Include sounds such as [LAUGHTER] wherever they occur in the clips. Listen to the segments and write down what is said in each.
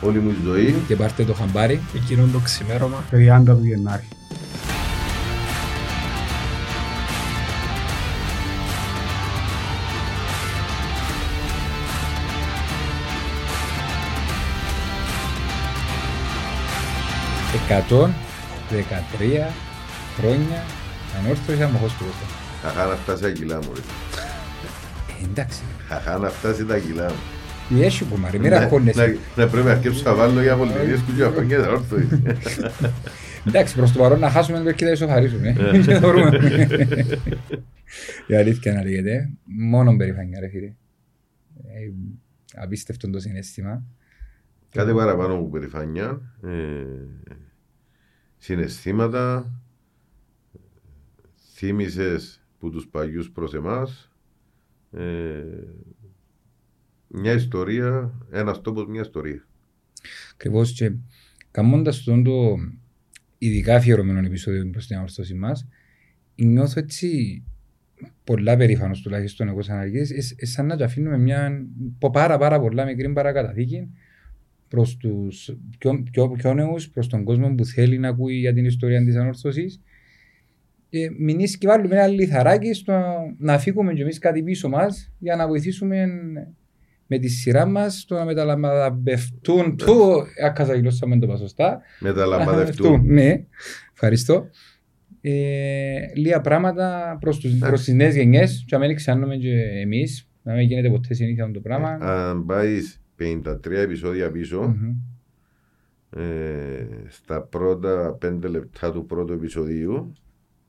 όλη μου η ζωή. Και πάρτε το χαμπάρι. Εκείνο το ξημέρωμα. 30 του Γενάρη. Εκατόν δεκατρία χρόνια ανόρθωσης αμοχώς πρώτα. Χαχά να φτάσει τα κιλά μου. ρε. Ε, εντάξει. Χαχά να φτάσει τα κιλά μου. Η έσου που μαρή, μην Να- ραχώνεσαι. να- Να πρέπει να αρκέψω να βάλω για πολιτικές που για χρόνια δεν όρθω. Εντάξει, προς το παρόν να χάσουμε το και θα ισοφαρίσουμε. Και μπορούμε. [LAUGHS] Η αλήθεια να λέγεται, μόνο περηφανιά ρε φίλε. Ε, Απίστευτο το συναίσθημα. Κάτι παραπάνω από περηφανιά. ε, Συναισθήματα. Θύμησες που τους παγιούς προς εμάς. Ε, Μια ιστορία, ένας τόπος, μια ιστορία. Ακριβώς και κάνοντα τον το ειδικά αφιερωμένο επεισόδιο προς την αόρθωση μας, νιώθω έτσι πολλά περήφανος τουλάχιστον εγώ σαν αρχής, ε, σαν να του αφήνουμε μια πο- πάρα πάρα πολλά μικρή παρακαταθήκη προς τους πιο, πιο, πιο νέους, προς τον κόσμο που θέλει να ακούει για την ιστορία της ανόρθωσης. Και μην και βάλουμε ένα λιθαράκι στο να φύγουμε κι εμείς κάτι πίσω μας για να βοηθήσουμε με τη σειρά μας το να μεταλαμπευτούν του. Ακαζαγγυλώσαμε το είπα σωστά. Μεταλαμπαδευτούν. [LAUGHS] Ναι, ευχαριστώ. Ε, λίγα πράγματα προς, τους, προς τις νέες γενιές και να μην ξανούμε και εμείς να μην γίνεται ποτέ συνήθεια το πράγμα. Αν πάει 53 επεισόδια πίσω, Μμμ. ε, στα πρώτα πέντε λεπτά του πρώτου επεισοδίου,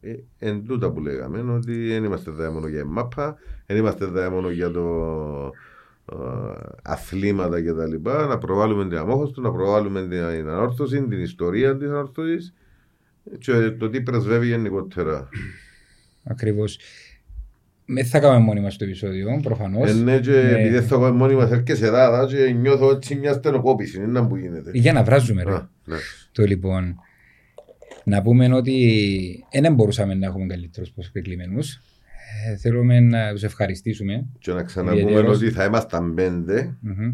ε, εν τούτα που λέγαμε, ότι δεν είμαστε εδώ μόνο για μάπα, δεν είμαστε εδώ μόνο για το ε, αθλήματα και τα λοιπά, να προβάλλουμε την αμόχωστο, να προβάλλουμε την ανόρθωση, την ιστορία της ανόρθωσης και το τι πρεσβεύει γενικότερα. Ακριβώς. Δεν θα κάνουμε μόνοι μας το επεισόδιο, προφανώς. Ε, ναι, και Ναι. επειδή θα έχω μόνοι μας έρχεσαι Ελλάδα και νιώθω έτσι μια στενοκόπηση, είναι να που γίνεται. Για να βράζουμε ρε. Α, ναι. Το λοιπόν, να πούμε ότι δεν μπορούσαμε να έχουμε καλύτερους προσκεκλημένους. Ε, θέλουμε να τους ευχαριστήσουμε. Και να ξαναπούμε Ιδιαίτερος. ότι θα ήμασταν πέντε, Μμμ.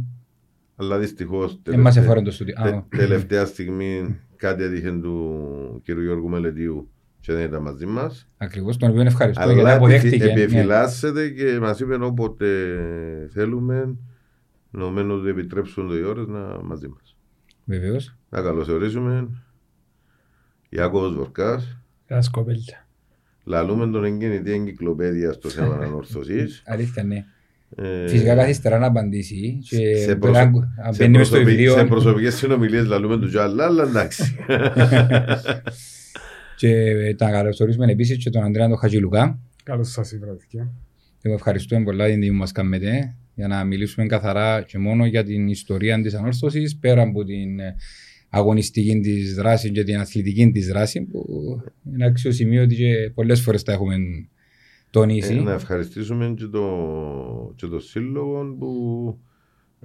αλλά δυστυχώς Δεν μας εφόρεν το στούντιο. Α, τε- τελευταία στιγμή κάτι έτυχε του κ. Γιώργου Μελετίου και δεν ήταν μαζί μας. Ακριβώς, τον οποίο ευχαριστώ γιατί Αλλά αποδέχτηκε. Ναι. επιφυλάσσεται και μας είπε όποτε θέλουμε, νομένου ότι επιτρέψουν το οι ώρες να μαζί μας. Βεβαίως. Να καλωσορίσουμε Ιάκωβος Βορκάς, Ένα σκοπέλια. Λαλούμε τον εγκαινητή εγκυκλοπαίδεια στο θέμα ανορθωσής. [LAUGHS] Αλήθεια, ναι. Ε, Φυσικά καθυστερά να απαντήσει και σε, πέρα- προσω... αν σε, μπαίνει μες στο προσωπι... σε βιβλίο προσωπικές συνομιλίες λαλούμε του Τζαλά, αλλά εντάξει. [LAUGHS] και τα καλωσορίσουμε επίσης και τον Ανδρέα τον Χατζηλουκά. Καλώς σας βραδιά. Και ευχαριστούμε πολλά την τιμή που μας κάνετε για να μιλήσουμε καθαρά και μόνο για την ιστορία της ανόρθωσης πέρα από την ε, αγωνιστική της δράσης και την αθλητική της δράση που είναι αξιοσημείωτη και πολλές φορές τα έχουμε τονίσει. Ε, να ευχαριστήσουμε και το, και το σύλλογο που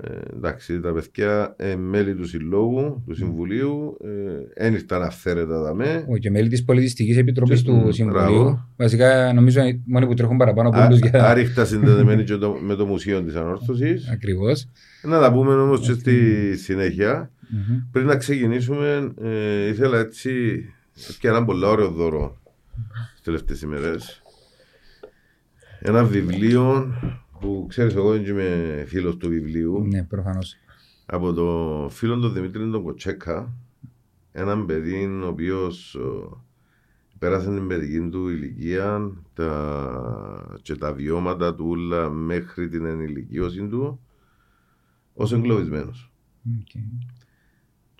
ε, εντάξει, τα παιδιά ε, μέλη του συλλόγου, του συμβουλίου, ε, δεν ήρθαν αυθαίρετα δαμέ. Ο και μέλη της Πολιτιστικής Επιτροπής Και- του μ, Συμβουλίου. μπράβο. Βασικά νομίζω είναι οι μόνοι που τρέχουν παραπάνω από Α- όλους για... Άριχτα συνδεδεμένοι και το, με το Μουσείο της Ανόρθωσης. [LAUGHS] Ακριβώς. Να τα πούμε όμως και στη συνέχεια. Μμμ. Πριν να ξεκινήσουμε, ε, ήθελα έτσι και ένα πολύ ωραίο δώρο στις τελευταίες ημέρες. Ένα βιβλίο που ξέρεις εγώ δεν είμαι φίλος του βιβλίου Ναι, προφανώς. από το φίλο του Δημήτρη τον Κοτσέκα έναν παιδί ο οποίος ε, πέρασε την παιδική του ηλικία τα, και τα βιώματα του όλα μέχρι την ενηλικίωση του ως εγκλωβισμένος. Οκ.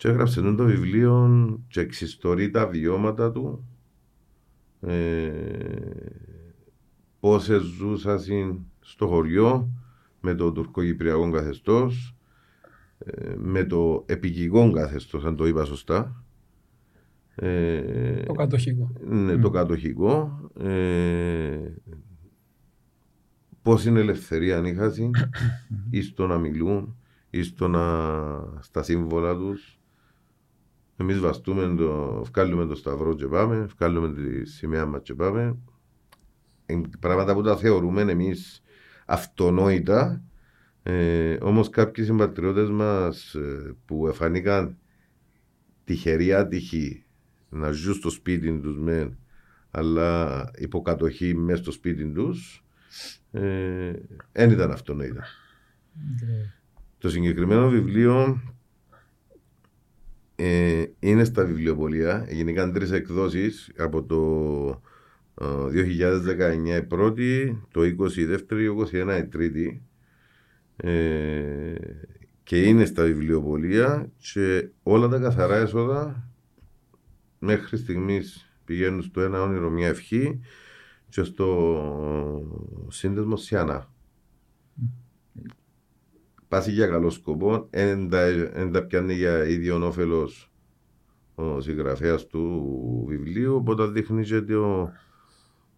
Και έγραψε το βιβλίο και εξιστορεί τα βιώματα του. Ε, πώς ζούσαν στο χωριό με το τουρκοκυπριακό καθεστώς ε, με το επικικό καθεστώς αν το είπα σωστά. Ε, Το κατοχικό. ναι, το κατοχικό. Ε, πώς είναι ελευθερία αν είχασαν [COUGHS] ή στο να μιλούν ή στο να στα σύμβολα τους εμείς βαστούμε το, βγάλουμε το σταυρό και πάμε βγάλουμε τη σημαία μας και πάμε Ε, πράγματα που τα θεωρούμε εμείς αυτονόητα Ε, όμως κάποιοι συμπατριώτες μας ε, που εφανήκαν τυχεροί άτυχοι να ζουν στο σπίτι τους μεν, αλλά υποκατοχή μέσα στο σπίτι τους, ε, δεν ήταν αυτονόητα. Το συγκεκριμένο βιβλίο ε, είναι στα βιβλιοπολία. Έγιναν τρεις εκδόσεις από το ε, 2019 η πρώτη, το 20 η δεύτερη, το 21 η τρίτη. Ε, και είναι στα βιβλιοπολία και όλα τα καθαρά έσοδα μέχρι στιγμής πηγαίνουν στο ένα όνειρο μια ευχή και στο σύνδεσμο Σιανά. Πάσει για καλό σκοπό, δεν τα πιάνει για ίδιο όφελος ο συγγραφέας του βιβλίου, οπότε δείχνει και ο,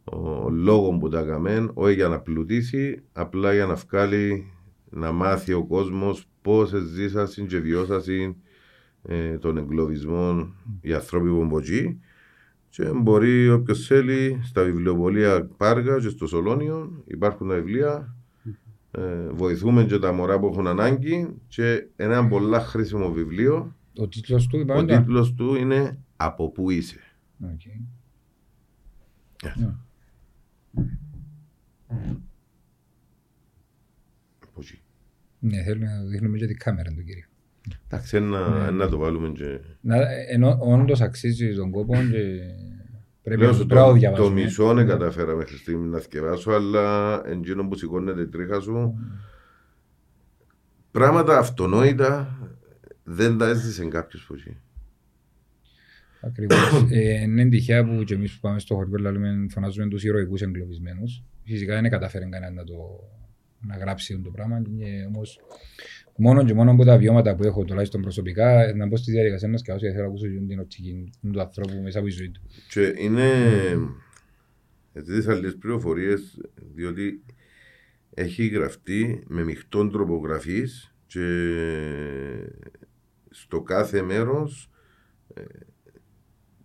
ο λόγο που τα έκαμε, όχι για να πλουτίσει, απλά για να βγάλει, να μάθει ο κόσμος πώ ζήσασαν και βιώσασαν ε, των εγκλωβισμών οι άνθρωποι που μποτζεί και μπορεί όποιος θέλει στα βιβλιοπολία Πάργα και στο Σολόνιο υπάρχουν τα βιβλία ε, βοηθούμε και τα μωρά που έχουν ανάγκη και ένα πολύ χρήσιμο βιβλίο Ο τίτλος του, ο είπαμε. τίτλος του είναι «Από πού είσαι». OK. Yeah. Από εκεί. Ναι, θέλουμε να δείχνουμε και την κάμερα του κύριου. Εντάξει, να, να το βάλουμε και... Να, ενώ όντως αξίζει τον κόπο και πρέπει Λέω να σου, πρέπει να το το, το διαβάσουμε. μισό δεν καταφέρα μέχρι στιγμή να θκιεβάσω, αλλά εν τζείνο που σηκώνεται η τρίχα σου, πράγματα αυτονόητα δεν τα έζησε κάποιος που εκεί. Ακριβώς. ε, είναι τυχαία που και εμείς που πάμε στο χωριό λέμε, φωνάζουμε τους ηρωικούς εγκλωβισμένους. Φυσικά δεν καταφέρει κανένα να το να γράψει το πράγμα. Και όμως, μόνο και μόνο από τα βιώματα που έχω τουλάχιστον προσωπικά, να μπω στη διαδικασία να σκάσω γιατί θέλω να ακούσω την οπτική του ανθρώπου μέσα από τη ζωή του. Και είναι. Ζήτησα λίγε πληροφορίες, διότι έχει γραφτεί με μεικτόν τρόπο γραφή και στο κάθε μέρος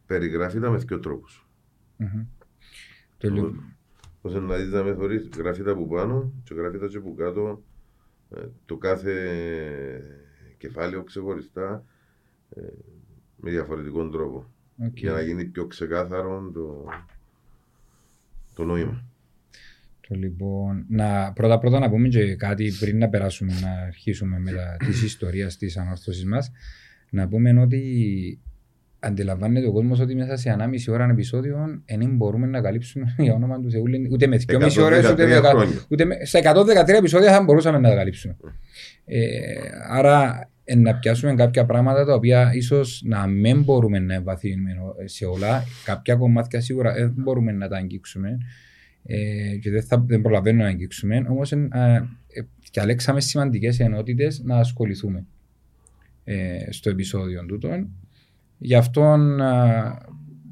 περιγράφει τα με δύο τρόπους. Μμμ. Το λίγο. Όσο να δεις να με θωρείς, γράφει τα που πάνω και γράφει τα και που κάτω ε, το κάθε κεφάλαιο ξεχωριστά ε, με διαφορετικό τρόπο. Οκ. Για να γίνει πιο ξεκάθαρο το, το νόημα. Το λοιπόν, να, πρώτα πρώτα να πούμε και κάτι πριν να περάσουμε να αρχίσουμε με τα, της [COUGHS] ιστορίας της ανόρθωσης μας να πούμε ότι αντιλαμβάνεται ο κόσμος ότι μέσα σε 1,5 ώρα επεισόδιο δεν μπορούμε να καλύψουμε [LAUGHS] για όνομα του Θεού ούτε με 2,5 ώρες ούτε, με, 113 χρόνια. ούτε με, σε 113 επεισόδια θα μπορούσαμε να τα καλύψουμε. Ε, άρα ε, να πιάσουμε κάποια πράγματα τα οποία ίσως να μην μπορούμε να εμβαθύνουμε σε όλα. Κάποια κομμάτια σίγουρα δεν μπορούμε να τα αγγίξουμε ε, και δεν, θα, δεν προλαβαίνουμε να αγγίξουμε. Όμως ε, ε, διαλέξαμε σημαντικές ενότητες να ασχοληθούμε ε, στο επεισόδιο τούτο. Γι' αυτό α,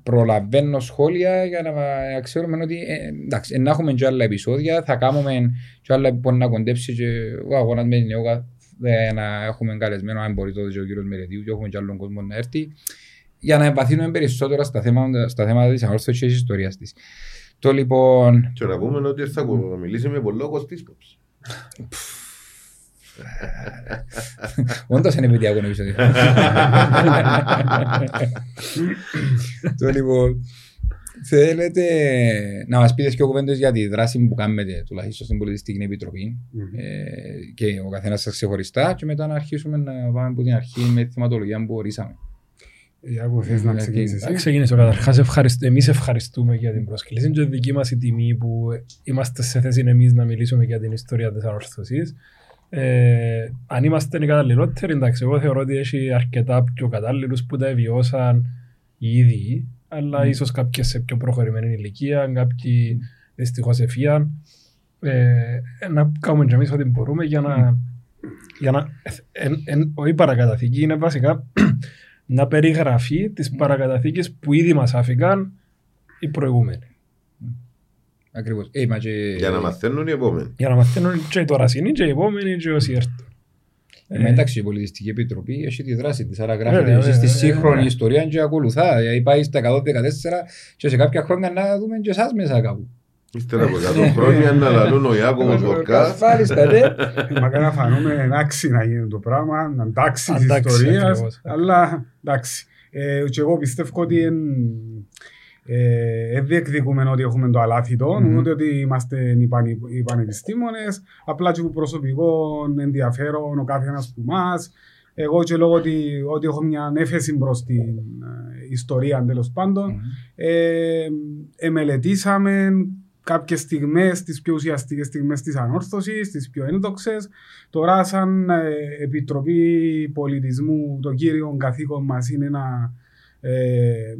προλαβαίνω σχόλια για να α, ξέρουμε ότι ε, εντάξει, να έχουμε και άλλα επεισόδια, θα κάνουμε και άλλα που μπορεί να κοντέψει και ο αγώνας με την ΕΟΚΑ ε, να έχουμε καλεσμένο, αν μπορεί τότε και ο κύριος Μερεδίου και έχουμε και άλλον κόσμο να έρθει για να εμβαθύνουμε περισσότερα στα θέματα, στα θέματα της ανόρθωσης και της ιστορίας της. Το λοιπόν, Και να πούμε ότι θα μιλήσει με πολύ λόγο της ποψη. Όντως είναι παιδιά αγώνα επεισόδιο. Το λοιπόν, θέλετε να μας πείτε και κουβέντες για τη δράση που κάνετε τουλάχιστον στην Πολιτιστική Επιτροπή ε, και ο καθένας σας ξεχωριστά και μετά να αρχίσουμε να πάμε από την αρχή με τη θεματολογία που ορίσαμε. Για που θες να Δηλαδή, ξεκινήσεις Θα εσύ. ξεκινήσω καταρχάς. Ευχαριστ... Εμείς ευχαριστούμε για την πρόσκληση. Είναι και δική μας η τιμή που είμαστε σε θέση εμείς να μιλήσουμε για την ιστορία της ανορθωσής. Ε, αν είμαστε οι καταλληλότεροι, εντάξει, εγώ θεωρώ ότι έχει αρκετά πιο κατάλληλους που τα βιώσαν ήδη, αλλά ίσως κάποιοι σε πιο προχωρημένη ηλικία, κάποιοι δυστυχώς εφίαν. Ε, να κάνουμε και εμείς ό,τι μπορούμε για να... Για να εν, εν, όχι παρακαταθήκη, είναι βασικά [CLEARS THROAT] να περιγραφεί τις παρακαταθήκες που ήδη μας άφηκαν οι προηγούμενοι. Ακριβώς. Ε, μα και... Για να μαθαίνουν οι επόμενοι. Για να μαθαίνουν και οι τωρασινοί και οι επόμενοι και όσοι έρθουν. Ε, εντάξει, η Πολιτιστική Επιτροπή έχει τη δράση της, άρα γράφεται Βέβαια, εσείς στη βέβαια, σύγχρονη βέβαια. ιστορία και ακολουθά. Δηλαδή πάει στα 114 και σε κάποια χρόνια να δούμε και εσάς μέσα κάπου. Ύστερα από 100 χρόνια να λαλούν ο Ιάκωβος Βορκάς. Ασφάλιστα, ναι. [LAUGHS] Μακάρι να φανούμε εντάξει να γίνει το πράγμα, να εντάξει της Εντάξει, ιστορίας, ακριβώς. αλλά εντάξει. Ε, και εγώ πιστεύω ότι εν, ε, εν διεκδικούμε ότι έχουμε το αλάθητο, Μμμ. ούτε ότι είμαστε οι, πανε, οι πανεπιστήμονες, απλά και που προσωπικό ενδιαφέρον ο κάθε ένας που μας. Εγώ και λόγω ότι, ότι έχω μια έφεση προς την ε, ιστορία τέλος πάντων, ε, εμελετήσαμε κάποιες στιγμές, τις πιο ουσιαστικές στιγμές της ανόρθωσης, τις πιο ένδοξες. Τώρα σαν ε, Επιτροπή Πολιτισμού το κύριο καθήκον μας είναι να ε,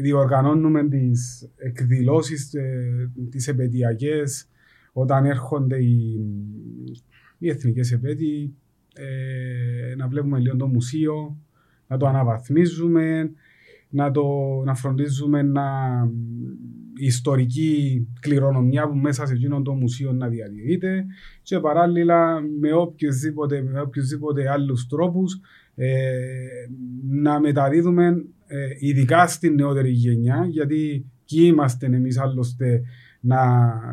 διοργανώνουμε τις εκδηλώσεις, ε, τις επαιτειακές όταν έρχονται οι, οι εθνικές επέτειοι, ε, να βλέπουμε λίγο το μουσείο, να το αναβαθμίζουμε, να, το, να φροντίζουμε να, η ιστορική κληρονομιά που μέσα σε εκείνο το μουσείο να διατηρείται και παράλληλα με οποιουσδήποτε, με οποιουσδήποτε άλλους τρόπους ε, να μεταδίδουμε ε, ειδικά στην νεότερη γενιά γιατί εκεί είμαστε εμείς άλλωστε να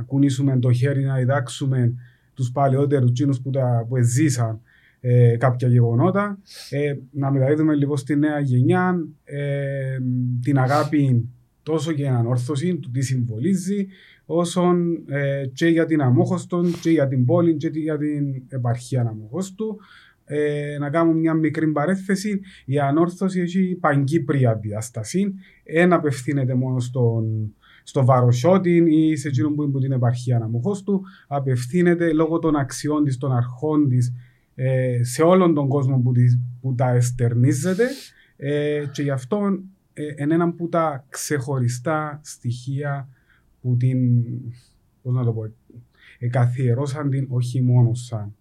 κουνήσουμε το χέρι να διδάξουμε τους παλαιότερους εκείνους που, τα, που ζήσαν ε, κάποια γεγονότα. Ε, να μεταδίδουμε λοιπόν στη νέα γενιά ε, την αγάπη τόσο για την ανόρθωση, του τι συμβολίζει, όσο ε, και για την Αμόχωστο και για την πόλη και για την επαρχία Αμόχωστου. Ε, να κάνουμε μια μικρή παρέθεση. Η ανόρθωση έχει παγκύπρια διάσταση. Ένα απευθύνεται μόνο στον, στο Βαροσιώτη ή σε εκείνον που είναι που την επαρχία Αμόχωστου. Απευθύνεται λόγω των αξιών της, των αρχών της, ε, σε όλον τον κόσμο που, τις, που τα εστερνίζεται ε, και γι' αυτό ε, είναι ένα που τα ξεχωριστά στοιχεία που την, πώς να το πω, ε, καθιερώσαν την όχι μόνο σαν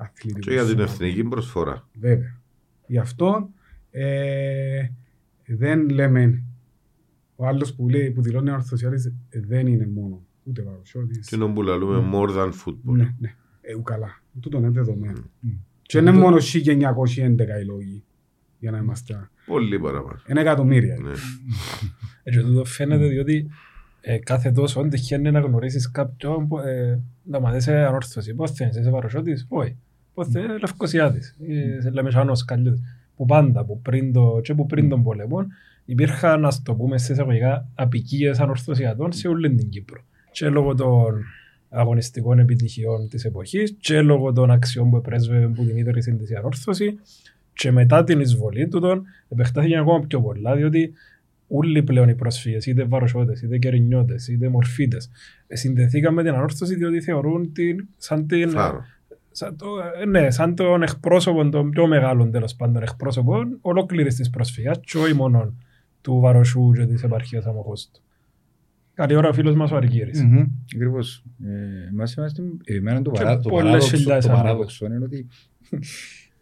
αθλητικός. Και για την σώμα. εθνική προσφορά. Βέβαια. Γι' αυτό ε, δεν λέμε ο άλλος που, λέει, που δηλώνει ορθοσιάλης ε, δεν είναι μόνο ούτε παρουσιώτης. Τι είναι που λαλούμε more than football. Ναι, ναι. Ε, ου, καλά. Τούτο είναι δεδομένο. Μμ. Και είναι μόνο 1911 οι λόγοι για να είμαστε. Πολύ παραπάνω. Ένα εκατομμύρια. Ναι. Ε, Και τούτο φαίνεται διότι ε, κάθε τόσο τυχαίνει να γνωρίσεις κάποιον που, ε, να μαθαίνεις ανόρθωση. Πώς θέλεις, είσαι παροσιώτης, όχι. Πώς θέλεις, λευκοσιάτης, είσαι λεμεσανός, καλλιώτης. Που πάντα, που πριν, το, και που πριν τον πόλεμο, υπήρχαν, να το πούμε σε εισαγωγικά, απικίες ανορθωσιατών σε όλη την Κύπρο. Και λόγω των αγωνιστικών επιτυχιών της εποχής και λόγω των αξιών που επρέσβευε που την ίδρυσε της η ανόρθωση και μετά την εισβολή του τον επεκτάθηκε ακόμα πιο πολλά διότι όλοι πλέον οι πρόσφυγες, είτε βαροσιώτες, είτε κερινιώτες, είτε μορφίτες, ε, συνδεθήκαν με την ανόρθωση διότι θεωρούν την, σαν, την, Φάρο. Σαν, το, ε, ναι, σαν τον εκπρόσωπο, τον πιο μεγάλο τέλος πάντων εκπρόσωπο ολόκληρης της προσφυγιάς και όχι μόνο του Βαροσού και της επαρχίας Αμοχώστου. Καλή ώρα ο φίλος μας ο Αργύρης. Μμμ, Ακριβώς. Ε, Εμάς είμαστε, εμένα το, Και παρά, το, πολλές παράδοξο, χιλιάδες το άνθρωποι. παράδοξο είναι ότι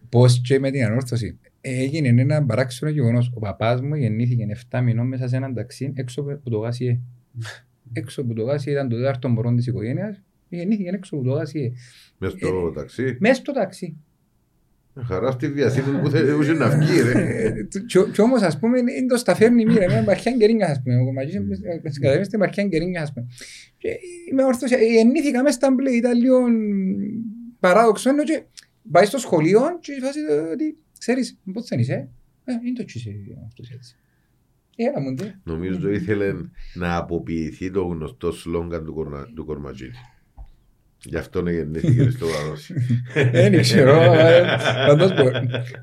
πώς και με την ανόρθωση έγινε ένα παράξενο γεγονός. Ο παπάς μου γεννήθηκε 7 μηνών μέσα σε έναν ταξί έξω από το Γάσιε. έξω από το Γάσιε ήταν το τέταρτο μωρό της οικογένειας. Γεννήθηκε έξω από το Γάσιε. Μες στο ταξί. Μέσα στο ταξί. Χαρά στη διασύνη που θέλει να βγει ρε. Ε, κι- Κι όμως ας πούμε είναι το σταφέρνει μοίρα, με επαρχία Γκερίνια ας πούμε, ο μαζί στην κατεύθυνση στην επαρχία Γκερίνια ας πούμε. Και Είμαι όρθος, ε, γεννήθηκα μέσα στα μπλε, ήταν λίγο παράδοξο ενώ και πάει στο σχολείο και φάση ε, ότι ξέρεις, πώς δεν είσαι, ε, είναι το τσίσαι αυτός έτσι. Έλα μου, ντε. Νομίζω ήθελε να αποποιηθεί το γνωστό σλόγγαν του, κορνα- του Κορματζίδη. Γι' αυτό είναι γεννήθηκες στο Βαρόσι. [LAUGHS] Δεν ξέρω, ε, πάντως μπο-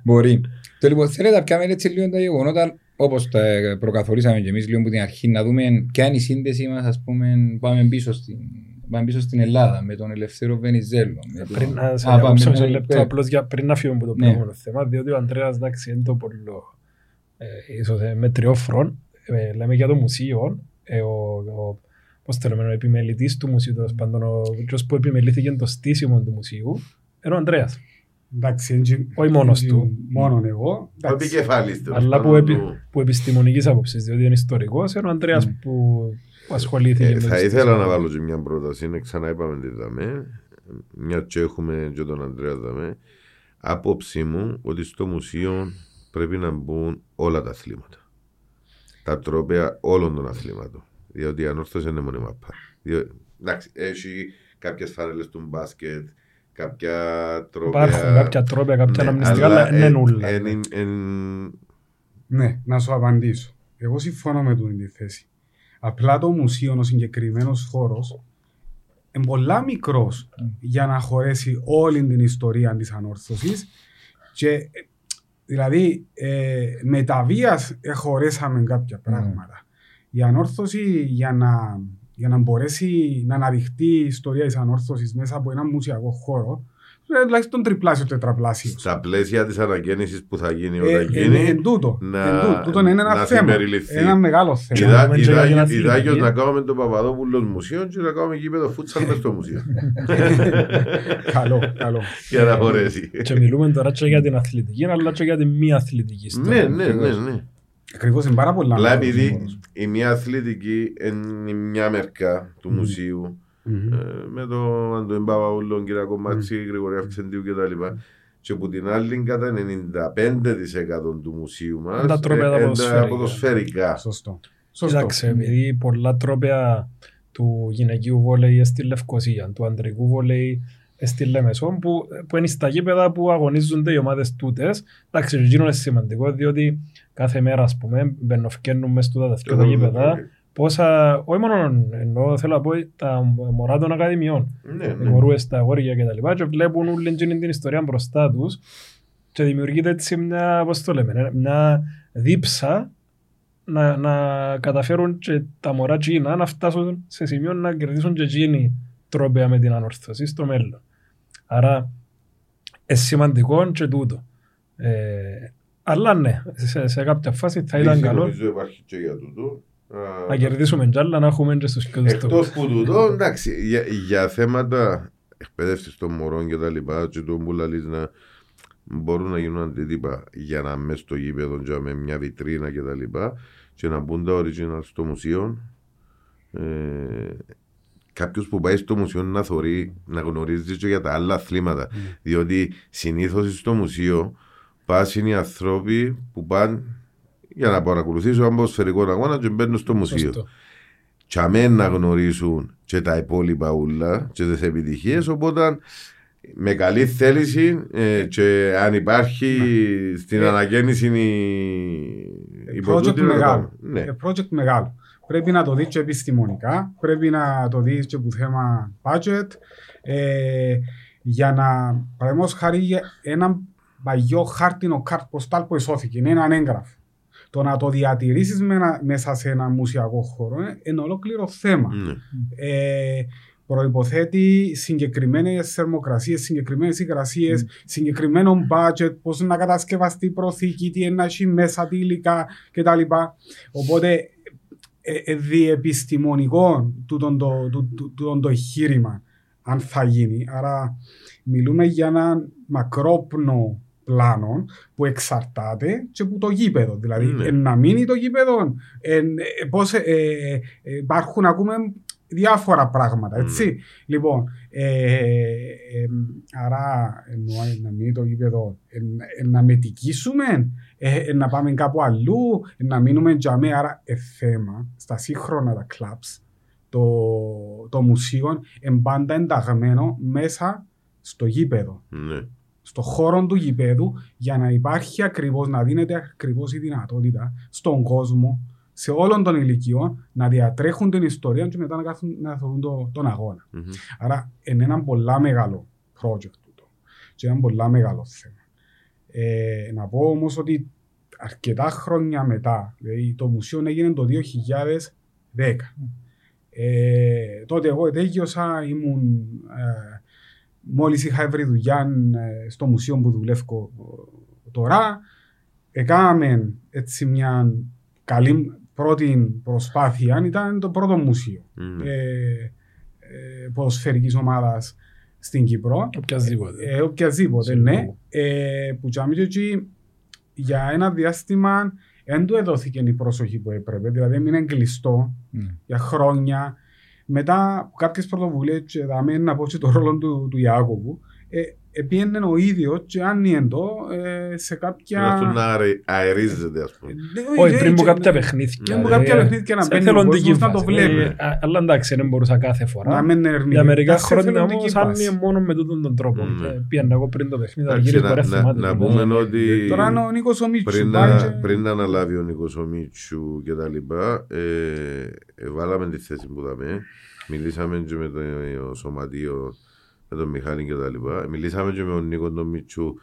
μπορεί. Το λοιπόν θέλετε να πιάμε έτσι λίγο τα γεγονότα όπως τα προκαθορίσαμε και εμείς λίγο από την αρχή να δούμε ποια είναι η σύνδεση μας ας πούμε πάμε πίσω στην, πάμε πίσω στην Ελλάδα με τον Ελευθέρο Βενιζέλο. με τον- Πριν να σε Α, πάμε, διακόψω ναι, σε λεπτό, ναι. απλώς για, πριν να φύγουμε από το Ναι. προηγούμενο θέμα, διότι ο Ανδρέας εντάξει είναι το πολύ ε, ίσως ε, μετριόφρον, ε, λέμε για το μουσείο, ε, ο, ο, πώς το λέμε, ο επιμελητής του μουσείου, τέλος πάντων, ο ποιος που επιμελήθηκε το στήσιμο του μουσείου, είναι ο Ανδρέας. Εντάξει, έτσι- Όχι μόνος έτσι του. Μόνον εγώ. Ο Εντάξει. επικεφάλης του. Αλλά που, επι, που επιστημονικής άποψης, διότι είναι ιστορικός, είναι ο Ανδρέας Mm. που που ασχολήθηκε Ε, με θα το ήθελα στήσιμο. να βάλω και μια πρόταση, είναι ξανά είπαμε τη δαμέ, μια και έχουμε και τον Ανδρέα δαμέ. Άποψή μου ότι στο μουσείο πρέπει να μπουν όλα τα αθλήματα. Τα τρόπαια όλων των αθλήματων. Διότι η ανόρθωση είναι μόνο η μαπά. Διό- Εντάξει, έχει κάποιες φανέλες του μπάσκετ, κάποια τρόπια... Υπάρχουν κάποια τρόπια, κάποια Ναι, αναμνηστικά, αλλά αλλά είναι εν- νουλα. εν- εν- εν- Ναι, να σου απαντήσω. Εγώ συμφωνώ με την τη θέση. Απλά το μουσείο, ο συγκεκριμένος χώρος, είναι πολλά μικρός για να χωρέσει όλη την ιστορία της ανόρθωσης. Και ε, δηλαδή ε, με τα βίας ε, χωρέσαμε κάποια πράγματα. Η ανόρθωση για να, για να μπορέσει να αναδειχτεί η ιστορία της ανόρθωσης μέσα από ένα μουσιακό χώρο, πρέπει τουλάχιστον τριπλάσιο τετραπλάσιος. Στα πλαίσια της αναγέννησης που θα γίνει Ε, όταν ε, γίνει, εν τούτο. να- Εν τούτο. Τούτο είναι ένα να θέμα. συμπεριληφθεί. Ένα μεγάλο θέμα. Είδα- Ιδά- και για ιδά- την Ιδάγιος αθλητική. να κάνουμε τον Παπαδόπουλος μουσείο και να κάνουμε γήπεδο φούτσαλ μες στο μουσείο. [LAUGHS] καλό, καλό. Για να χωρέσει. Και μιλούμε τώρα και για την αθλητική, αλλά και για την μη αθλητική Ναι, ιστορία. ναι, ναι, ναι. Ακριβώς είναι πάρα πολλά. Απλά μεγάλος επειδή χώρος. η μια αθλητική είναι μια μερικά του Μμμ. μουσείου Μμμ. ε, με τον Αντώνη Παπαούλον, Κυριακό Μάτσι, Γρηγορία Αυξεντίου κτλ. Και από την άλλη κατά 95% του μουσείου μας Τα τρόπαια τα ε, είναι ποδοσφαιρικά. ποδοσφαιρικά. Σωστό. Σωστό. Κοιτάξτε, επειδή πολλά τρόπια του γυναικείου βόλεϊ στη Λευκοσία, του αντρικού βόλεϊ στη Λεμεσό, που, που είναι στα γήπεδα που αγωνίζονται οι ομάδες τούτες. Εντάξει, εκείνο είναι σημαντικό, διότι κάθε μέρα, ας πούμε, μπαινοφκαίνουν μες στα δεύτερα γήπεδα, πόσα, όχι μόνο εννοώ, θέλω να πω, τα μωρά των ακαδημιών, Ναι, οι ναι. μωρούες, τα αγόρια κτλ. Και βλέπουν όλη εκείνη την ιστορία μπροστά τους και δημιουργείται έτσι μια, πώς το λέμε, μια δίψα να, να καταφέρουν και τα μωρά εκείνα να φτάσουν σε σημείο να κερδίσουν και εκείνοι τρόπια με την ανορθώση στο μέλλον. Άρα, είναι σημαντικό και τούτο. Ε, αλλά ναι, σε, σε κάποια φάση θα ήταν Λύση καλό Νομίζω υπάρχει και για τούτο. Α, να κερδίσουμε κι άλλα, να έχουμε και στους κοιόδους Εκτός που τούτο, εντάξει, για, για θέματα εκπαίδευσης των μωρών και τα λοιπά, και το που λαλείς να μπορούν να γίνουν αντίτυπα για να μέσα στο γήπεδο και με μια βιτρίνα και τα λοιπά και να μπουν τα original στο μουσείο. Ε, Κάποιος που πάει στο μουσείο να θωρεί, να γνωρίζει και για τα άλλα αθλήματα. Διότι συνήθως στο μουσείο πάσουν οι άνθρωποι που πάνε για να παρακολουθήσουν ένα ποδοσφαιρικό αγώνα και μπαίνουν στο μουσείο Σωστό. και αμέν να γνωρίσουν και τα υπόλοιπα ούλα και τις επιτυχίες οπότε με καλή θέληση ε, και αν υπάρχει στην Ε, αναγέννηση η, η project πρωτούτη, να το μεγάλο. κάνουμε. Ναι. Ε, project μεγάλο. Πρέπει να το δεις και επιστημονικά, πρέπει να το δεις και που θέμα budget, ε, για να, παραδείγματος χάρη, για ένα παγιό χάρτινο κάρτ ποστάλ που εσώθηκε, είναι έναν έγγραφο. Το να το διατηρήσεις με ένα- μέσα σε ένα μουσιακό χώρο είναι, είναι ολόκληρο θέμα. Ναι. ε, προϋποθέτει συγκεκριμένες θερμοκρασίες, συγκεκριμένες υγρασίες, συγκεκριμένο budget, πώς να κατασκευαστεί η προθήκη, τι είναι να έχει μέσα, τι υλικά κτλ. Οπότε, ε, ε, διεπιστημονικό τούτον το, τού- τού- τούτον το εγχείρημα, αν θα γίνει. Άρα, μιλούμε για ένα μακρόπνο πλάνο που εξαρτάται και που το γήπεδο. Δηλαδή, Ναι. εν να μείνει το γήπεδο, εν, ε, πώς, ε, ε, ε, υπάρχουν, ακούμε, διάφορα πράγματα, έτσι. Λοιπόν, ε, ε, άρα εννοώ ε, να μείνει το γήπεδο, ε, ε, να μετικήσουμε, ε, ε, να πάμε κάπου αλλού, ε, να μείνουμε τζαμέ, άρα ε, θέμα στα σύγχρονα τα κλαμπς, το, το μουσείο είναι πάντα ενταγμένο μέσα στο γήπεδο, Ναι. Στο χώρο του γήπεδου για να υπάρχει ακριβώς, να δίνεται ακριβώς η δυνατότητα στον κόσμο σε όλων των ηλικιών να διατρέχουν την ιστορία και μετά να, κάθουν, να θεωρούν το, τον αγώνα. Μμμ. Άρα είναι ένα πολλά μεγάλο project τούτο και ένα πολλά μεγάλο θέμα. Ε, να πω όμως ότι αρκετά χρόνια μετά, δηλαδή το μουσείο έγινε το 2010. Ε, τότε εγώ ετέγιωσα, ήμουν, ε, μόλις είχα βρει δουλειά ε, στο μουσείο που δουλεύω ε, τώρα. Έκαναμε έτσι μια καλή πρώτη προσπάθεια, ήταν το πρώτο μουσείο Μμμ. ε, ε, ποδοσφαιρικής ομάδας στην Κύπρο. Οποιασδήποτε. Ε, οποιασδήποτε, Συλλόγου. ναι. Ε, που τζάμι και εκεί για ένα διάστημα δεν του έδωθηκε η πρόσοχη που έπρεπε, δηλαδή έμεινε κλειστό Ναι. για χρόνια. Μετά από κάποιες πρωτοβουλίες και δάμε να πω και το ρόλο του, του Ιάκωβου, ε, επίενε ο ίδιος και άνοιεν το ε, σε Να κάποια... αυτό να αερι- αερίζεται, ας πούμε. Ε, Όχι, ε, πριν από και- κάποια παιχνίδια. Πριν από κάποια δηλαδή, παιχνίδια να σε μπαίνει ο θελοντική κόσμος να το φάση. βλέπει. Ε, α- Αλλά εντάξει, δεν μπορούσα κάθε φορά. Να μην είναι Για μερικά αρνητικά, σε χρόνια θελοντική όμως βάση. άνοιγε μόνο με τούτον τον τρόπο. Ναι. Και Πήγαινα εγώ πριν το παιχνίδι, Εντάξει, αργύρι να- μπορεί να- θυμάται. να Ναι. πούμε ότι- Τώρα είναι ο Νίκος ο Μίτσου. Πριν πάει να, και- πριν να αναλάβει ο Νίκος ο Μίτσου και τα λοιπά, ε, ε, βάλαμε τη θέση που δαμε. Μιλήσαμε και με το ε, σωματείο, με τον Μιχάλη και τα λοιπά. Μιλήσαμε και με τον Νίκο τον Μίτσου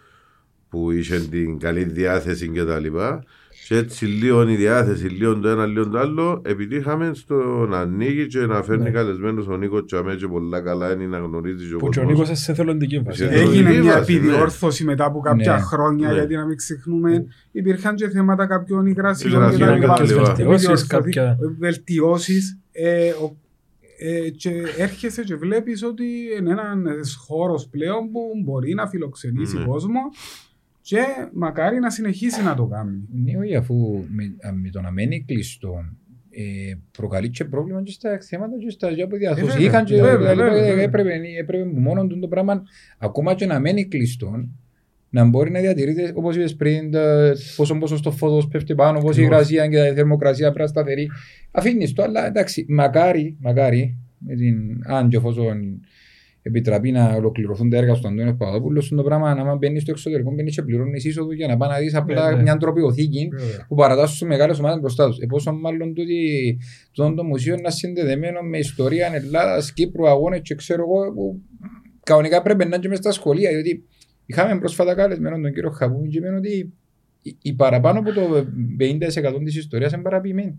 που είχε την καλή διάθεση και τα λοιπά. Και έτσι λίγο η διάθεση, λίγο το ένα, λίγο το άλλο, επιτύχαμε στο να ανοίγει και να φέρνει Ναι. καλεσμένος ο Νίκος Τσαμέ και πολλά καλά είναι να γνωρίζει και ο Που και ο κόσμος. Νίκος σε θελοντική βάση. Σε Έγινε θελοντική μια βάση, ναι. επιδιόρθωση μετά από κάποια Ναι. χρόνια, Ναι. γιατί να μην ξεχνούμε, υπήρχαν και θέματα κάποιων υγρασιών Υγρασιών και τα λοιπά. κάποιες βελτιώσεις, Επιδιόρθωση- κάποια- βελτιώσεις. ε, ο- ε, και έρχεσαι και βλέπεις ότι είναι ένας χώρος πλέον που μπορεί να φιλοξενήσει Ναι. κόσμο και μακάρι να συνεχίσει να το κάνει. Ναι, όχι, αφού με, α, με το να μένει κλειστό ε, προκαλεί και πρόβλημα και στα θέματα και στα ζώα που διαθώσει. βέβαια, Είχαν και βέβαια, δηλαδή, βέβαια, βέβαια. έπρεπε, έπρεπε που μόνο του το πράγμα ακόμα και να μένει κλειστό να μπορεί να διατηρείται όπως είπες πριν τα- πόσο πόσο στο φώτος πέφτει πάνω, πόσο η Ακριβώς. υγρασία και η θερμοκρασία πρέπει να σταθερή. Αφήνεις το, αλλά εντάξει, μακάρι, μακάρι, με την, αν και εφόσον επιτραπεί να ολοκληρωθούν τα έργα στον Αντώνιο Παπαδόπουλος, στον το πράγμα, άμα μπαίνεις στο εξωτερικό, μπαίνεις και πληρώνεις είσοδο για να πάει να δεις απλά Ναι, ναι. μια τροπιοθήκη Βέβαια. που παρατάσσουν σε μεγάλες ομάδες μπροστά τους. Επόσο μάλλον τούτη, το, το μουσείο είναι συνδεδεμένο με ιστορία Ελλάδας, Κύπρου, αγώνες και ξέρω εγώ που κανονικά πρέπει να είναι και μέσα στα σχολεία. Διότι είχαμε πρόσφατα καλεσμένο τον κύριο Χαπού και είπε ότι η- η παραπάνω από το 50% της ιστορίας είναι παραποιημένη.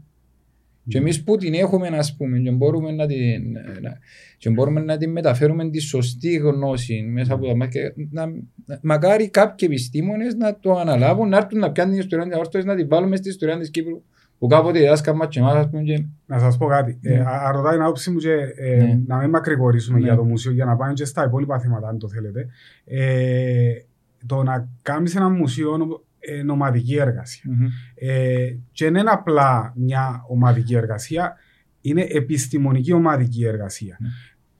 Και εμείς που την έχουμε, ας πούμε, και μπορούμε να την, να, και μπορούμε να την μεταφέρουμε τη σωστή γνώση μέσα από τα μάτια. Να, να- μακάρι κάποιοι επιστήμονες να το αναλάβουν, να έρθουν να πιάνουν την ιστορία τη αόρτωση, να την βάλουμε στη ιστορία της Κύπρου. Που κάποτε διδάσκαμε μας και εμάς, ας πούμε, και Να σας πω κάτι. Ναι. Ε, α- α- ρωτάει την άποψή μου και ε, Ναι. να μην μακρηγορήσουμε Ναι. για το μουσείο για να πάμε και στα υπόλοιπα θέματα αν το θέλετε. Ε, το να κάνεις ένα μουσείο ε, νομαδική εργασία. Μμμ. Ε, και δεν είναι απλά μια ομαδική εργασία, είναι επιστημονική ομαδική εργασία. Ναι.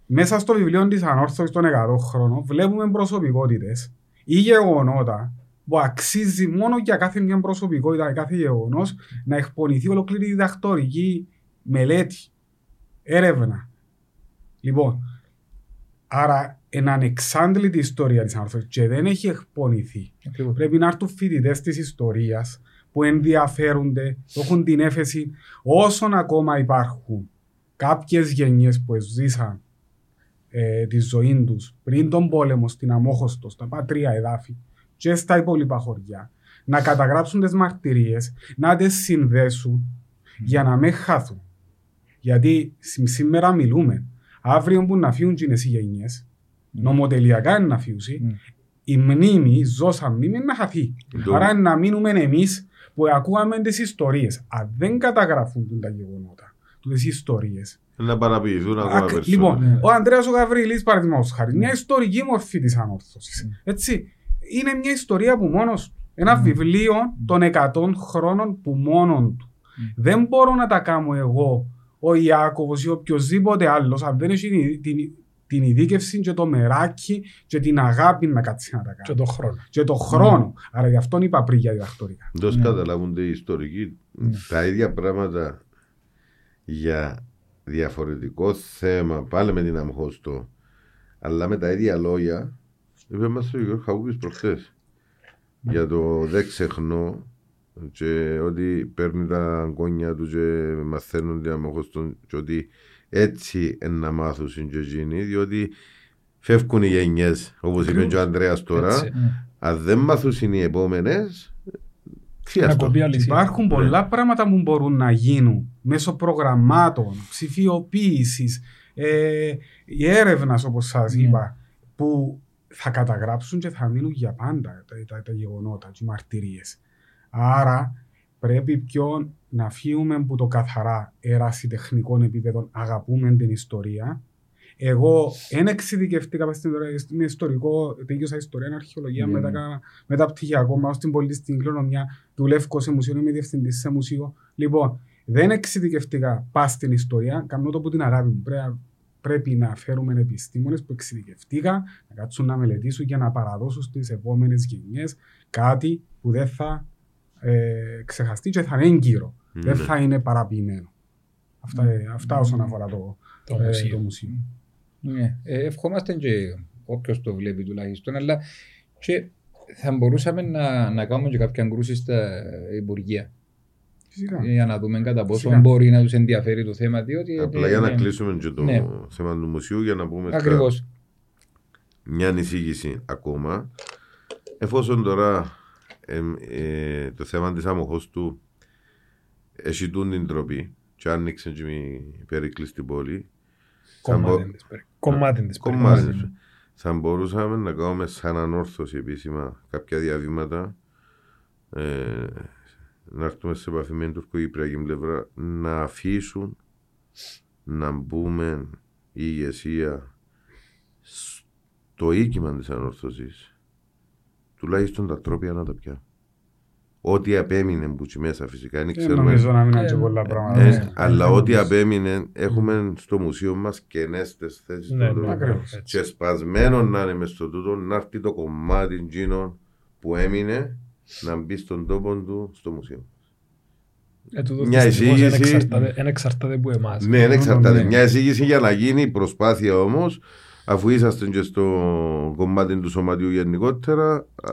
Μέσα στο βιβλίο της Ανόρθωσης των 100 χρόνων βλέπουμε προσωπικότητες ή γεγονότα που αξίζει μόνο για κάθε μια προσωπικότητα, για κάθε γεγονός, να εκπονηθεί ολόκληρη διδακτορική μελέτη, έρευνα. Λοιπόν, άρα είναι ανεξάντλητη η ιστορία της Ανόρθωσης και δεν έχει εκπονηθεί. Ακριβώς. Πρέπει να έρθουν φοιτητές της ιστορίας που ενδιαφέρονται, που έχουν την έφεση όσων ακόμα υπάρχουν κάποιες γενιές που ζήσαν ε, τη ζωή τους πριν τον πόλεμο στην Αμόχωστο, στα πατρία εδάφη και στα υπόλοιπα χωριά, να καταγράψουν τις μαρτυρίες, να τις συνδέσουν για να μην χάθουν. Γιατί σ- σήμερα μιλούμε, αύριο που να φύγουν και οι γενιές, νομοτελειακά είναι να φύγουν, Mm. η μνήμη, η ζώσα μνήμη είναι να χαθεί. Το- Άρα να μείνουμε εμείς που ακούγαμε τις ιστορίες. Αν δεν καταγραφούν τα γεγονότα, τις ιστορίες. Να παραποιηθούν ακόμα περισσότερο. Λοιπόν, Ναι. ο Ανδρέας ο Γαβρίλη, παραδείγματος χάρη, μια ιστορική μορφή της ανόρθωσης. Έτσι. Είναι μια ιστορία που μόνος του. Ένα βιβλίο των 100 χρόνων που μόνον του. Δεν μπορώ να τα κάνω εγώ, ο Ιάκωβος ή οποιοδήποτε άλλος, αν δεν έχει την, την, την ειδίκευση και το μεράκι και την αγάπη να κάτσει να τα Και κάνει. το χρόνο. Και το χρόνο. Άρα γι' αυτό είπα πριν για διδακτορικά. Δώσ' Ναι. καταλάβουν οι ιστορικοί τα ίδια πράγματα για διαφορετικό θέμα, πάλι με την Αμχώστο, αλλά με τα ίδια λόγια, είπε μας ο Γιώργος Χαπούπης προχθές. Για το δεν ξεχνώ και ότι παίρνει τα αγκόνια του και μαθαίνουν την Αμχώστο και ότι έτσι εν να μάθουν και εκείνοι, διότι φεύγουν οι γενιές, όπως είπε και ο Ανδρέας τώρα, Έτσι. αν δεν μάθουν οι επόμενες, τι Να αυτό. κοπεί αλήθεια. Υπάρχουν πολλά πράγματα που μπορούν να γίνουν μέσω προγραμμάτων, ψηφιοποίησης, ε, η έρευνας όπως σας Ναι. είπα, που θα καταγράψουν και θα μείνουν για πάντα τα, τα, τα γεγονότα και οι μαρτυρίες. Άρα πρέπει πιο να φύγουμε από το καθαρά ερασιτεχνικών επίπεδων, αγαπούμε την ιστορία. Εγώ δεν εξειδικευτήκα μες στην στην ιστορικό, τελείωσα ιστορία, αρχαιολογία, Ναι, μετά, ναι. έκανα μεταπτυχιακό, πάω στην πολιτιστική κληρονομιά, δουλεύω σε μουσείο, είμαι διευθυντής σε μουσείο. Λοιπόν, δεν εξειδικευτικά πας στην ιστορία, κάνω το που την αγάπη μου. Πρέπει να πρέπει να φέρουμε επιστήμονες που εξειδικευτήκαν να κάτσουν να μελετήσουν και να παραδώσουν στις επόμενες γενιές κάτι που δεν θα ε, ξεχαστεί και θα είναι έγκυρο. Δεν Ναι. θα είναι παραποιημένο. Αυτά, ε, αυτά όσον αφορά το, Το ε, μουσείο. το μουσείο. Ναι, ε, ευχόμαστε και όποιος το βλέπει τουλάχιστον, αλλά και θα μπορούσαμε να, να κάνουμε και κάποια κρούση στα Υπουργεία Φυσικά. για να δούμε κατά πόσο Φυσικά. μπορεί να τους ενδιαφέρει το θέμα, διότι... Απλά ε, για να ναι, κλείσουμε και το Ναι. θέμα του μουσείου για να πούμε στα- Ακριβώς. μια εισήγηση ακόμα. Εφόσον τώρα εμ, ε, το θέμα της άμοχος του έχει τούν την τροπή και άνοιξε και η περίκλη στην πόλη, θα μπο- Κομμάτι της περι- Κομμάτι της κομμάτι περίπτωσης. της. θα μπορούσαμε να κάνουμε σαν ανόρθωση επίσημα κάποια διαβήματα ε, να έρθουμε σε επαφή με την τουρκοκυπριακή πλευρά να αφήσουν να μπούμε η ηγεσία στο οίκημα της ανόρθωσης τουλάχιστον τα τρόπια να τα πια ό,τι απέμεινε που τσι μέσα φυσικά δεν Δεν ξέρουμε νομίζω να μην είναι και Ε, πολλά ε, πράγματα. ε, Ναι. αλλά ό,τι απέμεινε έχουμε στο μουσείο μας κενές τις θέσεις Ναι, των ναι, δρόμων. ακριβώς. έτσι. και σπασμένο να είναι μες στο τούτο να έρθει το κομμάτι εκείνο που έμεινε να μπει στον τόπο του στο μουσείο. Ε, τούτο Μια δυστυχώς εισήγηση. εν εξαρτάται- εν εξαρτάται από εμάς. Ναι, δεν εξαρτάται. ναι. Μια εισήγηση για να γίνει προσπάθεια όμως, αφού είσαστε και στο κομμάτι του σωματιού γενικότερα, α,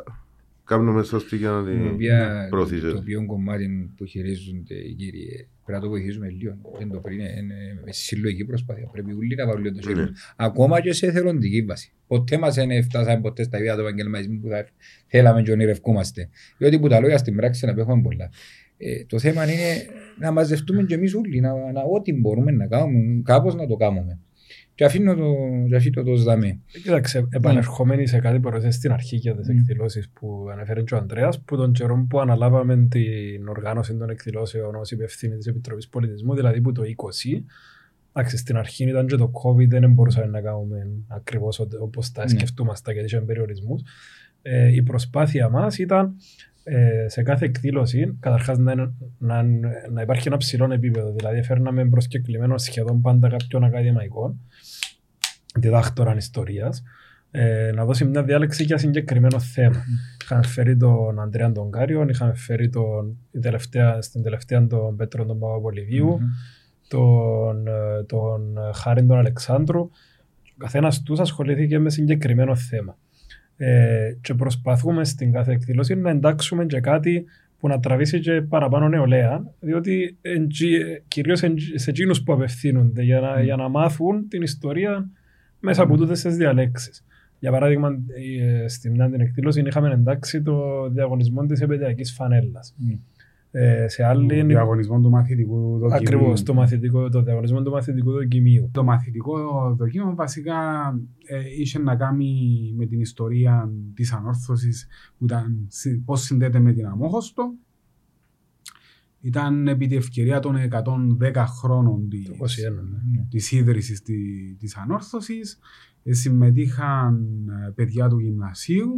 κάνουμε σωστή για να Το την οποία- Το προωθήσετε. οποίο κομμάτι που χειρίζονται οι κύριοι πρέπει να το βοηθήσουμε λίγο. Δεν το πριν είναι, είναι με συλλογική προσπάθεια. Πρέπει όλοι να βάλουν το χέρι. Ναι. τους. Ακόμα και σε εθελοντική βάση. Ποτέ μας δεν φτάσαμε ποτέ στα βία του επαγγελματισμού που θα θέλαμε και ονειρευκούμαστε. Διότι που τα λόγια στην πράξη να έχουμε πολλά. Ε, το θέμα είναι να μαζευτούμε και εμείς όλοι, να, να, ό,τι μπορούμε να κάνουμε, κάπως να το κάνουμε. Και αφήνω το, και αφήνω το σδαμέ. Κοίταξε, επανερχόμενοι σε κάτι που ρωτήσες στην αρχή για τις Mm. εκδηλώσεις που ανέφερε και ο Ανδρέας, που τον καιρό που αναλάβαμε την οργάνωση των εκδηλώσεων ως υπευθύνη της Επιτροπής Πολιτισμού, δηλαδή που το 20, εντάξει, στην αρχή ήταν και το COVID, δεν μπορούσαμε να κάνουμε ακριβώς ό- όπως τα Ναι. σκεφτούμαστε γιατί είχε περιορισμούς. Ε, η προσπάθεια μας ήταν ε, σε κάθε εκδήλωση καταρχάς να, είναι- να, να υπάρχει ένα ψηλό επίπεδο. Δηλαδή φέρναμε προσκεκλημένο σχεδόν πάντα κάποιον ακαδημαϊκό, διδάκτοραν ιστορίας, ε, να δώσει μια διάλεξη για συγκεκριμένο θέμα. Είχαμε φέρει τον Αντρέα τον Κάριο, είχαμε φέρει τον, η τελευταία, στην τελευταία τον Πέτρο τον Παπαπολιβίου, Μμμ. Τον, ε, τον Χάριν τον Αλεξάνδρου. Ο καθένας τους ασχολήθηκε με συγκεκριμένο θέμα. Ε, και προσπαθούμε στην κάθε εκδήλωση να εντάξουμε και κάτι που να τραβήσει και παραπάνω νεολαία, διότι κυρίως σε εκείνους που απευθύνονται για να, Mm. για να μάθουν την ιστορία μέσα από τούτες τις διαλέξεις. Για παράδειγμα, ε, στην μια την εκδήλωση είχαμε εντάξει το διαγωνισμό της επαιδειακής φανέλας. Μμ. Ε, σε Το άλλη διαγωνισμό του μαθητικού δοκιμίου. Ακριβώς, το, μαθητικό, το διαγωνισμό του μαθητικού δοκιμίου. Το μαθητικό δοκίμιο βασικά ε, είχε να κάνει με την ιστορία της ανόρθωσης που ήταν συ- πώς συνδέεται με την αμόχωστο. Ήταν επί τη ευκαιρία των 110 χρόνων Το της, 21, ναι. Ναι. της ίδρυσης τη, της ανόρθωσης. Ε, συμμετείχαν ε, παιδιά του γυμνασίου.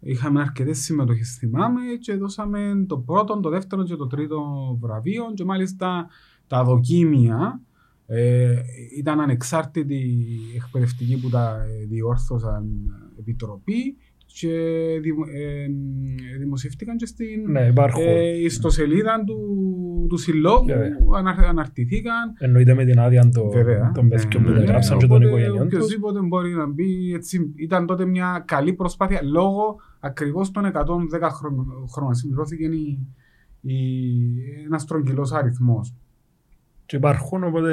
Είχαμε αρκετές συμμετοχές, θυμάμαι, και δώσαμε το πρώτο, το δεύτερο και το τρίτο βραβείο. Και μάλιστα τα δοκίμια ε, ήταν ανεξάρτητοι εκπαιδευτικοί που τα ε, διόρθωσαν επιτροπή και δημο- ε, δημοσιεύτηκαν και στην Ναι, υπάρχουν. ε, ιστοσελίδα του, του συλλόγου, Βέβαια. ανα- αναρτηθήκαν. Εννοείται με την άδεια των, Βέβαια. των παιδιών που Ναι, τα ναι, γράψαν και των οπότε οικογενειών τους. Οποιοςδήποτε μπορεί να μπει. Έτσι, ήταν τότε μια καλή προσπάθεια λόγω ακριβώς των 110 χρόνων. χρόνων. Συμπληρώθηκε η, η, ένας στρογγυλό αριθμός. Και υπάρχουν, οπότε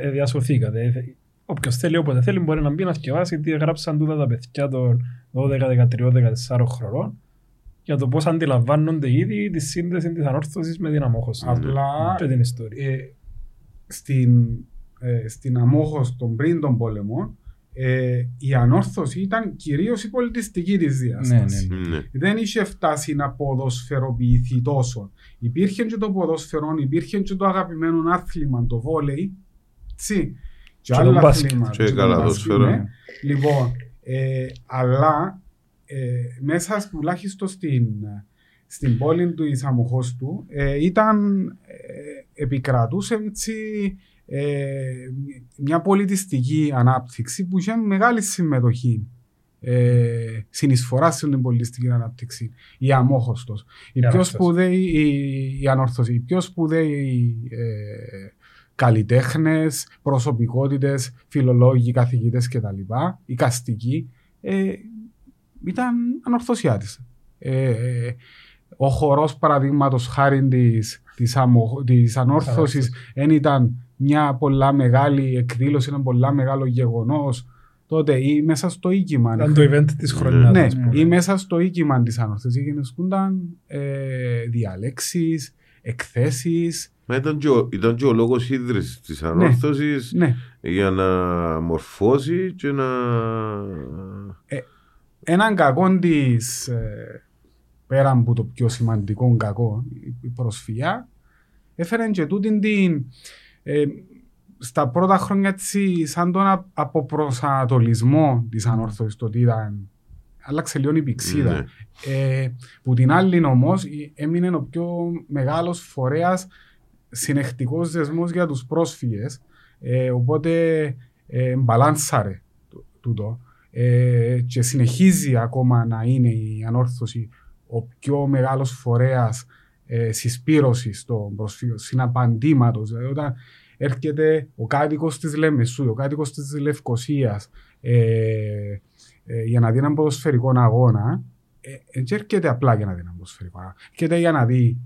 ε, ε, διασωθήκατε. Ε, Όποιος θέλει, όποτε θέλει, μπορεί να μπει να σκεφάσει τι γράψαν τούτα τα παιδιά των 12, 13, 14 χρονών για το πώς αντιλαμβάνονται ήδη τη σύνδεση της ανόρθωσης με την αμόχωση Απλά και την ιστορία. ε, στην, ε, στην αμόχωστο πριν τον πόλεμο ε, η ανόρθωση ήταν κυρίως η πολιτιστική της Ναι, διάσταση. ναι, ναι. Ναι. δεν είχε φτάσει να ποδοσφαιροποιηθεί τόσο. Υπήρχε και το ποδόσφαιρο, υπήρχε και το αγαπημένο άθλημα, το βόλεϊ. Τσι. Και, Και άλλα το μπάσκετ. αθλήματα. Και το καλά μπάσκετ, ποδόσφαιρο. ναι. Λοιπόν, ε, αλλά ε, μέσα τουλάχιστον στην, στην πόλη του Ισαμοχώστου ε, ήταν, ε, επικρατούσε έτσι, ε, μια πολιτιστική ανάπτυξη που είχε μεγάλη συμμετοχή ε, συνεισφορά στην πολιτιστική ανάπτυξη. Η αμόχωστος. Η, πιο ανόρθωση. σπουδαίοι, η, η ανόρθωση. Οι πιο σπουδαίοι ε, καλλιτέχνες, προσωπικότητες, φιλολόγοι, καθηγητές κτλ. Οι καστικοί ε, ήταν ανορθωσιάτες. Ε, ε, ο χορός παραδείγματος χάρη της, της, αμο, της ανόρθωσης δεν ήταν μια πολλά μεγάλη εκδήλωση, ένα πολλά μεγάλο γεγονός τότε ή μέσα στο οίκημα. Ήταν το event της χρονιάς. Ναι, ας πούμε. ή μέσα στο οίκημα της ανόρθωσης γίνονταν ε, διαλέξεις, εκθέσεις. Μα ήταν και ο, ήταν και ο λόγος ίδρυσης της ανόρθωσης Ναι, για να μορφώσει και να... έναν κακό της πέρα από το πιο σημαντικό κακό, η προσφυγιά, έφερε και τούτην την. ε, στα πρώτα χρόνια έτσι, σαν τον α- αποπροσανατολισμό της ανόρθωση, το ότι ήταν. Άλλαξε λίγο η πηξίδα. Ναι. Ε, που την άλλη όμως έμεινε ο πιο μεγάλος φορέας συνεχτικό δεσμό για τους πρόσφυγες. Ε, οπότε ε, μπαλάνσαρε τού- τούτο. Ε, και συνεχίζει ακόμα να είναι η ανόρθωση ο πιο μεγάλος φορέας ε, συσπήρωσης των προσφύγων, συναπαντήματος. Δηλαδή όταν έρχεται ο κάτοικος της Λεμεσού, ο κάτοικος της Λευκοσίας ε, ε, για να δει έναν ποδοσφαιρικό αγώνα, ε, δεν έρχεται απλά για να δει έναν ποδοσφαιρικό αγώνα. Έρχεται για να δει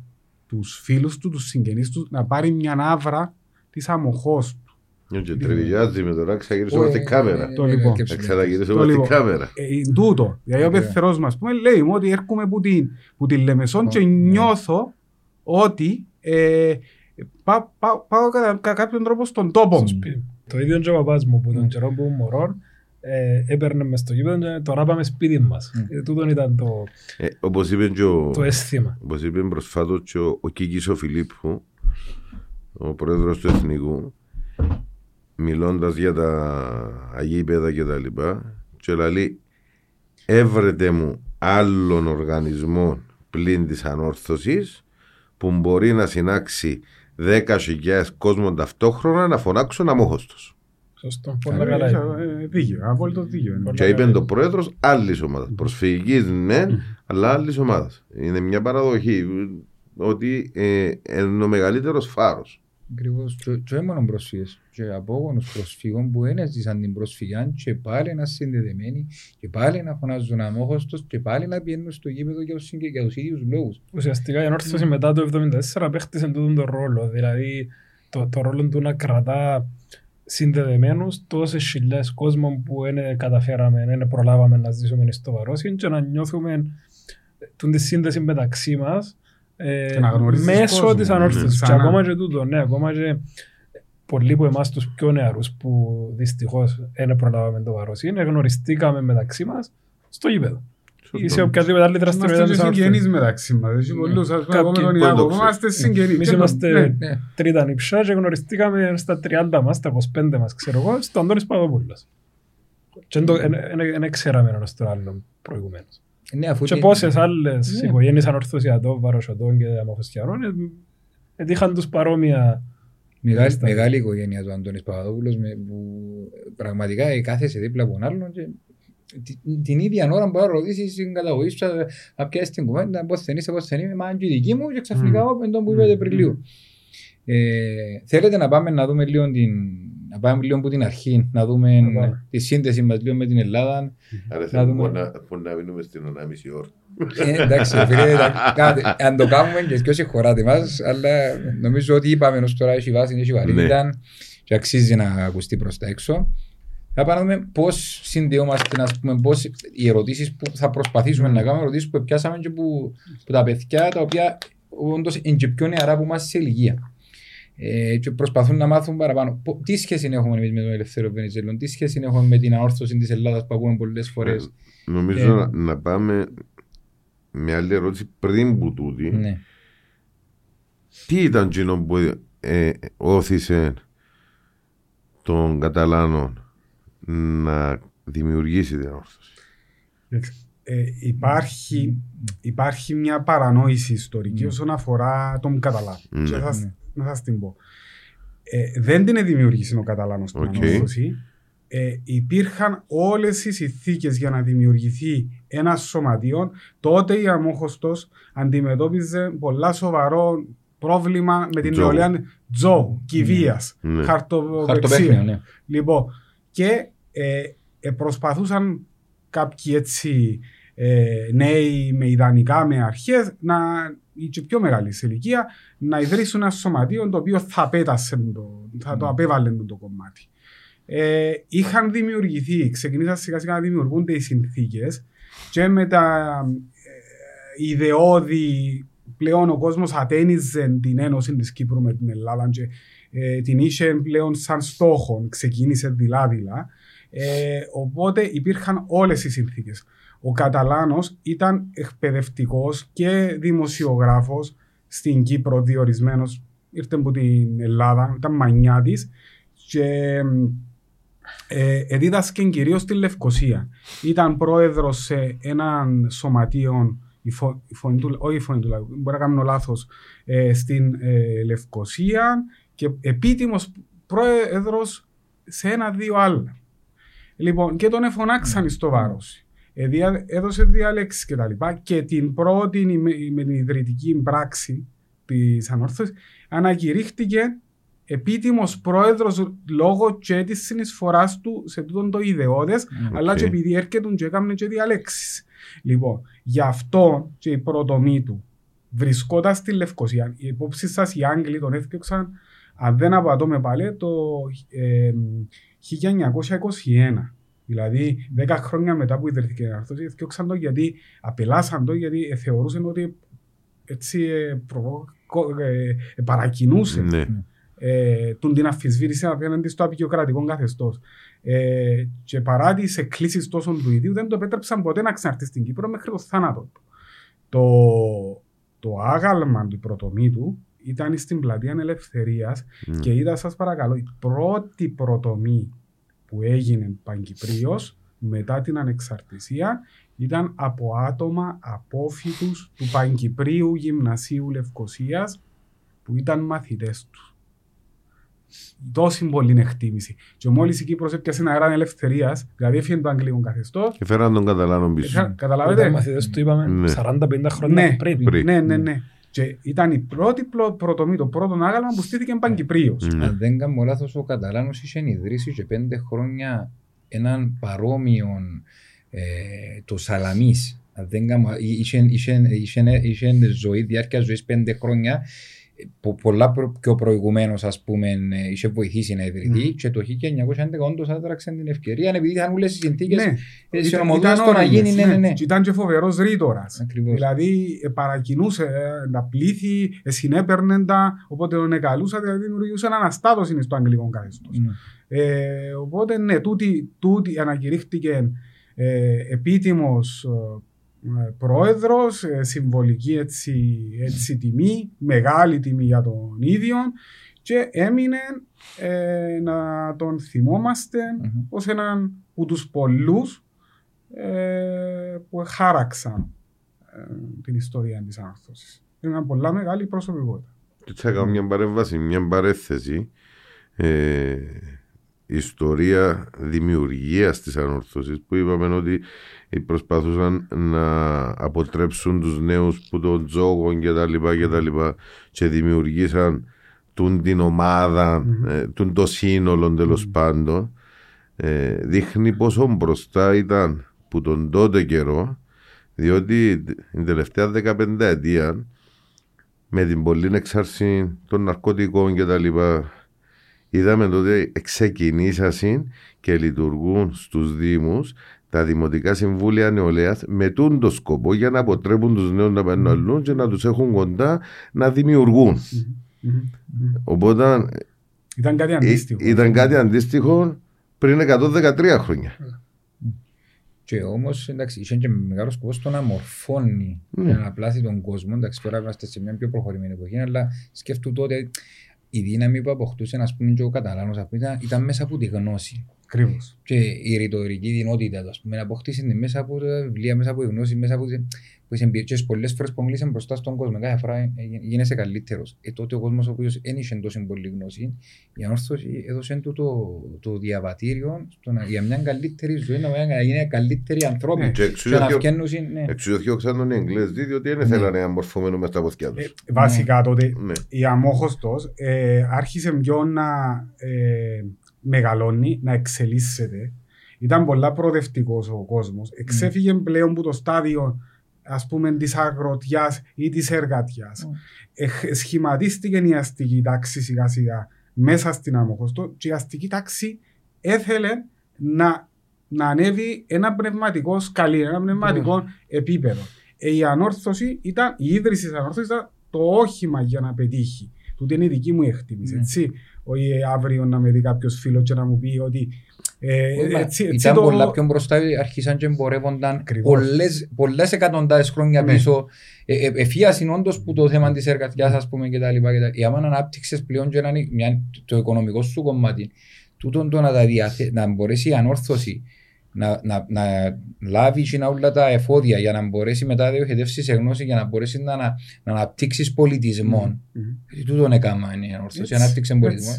τους φίλους του, τους συγγενείς του, να πάρει μια άβρα της αμοχώς του. Και τρεβιάζει με τώρα, ξαγυρίσουμε στην κάμερα. Το λοιπόν. Ξαγυρίσουμε Το στην λοιπόν. κάμερα. Ε, είναι τούτο. Δηλαδή ο πεθερός μας πούμε, λέει μου ότι έρχομαι που την, που την Λεμεσόν και Ναι. νιώθω ότι ε, πά- πά- πάω κατά, κατά κάποιον τρόπο στον τόπο στο μου. σπίτι. Το ίδιο και ο παπάς μου που Ναι. τον καιρό που ήμουν μωρό ε, έπαιρνε μες στο γήπεδο και τώρα πάμε σπίτι μας. Mm. Ε, Τούτον ήταν το, Ε, όπως είπε και ο, το αίσθημα. όπως είπε προσφάτως και ο, ο Κίκης ο Φιλίππου, ο πρόεδρος του Εθνικού, μιλώντας για τα αγίπεδα και τα λοιπά, και λέει, έβρετε μου άλλον οργανισμό πλην της ανόρθωσης που μπορεί να συνάξει 10.000 κόσμων ταυτόχρονα να φωνάξουν αμόχωστος. Σωστό. Πολύ Ε, καλά. ε, είπε. ε, Δίκαιο, απόλυτο δίκαιο. είναι. Πολύ Και είπε καλά. το πρόεδρος άλλης ομάδας. Προσφυγική ναι, αλλά άλλης ομάδας. Είναι μια παραδοχή ότι ε, είναι ο μεγαλύτερος φάρος. Ακριβώς. Και- Και όχι μόνο προσφύγες. Και απόγονους προσφύγων που δεν έζησαν την προσφυγιά και πάλι να συνδεδεμένοι και πάλι να φωνάζουν αμόχωστος και πάλι να πηγαίνουν στο γήπεδο για τους, συγκε- για τους ίδιους λόγους. Ουσιαστικά η ανόρθωση μετά το 1974 παίχτησε τούτον τον ρόλο. Δηλαδή το, το ρόλο του να κρατά συνδεδεμένους τόσες χιλιάδες κόσμων που δεν καταφέραμε, δεν προλάβαμε να ζήσουμε στο βαρόσιν και να νιώθουμε τον τη σύνδεση μεταξύ μας ε, Και να γνωρίζεις μέσω κόσμο, της ναι, ανόρθωσης. Και ξανά. ακόμα και τούτο, ναι, ακόμα και πολλοί από εμάς τους πιο νεαρούς που δυστυχώς δεν προλάβαμε το βαρόσιν, γνωριστήκαμε μεταξύ μας στο γήπεδο. Ή σε οποιαδήποτε άλλη Είμαστε δραστηριότητα και της ανόρθωσης. συγγενείς μεταξύ μας. Έχει πολλούς, ας πούμε, εγώ με Κάποιοι τον που δεν το Ιάκωβο, ξέρουν. είμαστε συγγενείς. Εμείς Και το- είμαστε ναι. Ναι. τρίτα νυψά και γνωριστήκαμε στα 30 μας, στα 25 μας, ξέρω εγώ, στο Αντώνης Παπαδόπουλος. Και δεν ξέραμε ένας τον άλλον προηγουμένως. Ναι, αφού Και και- πόσες άλλες Ναι. οικογένειες ανορθωσιατών, βαροσιατών και αμαχωστιαρών ε, έτυχαν τους παρόμοια Μεγάλη, Μάλιστα. μεγάλη οικογένεια του Αντώνης Παπαδόπουλος με, που πραγματικά ε, κάθεσε δίπλα από τον άλλον και την, την ίδια ώρα μπορεί να ρωτήσεις την καταγωγή σου να πιάσεις την κουβέντα πώς δεν είσαι, πώς δεν είμαι, μα αν και η δική μου και ξαφνικά Μμμ. mm. εντός που είπατε πριν λίγο. Ε, θέλετε να πάμε να δούμε λίγο την, να πάμε λίγο από την αρχή, να δούμε Να πάμε. τη σύνδεση μας λίγο με την Ελλάδα. Άρα Να θέλουμε δούμε. να, που να μείνουμε στην 1,5 ώρα. Ε, εντάξει, ρε φίλε, τα- [LAUGHS] κάντε- αν το κάνουμε και ποιος συγχωράτε μας, αλλά νομίζω ότι είπαμε ως τώρα έχει βάση, έχει βαρύτητα και αξίζει να ακουστεί προς τα έξω. Θα πάμε να δούμε πώς συνδεόμαστε, ας πούμε, πώς οι ερωτήσεις που θα προσπαθήσουμε να κάνουμε, ερωτήσεις που πιάσαμε και που, που τα παιδιά τα οποία όντως είναι και πιο νεαρά από εμάς σε ηλικία. Ε, και προσπαθούν να μάθουν παραπάνω. Πο- Τι σχέση έχουμε εμείς με τον Ελευθέριο Βενιζέλον, τι σχέση έχουμε με την αόρθωση της Ελλάδας που ακούμε πολλές φορές; Νομίζω Ε. να, να πάμε με άλλη ερώτηση πριν που τούτη. Ναι. Τι ήταν εκείνο που ε, ώθησε τον Καταλάνο να δημιουργήσει την Ανόρθωση. Ε, υπάρχει, υπάρχει μια παρανόηση ιστορική Mm. όσον αφορά τον Καταλάνο. Ναι. Και θα, σ- Ναι. να σας την πω. ε, δεν την δημιούργησε ο Καταλάνος την Οκ. ανόρθωση. Ε, υπήρχαν όλες οι συνθήκες για να δημιουργηθεί ένα σωματείο. Τότε η Αμόχωστος αντιμετώπιζε πολλά σοβαρό πρόβλημα με την Τζόγου. νεολαία τζόγου, κηδείας, Ναι. Χαρτοπέχνιο, χαρτοπεξία. ναι. Λοιπόν, και ε, ε, προσπαθούσαν κάποιοι έτσι ε, νέοι με ιδανικά, με αρχές, να, ή και πιο μεγάλη σε ηλικία, να ιδρύσουν ένα σωματείο το οποίο θα πέτασε, το, θα το Mm. απέβαλε το κομμάτι. Ε, είχαν δημιουργηθεί, ξεκινήσαν σιγά σιγά να δημιουργούνται οι συνθήκες και με τα ε, ιδεώδη πλέον ο κόσμος ατένιζε την ένωση της Κύπρου με την Ελλάδα και ε, την είχε πλέον σαν στόχο, ξεκίνησε δειλά-δειλά. Ε, οπότε υπήρχαν όλες οι συνθήκες. Ο Καταλάνος ήταν εκπαιδευτικός και δημοσιογράφος στην Κύπρο διορισμένος, ήρθε από την Ελλάδα, ήταν μανιά της και ε, εδίδασκε κυρίως στη Λευκοσία. Ήταν πρόεδρος σε έναν σωματείο, η φω, η φωνή του, όχι η φωνή του λαού, μπορεί να κάνω λάθος, ε, στην ε, Λευκοσία και επίτιμος πρόεδρος σε ένα-δύο άλλα. Λοιπόν, και τον εφωνάξαν στο βάρος. Ε, δια- έδωσε διάλεξη και τα λοιπά και την πρώτη με, με την ιδρυτική πράξη της ανόρθωσης ανακηρύχθηκε επίτιμος πρόεδρος λόγω και της συνεισφοράς του σε τούτο το ιδεώδες αλλά και επειδή έρχεται και έκαμε και διαλέξεις. Λοιπόν, γι' αυτό και η προτομή του βρισκόταν στη Λευκοσία. Η υπόψη σας οι Άγγλοι τον έφτιαξαν, αν δεν απατώμε πάλι, το ε, 1921. Δηλαδή, 10 χρόνια μετά που ιδρύθηκε η αναρθώση, έφτιαξαν το γιατί απελάσαν το γιατί ε, θεωρούσαν ότι έτσι ε, προβο- κο- ε, ε, παρακινούσε Ναι. ε, τον την αμφισβήτηση απέναντι στο απεικιοκρατικό καθεστώς. Ε, και παρά τις εκκλήσεις τόσο του ιδίου, δεν το επέτρεψαν ποτέ να ξαναρθεί στην Κύπρο μέχρι το θάνατο του. Το, το άγαλμα του πρωτομή του ήταν στην πλατεία Ελευθερίας Mm. και είδα σας παρακαλώ, η πρώτη πρωτομή που έγινε Παγκυπρίος μετά την ανεξαρτησία ήταν από άτομα απόφοιτους του Παγκυπρίου Γυμνασίου Λευκοσίας που ήταν μαθητές τους. Τόση πολλή εκτίμηση. Και μόλις η Κύπρος έπιασε ένα αέρα ελευθερίας, δηλαδή έφυγε το Αγγλικό καθεστώς. Και φέραν τον Καταλάνο πίσω. Όταν Καταλαβαίνετε. μαθητές του είπαμε Ναι. 40-50 χρόνια Ναι. πριν. Πριν. Ναι, ναι, ναι. Και ήταν η πρώτη πλο- πρωτομή, το πρώτο άγαλμα που στήθηκε Παγκυπρίος. Ναι. Αν δεν κάνω λάθος, ο Καταλάνος είχε ιδρύσει και πέντε χρόνια έναν παρόμοιο ε, το Σαλαμίς. Αν δεν κάνω, είχε, είχε, είχε, είχε ζωή, διάρκεια ζωής πέντε χρόνια ε, που πολλά προ, πιο προηγουμένως, ας πούμε, ε, είχε βοηθήσει να ιδρυθεί. Μμμ. Και το 1911 όντως άδραξε την ευκαιρία, επειδή είχαν όλες τι συνθήκες Ναι, ε, Ήταν- συνομοδία ήταν στο να όριμες, γίνει. Ναι, ναι, ναι. Και ήταν και φοβερός ρήτορας. Ακριβώς. Δηλαδή ε, παρακινούσε ε, τα πλήθη, ε, συνέπαιρνε τα, οπότε τον εκαλούσα, δηλαδή δημιουργούσε έναν αναστάτωση στο αγγλικό καθεστώς. Ναι. Ε, οπότε ναι, τούτη, τούτη ανακηρύχθηκε ε, επίτιμος ε, ε, πρόεδρος, ε, συμβολική έτσι, έτσι τιμή, μεγάλη τιμή για τον ίδιο και έμεινε ε, να τον θυμόμαστε Μμμ. ως έναν από τους πολλούς ε, που χάραξαν ε, την ιστορία της ανόρθωσης. Είναι μια πολλά μεγάλη προσωπικότητα. Και θα κάνω μια παρέμβαση, μια παρέθεση. Ε, ιστορία δημιουργίας της ανόρθωσης που είπαμε ότι προσπαθούσαν να αποτρέψουν τους νέους που τον τζόγο και τα λοιπά και τα λοιπά και δημιουργήσαν τούν την ομάδα, Μμμ. ε, τούν το σύνολο τέλος πάντων ε, δείχνει πόσο μπροστά ήταν που τον τότε καιρό διότι την τελευταία 15 ετία με την πολλή εξάρση των ναρκωτικών και τα λοιπά είδαμε τότε ξεκινήσασαν και λειτουργούν στους Δήμους τα Δημοτικά Συμβούλια Νεολαίας με τούν το σκοπό για να αποτρέπουν τους νέους να πάνε αλλού και να τους έχουν κοντά να δημιουργούν. Μμμ. Μμμ. Οπότε Ήταν κάτι ε, αντίστοιχο. ήταν κάτι αντίστοιχο πριν 113 χρόνια. Και όμως, εντάξει, είχε και μεγάλος σκοπός στο να μορφώνει Ναι. και να αναπλάσει τον κόσμο. Εντάξει, τώρα είμαστε σε μια πιο προχωρημένη εποχή, αλλά σκέφτομαι τότε η δύναμη που αποκτούσε, ας πούμε, και ο Καταλάνο, ήταν, ήταν μέσα από τη γνώση. Ακριβώς. και η ρητορική δυνότητα του, ας πούμε, να αποκτήσει την μέσα από τα βιβλία, μέσα από τη γνώση, μέσα από τις που είσαι εμπειρίες πολλές φορές που μιλήσαν μπροστά στον κόσμο, κάθε φορά ε, γίνεσαι καλύτερος. Ε, τότε ο κόσμος ο οποίος δεν είχε τόσο πολύ γνώση, η ανόρθωση έδωσε του το, το διαβατήριο στο να, για μια καλύτερη ζωή, να να γίνει καλύτεροι ανθρώποι. Ναι. Και Και να εξού φτιάχνουν, ναι. εξού διώξαν οι Εγγλέζοι, διότι δεν Ναι. θέλανε να μορφωμένουν μες τα πόθηκια Ε, τους. βασικά τότε Ναι. η αμόχωστος ε, άρχισε πιο να ε, μεγαλώνει, να εξελίσσεται. Ήταν πολλά προοδευτικός ο κόσμος. Εξέφυγε πλέον από το στάδιο ας πούμε της αγροτιάς ή της εργατιάς. Mm. Ε, σχηματίστηκε η αστική τάξη σιγά σιγά μέσα στην αμόχωστο και η αστική τάξη έθελε να, να ανέβει ένα πνευματικό σκαλί, ένα πνευματικό επίπεδο. Ε, η ανόρθωση ήταν, η ίδρυση της ανόρθωσης ήταν το όχημα για να πετύχει. Τούτη είναι η δική μου εκτίμηση. Ναι. Έτσι. Όχι αύριο να με δει κάποιος φίλος και να μου πει ότι. Ε, Όχι, μα έτσι, έτσι Ήταν το- πολλά πιο μπροστά, άρχισαν και εμπορεύονταν Ακριβώς. πολλές, πολλές εκατοντάδες χρόνια Ναι. πίσω. Ε, ε, Εφίασαν όντως που το θέμα της εργατιάς, ας πούμε, και τα λοιπά. και τα- Η άμα ανάπτυξες πλέον και έναν- μια- το οικονομικό σου κομμάτι, τούτον το να, τα διαθε... να μπορέσει η ανόρθωση να, να, να λάβεις και όλα τα εφόδια για να μπορέσει μετά να διοχετεύσεις σε γνώση για να μπορέσεις να, να, να αναπτύξεις πολιτισμό. Μμμ. Mm. Τούτον έκανα η ανόρθωση, Έτσι, ανάπτυξε έτσι. πολιτισμό.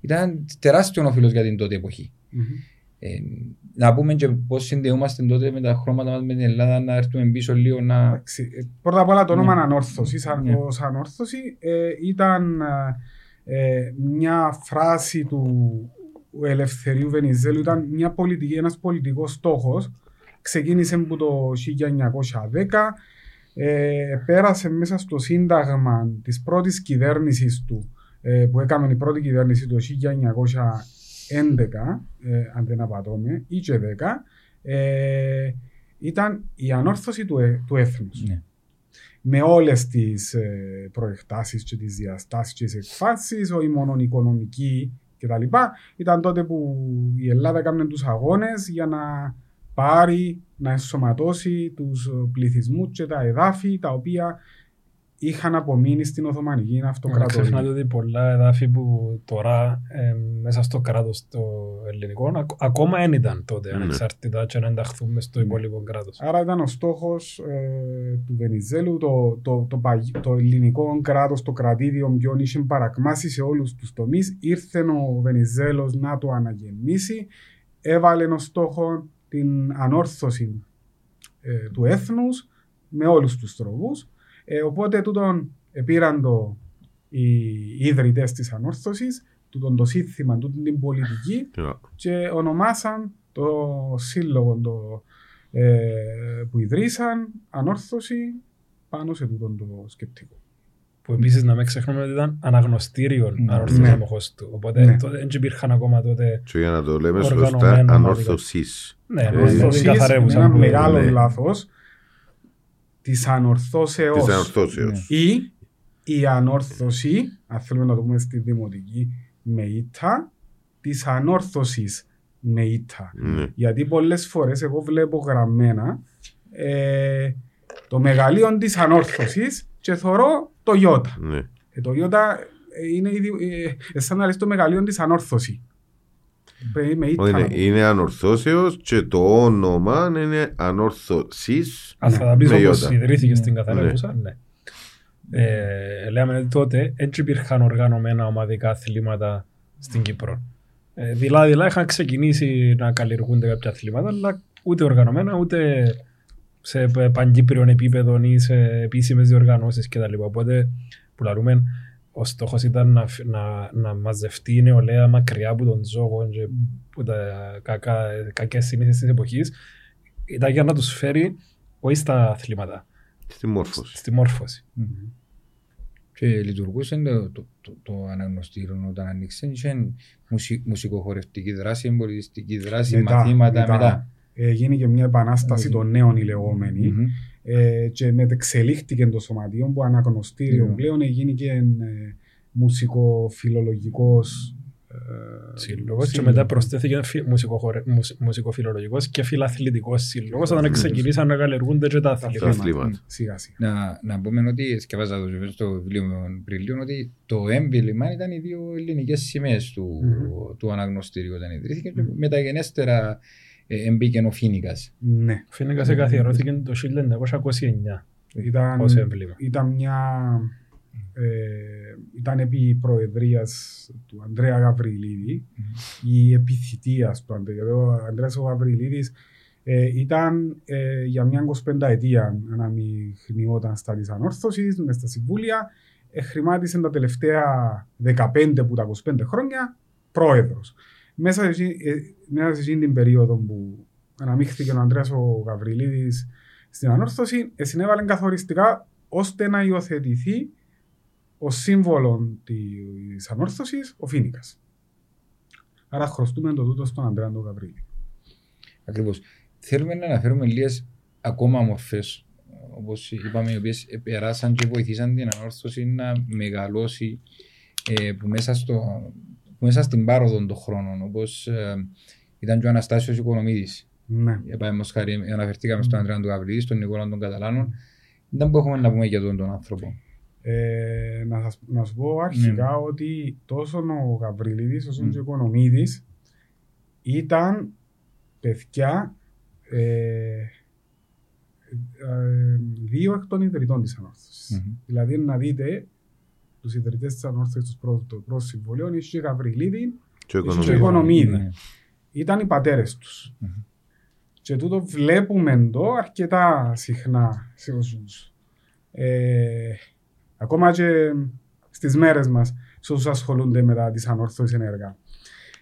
Ήταν τεράστιος όφελο για την τότε εποχή. Μμμ. Ε, να πούμε και πώς συνδεούμαστε τότε με τα χρώματα μας με την Ελλάδα, να έρθουμε πίσω λίγο να. Εντάξει, ε, Πρώτα απ' όλα το όνομα Ναι. ανόρθωση. Σαν, Ναι. ως ανόρθωση ε, ήταν ε, μια φράση του Ελευθερίου Βενιζέλου, ήταν μια πολιτική, ένας πολιτικός στόχος. Ξεκίνησε από το 1910, ε, πέρασε μέσα στο σύνταγμα της πρώτης κυβέρνησης του, ε, που έκαμε η πρώτη κυβέρνηση το 1911, ε, αν δεν απατώμε, ή και 10, ε, ήταν η ανόρθωση του, ε, του έθνους. Ναι. Με όλες τις ε, προεκτάσεις και τις διαστάσεις και τις εκφάσεις, όχι μόνο οικονομική κτλ. Ήταν τότε που η Ελλάδα έκανε τους αγώνες για να πάρει, να ενσωματώσει τους πληθυσμούς και τα εδάφη τα οποία είχαν απομείνει στην Οθωμανική Να Αυτοκρατορία. ξεχνάτε ότι πολλά εδάφη που τώρα ε, μέσα στο κράτος το ελληνικό ακ- ακόμα δεν ήταν τότε Ναι. ανεξαρτητά και να ενταχθούμε στο υπόλοιπο κράτος. Άρα ήταν ο στόχος ε, του Βενιζέλου το, το, το, παγι- το ελληνικό κράτος, το κρατήδιο ποιον είχε παρακμάσει σε όλους τους τομείς. Ήρθε ο Βενιζέλος να το αναγεννήσει. Έβαλε ως στόχο την ανόρθωση ε, του έθνους με όλους τους τρόπους. Ε, οπότε τούτον πήραν το οι ίδρυτες της ανόρθωσης, τούτον το σύνθημα, τούτον την πολιτική και ονομάσαν το σύλλογο το, ε, που ιδρύσαν ανόρθωση πάνω σε τούτον το σκεπτικό. Που επίσης να μην ξεχνούμε ότι ήταν αναγνωστήριο Ναι. ανόρθωσης Ναι. αμοχώς του. Οπότε Ναι. τότε δεν υπήρχαν ακόμα τότε. Και για να το λέμε Οργανωμένα σωστά, ομαδικά. ανόρθωσης. Ναι, Ε, ανόρθωσης Ανορθώσεις καθαρεύουσα. είναι ένα που- μεγάλο ναι. Λάθος της ανορθώσεως Της ανορθώσεως. ή η ανόρθωση, αν θέλουμε να το πούμε στη δημοτική, με ήττα, της ανόρθωσης με ήττα. Ναι. Γιατί πολλές φορές εγώ βλέπω γραμμένα ε, το μεγαλείο της ανόρθωσης και θωρώ το ιώτα. Ναι. Ε, το ιώτα ε, είναι ήδη, ε, ε, σαν να λες το μεγαλείο της ανόρθωση. Πρέπει με ήττα Όχι, να Είναι, το- είναι ανορθώσεως και το όνομα είναι ανόρθωσης. Αν θα τα πεις Με όπως ιώτα. ιδρύθηκε Ναι. στην καθαρεύουσα, ναι. Ε, λέμε ότι τότε έτσι υπήρχαν οργανωμένα ομαδικά αθλήματα στην Κύπρο. Ε, δηλαδή, είχαν ξεκινήσει να καλλιεργούνται κάποια αθλήματα, αλλά ούτε οργανωμένα, ούτε σε π- παγκύπριο επίπεδο ή σε επίσημες διοργανώσεις κτλ. Οπότε, που λαρούμε, ο στόχος ήταν να, φ- να, να μαζευτεί η νεολαία μακριά από τον τζόγο και από τα κακά, κακές συνήθειες της εποχής. Ήταν για να τους φέρει όχι στα αθλήματα, Στη μόρφωση. στη μόρφωση. Και λειτουργούσε το, το, το, το αναγνωστήριο όταν ανοίξε. Είχε μουσι, μουσικοχορευτική δράση, πολιτιστική δράση, Μετά, μαθήματα μετά. μετά. Ε, γίνει μια επανάσταση Ε, των νέων οι λεγόμενοι. Μμμ. Ε, και μετεξελίχθηκε το σωματείο που αναγνωστήριο Ναι. πλέον έγινε και ε, μουσικοφιλολογικός ε, Σύλλογος και σύλλογος. μετά προσθέθηκε φι- μουσικοχωρε- μουσ- μουσικοφιλολογικός και φιλαθλητικός σύλλογος όταν ξεκινήσαν να καλλιεργούνται και τα Τα αθλήματα. αθλήματα. Σιγά σιγά. Να, να πούμε ότι σκεφάζα το βιβλίο στο βιβλίο μου πριν λίγο ότι το έμβλημα ήταν οι δύο ελληνικές σημαίες του, Μμμ. του αναγνωστήριου όταν ιδρύθηκε και μεταγενέστερα ε, εμπήκε ο Φίνικας. Ναι. Ο Φίνικας εκαθιερώθηκε το 1929 Ήταν, ως έμβλημα. ήταν μια... Ε, ήταν επί προεδρίας του Ανδρέα Γαβριλίδη η επιθυτείας του Ανδρέα. Γιατί Ο Ανδρέας ο Γαβριλίδης ε, ήταν ε, για μια 25 ετία αναμειχνιόταν στα της ανόρθωσης, μες στα συμβούλια, ε, χρημάτισε τα τελευταία 15 που τα 25 χρόνια πρόεδρος. Μέσα σε, εκείνη- ε, μέσα σε εκείνη την περίοδο που αναμίχθηκε ο Ανδρέας ο Γαβριλίδης στην ανόρθωση, ε, συνέβαλε καθοριστικά ώστε να υιοθετηθεί ο σύμβολο της ανόρθωσης ο Φίνικας. Άρα χρωστούμε το τούτο στον Ανδρέα τον Γαβρίλη. Ακριβώς. Θέλουμε να αναφέρουμε λίγες ακόμα μορφές, όπως είπαμε, οι οποίες περάσαν και βοηθήσαν την ανόρθωση να μεγαλώσει ε, που, μέσα στο, που μέσα στην πάροδο των χρόνων. Όπως ήταν και ο Αναστάσιος Οικονομίδης. Ναι. Επάμε χάρη, αναφερθήκαμε στον Ανδρέα του Γαβριλίδη, στον Νικόλα των Καταλάνων. Δεν μπορούμε να πούμε για τον, τον άνθρωπο. Ε, να, σας, να σου πω αρχικά ότι τόσο ο Γαβριλίδης όσο και ο Οικονομίδης ήταν παιδιά ε, ε, δύο εκ των ιδρυτών της ανόρθωσης. Μμμ. Δηλαδή να δείτε τους ιδρυτές της ανόρθωσης τους πρώτους, το πρώτο συμβολίο, είχε και Γαβριλίδη, Και ο και οικονομικός. οικονομίδη. Ναι. ήταν οι πατέρες τους. Μμμ. Και τούτο βλέπουμε το αρκετά συχνά σε όσους. Ε, ακόμα και στις μέρες μας, σε όσους ασχολούνται με τα της ανόρθωσης ενέργα.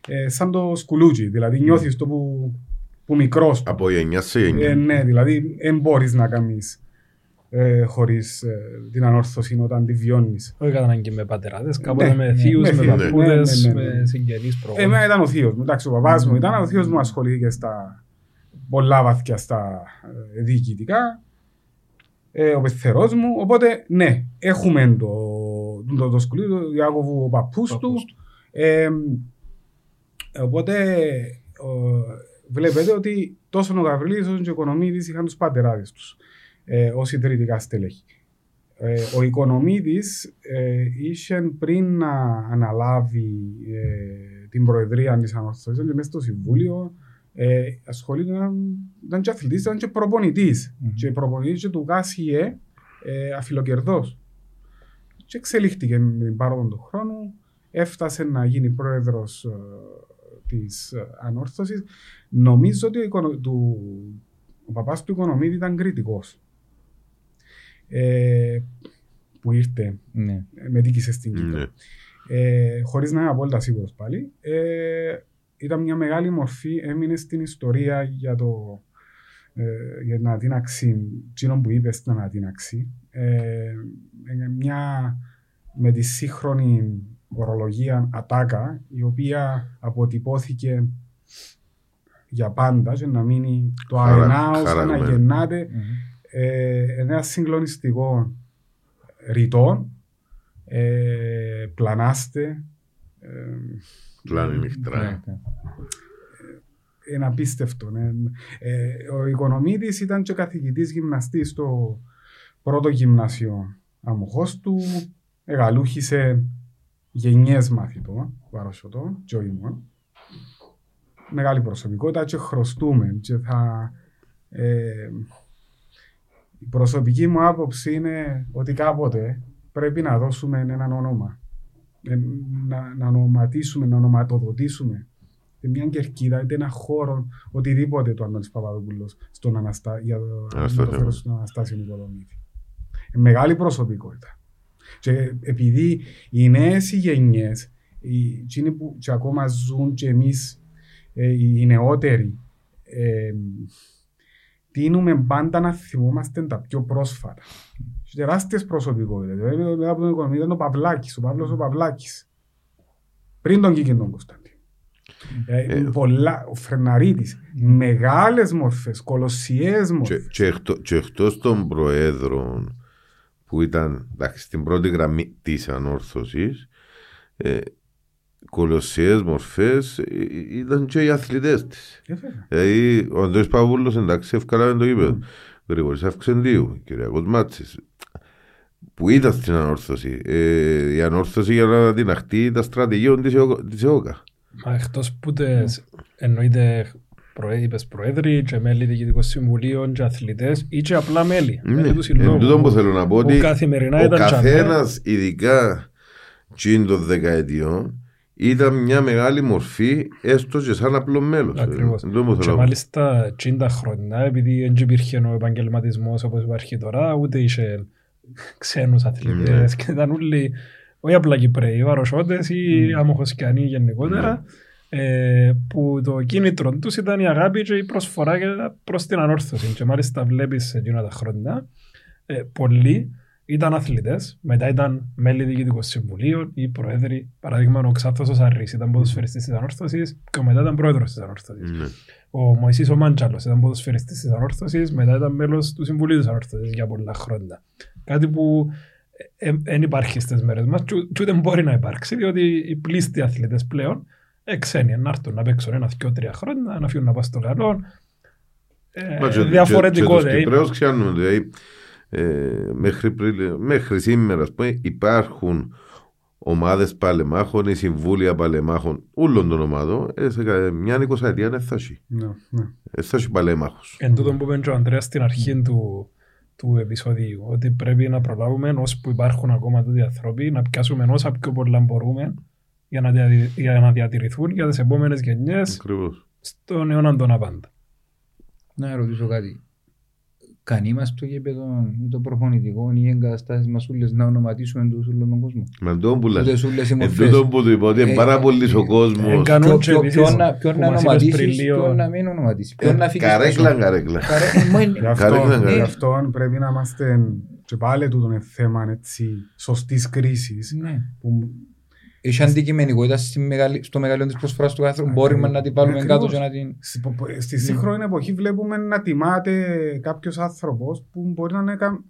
Ε, σαν το σκουλούτσι, δηλαδή νιώθεις το που, που μικρός. Από γενιάς σε γενιά. Ε, ναι, δηλαδή δεν μπορείς να κάνεις ε, χωρίς ε, την ανόρθωση όταν τη βιώνεις. Όχι κατά ανάγκη με πατεράδες, κάποτε Ναι, με ναι, θείους, με με θείους, παππούδες, ναι, ναι, ναι, ναι. με συγγενείς Εμένα προγόνους. ήταν ο θείος μου, εντάξει, ο παπάς μου ήταν, ο θείος μου ασχολήθηκε στα πολλά βαθιά στα ε, διοικητικά, ε, ο πεθερός μου, οπότε ναι, έχουμε το, το, το σκουλί του Ιάκωβου ο παππούς του, Παππούς του. ε, οπότε ο, βλέπετε ότι τόσο ο Γαβρίλης όσο και ο Οικονομίδης είχαν τους πατεράδες τους ε, ως ιδρυτικά στελέχη. Ε, ο Οικονομίδης ε, είχε πριν να αναλάβει ε, την προεδρία της Ανορθωσίας και μέσα στο Συμβούλιο ε, ασχολείται, ήταν και αθλητής, ήταν και προπονητής. Μμμ. Και προπονητής και του ΚΑΣΙΕ ε, αφιλοκερδός. Και εξελίχθηκε με την πάροδο του χρόνου, έφτασε να γίνει πρόεδρος ε, της ε, Ανόρθωσης. Νομίζω ότι ο, οικονο- του, ο παπάς του Οικονομίδη ήταν κριτικός. Ε, που ήρθε, Ναι. ε, μετήκησε στην Κύπρο. Ναι. Ε, χωρίς να είμαι απόλυτα σίγουρος πάλι. Ε, ήταν μια μεγάλη μορφή, έμεινε στην ιστορία για, το, ε, για την ανατείναξη, εκείνο που είπες στην ανατείναξη. Ε, είναι μια με τη σύγχρονη ορολογία ατάκα, η οποία αποτυπώθηκε για πάντα και να μείνει το Χαρα- αενάος, να χαραγμένο. γεννάται Μμμ. Ε, ένα συγκλονιστικό ρητό, ε, πλανάστε, ε, Πλάνη νυχτρά. Ναι, ναι. είναι απίστευτο. ναι. Ε, ο Οικονομίδης ήταν και καθηγητής γυμναστής στο πρώτο γυμνάσιο Αμοχώστου, εγαλούχησε γενιές μαθητών, παροσιωτών και όχι μόνο. Μεγάλη προσωπικότητα και χρωστούμε και θα... ε, η προσωπική μου άποψη είναι ότι κάποτε πρέπει να δώσουμε έναν όνομα. Ε, να, να ονοματίσουμε, να ονοματοδοτήσουμε είτε μια κερκίδα, είτε ένα χώρο, οτιδήποτε του Αντώνης Παπαδόπουλος στον Αναστά, για το Αναστάσιο. μεταφέρω στον Αναστάσιο Νικολομίδη. Ε, μεγάλη προσωπικότητα. Και επειδή οι νέες οι γενιές, οι, εκείνοι που και ακόμα ζουν και εμείς ε, οι νεότεροι, ε, τείνουμε πάντα να θυμόμαστε τα πιο πρόσφατα. Και τεράστιες προσωπικότητες. Δηλαδή, μετά από τον οικονομία ήταν ο Παυλάκης, ο Παύλος ο Παυλάκης. Πριν τον Κίκη τον Κωνσταντίνο. Ε, Ε, πολλά, ο Φρεναρίτης, μεγάλες μορφές, κολοσιαίες Και, μορφές. και, εκτό, και εκτός των προέδρων που ήταν εντάξει, στην πρώτη γραμμή της ανόρθωσης ε, κολοσσιαίες μορφές ε, ε, ήταν και οι αθλητές της. Ε, βέβαια. Δηλαδή, ο Αντώνης Παπούλος εντάξει ευκάλαμε το γήπεδο. Γρηγορής Αυξεντίου, Κυριακός Μάτσης, που ήταν στην ανόρθωση. Ε, η ανόρθωση για να την αχτεί ήταν στρατηγείο της ΕΟΚΑ- της ΕΟΚΑ. Μα εκτός που τες, εννοείται προέ- είπες προέδροι και μέλη διοικητικών συμβουλίων και αθλητές ή και απλά μέλη. Ναι, μέλη του εν συλλόγου. τούτο που θέλω να πω ότι που καθημερινά ο ήταν τζαμέ. καθένας, ειδικά τσιν των δεκαετιών, ήταν μια μεγάλη μορφή, έστω και σαν απλό μέλος. Ακριβώς. Εν τούτο που Και θέλω να πω. μάλιστα 60 χρόνια, επειδή δεν υπήρχε ο επαγγελματισμός όπως υπάρχει τώρα, ούτε είχε ξένους αθλητές και ήταν όλοι, όχι απλά Κυπρέοι, βαροσότες ή αμοχοσκιανοί γενικότερα, ε, που το κίνητρο τους ήταν η αγάπη και η προσφορά και- προς την ανόρθωση. Και μάλιστα βλέπεις σε εκείνα τα χρόνια, ε, πολλοί ήταν αθλητές, μετά ήταν μέλη διοικητικών συμβουλίων ή προέδροι. Παράδειγμα, ο Ξάθος ο Σαρρής ήταν ποδοσφαιριστής της ανόρθωσης και μετά ήταν πρόεδρος της ανόρθωσης. Ναι. Ο Μωυσής ο Μάντζαλος ήταν ποδοσφαιριστής της Ανόρθωσης, μετά ήταν μέλος του Συμβουλίου της Ανόρθωσης για πολλά χρόνια. Κάτι που δεν υπάρχει στις μέρες μας και ου- και ούτε μπορεί να υπάρξει, διότι οι πλήστοι αθλητές πλέον ε, ξένοι να έρθουν να παίξουν ένα, δυο, τρία χρόνια, να φύγουν να πάνε στο καλό. Ε, Μα και- διαφορετικό. και- και τους δηλαδή. Κυπρέους ξέρουν, δηλαδή, ε, μέχρι, πριν- μέχρι σήμερα ας πούμε, υπάρχουν ομάδες παλεμάχων ή συμβούλια παλεμάχων όλων των ομάδων ε, σε κα- μια εικοσαετία δεν θα έχει. Ναι, ναι. Δεν θα έχει παλέμαχους. Εν τούτο που είπε και ο Ανδρέας στην αρχή του, του επεισοδίου, ότι πρέπει να προλάβουμε ώσπου υπάρχουν ακόμα τούτοι άνθρωποι, να πιάσουμε όσα πιο πολλά μπορούμε για να, δια- για να διατηρηθούν για τις επόμενες γενιές Ακριβώς. στον αιώνα των απάντα. Να ρωτήσω κάτι. Κανεί μας το γήπεδο ή το προπονητικό ή οι εγκαταστάσεις μας ούλες να ονοματίσουμε τους όλων τον κόσμο. Με τούτο που λες. Τούτες ούλες οι Εν μορφές. τούτο που του είπα ότι είναι Ε, πάρα ε, πολύ ο ε, κόσμος. εγκαν- Ποιο- και ποιο- επίσης, Ποιον να- ποιον που να μας είπες ονοματίσεις, πριν λίγο- ποιον να μην ονοματίσεις. Ποιον να φύγεις Καρέκλα, πίσω. καρέκλα. Καρέ- Μα είναι- Γι' αυτό, Καρέκλα, γι' καρέκλα. αυτό πρέπει να είμαστε και πάλι τούτο είναι θέμα έτσι, σωστής κρίσης Ναι. που Έχει αντικειμενικότητα στη μεγαλη- στο μεγαλείο της προσφοράς του άνθρωπου. Μπορούμε να την βάλουμε Ακριβώς. κάτω και να την... Στη- πο- πο- Στη σύγχρονη εποχή βλέπουμε να τιμάται κάποιος άνθρωπος που μπορεί να είναι. κα-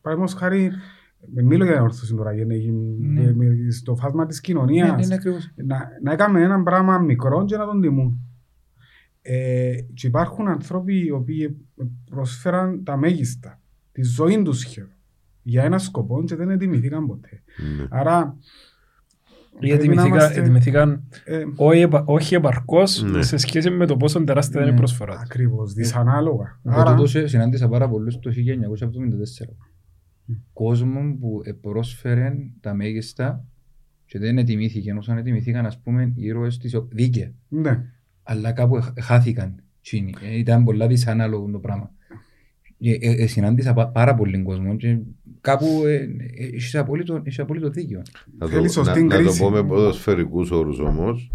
Παραδείγματος χάρη, μιλώ για ορθώση τώρα, για να γίνει- Ναι. με- στο φάσμα της Ναι, κοινωνία. ναι, είναι ακριβώς. να, να έκαμε ένα πράγμα μικρό και να τον τιμούν. Ε, και υπάρχουν άνθρωποι οι οποίοι προσφέραν τα μέγιστα, τη ζωή τους σχεδόν, για ένα σκοπό και δεν ετοιμηθήκαν ποτέ. Ναι. Άρα, Γιατί πρέπει να είμαστε- ετοιμηθήκαν ε, όχι, επα- όχι επαρκώς Ναι. σε σχέση με το πόσο τεράστια είναι η Ναι. προσφορά. ακριβώς, δυσανάλογα. Εγώ Άρα, τούτο σε- συνάντησα πάρα πολλούς το 1974. Κόσμο που πρόσφερε τα μέγιστα και δεν ετοιμήθηκε, ενώ σαν ετοιμήθηκαν ας πούμε οι ήρωες της ο- δίκαια. ναι, Αλλά κάπου εχ- χάθηκαν. εκείνοι. Ε, Ήταν πολλά δυσανάλογο το πράγμα. Ε, ε, ε, συνάντησα πα- πάρα πολύ κόσμο και κάπου ε, ε, έχεις απόλυτο, έχεις απόλυτο δίκιο. Να Θέλει το, σωστή να, να το κρίση. πω με ποδοσφαιρικούς όρους όμως,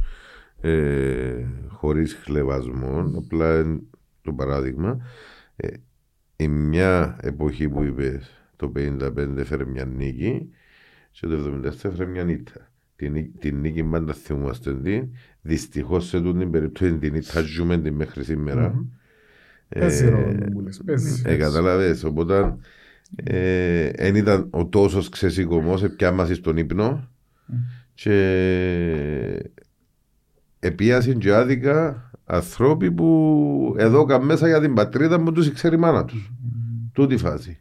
ε, χωρίς χλεβασμό, απλά εν- το παράδειγμα, ε, η μια εποχή που είπες το 55 έφερε μια νίκη και το 77 έφερε μια νύχτα. Την, νί- την νίκη πάντα θυμούμαστε την, δυστυχώς σε τούτη την περίπτωση την νύχτα ζούμε την μέχρι σήμερα. Μμμ. Ε, παίζει ρόλο που λες, παίζει. ε, καταλαβες, οπότε δεν ήταν ο τόσος ξεσηκωμός, πια μας στον ύπνο και επίασαν και άδικα ανθρώποι που εδώ καν μέσα για την πατρίδα που τους ξέρει η μάνα τους. Τούτη φάση.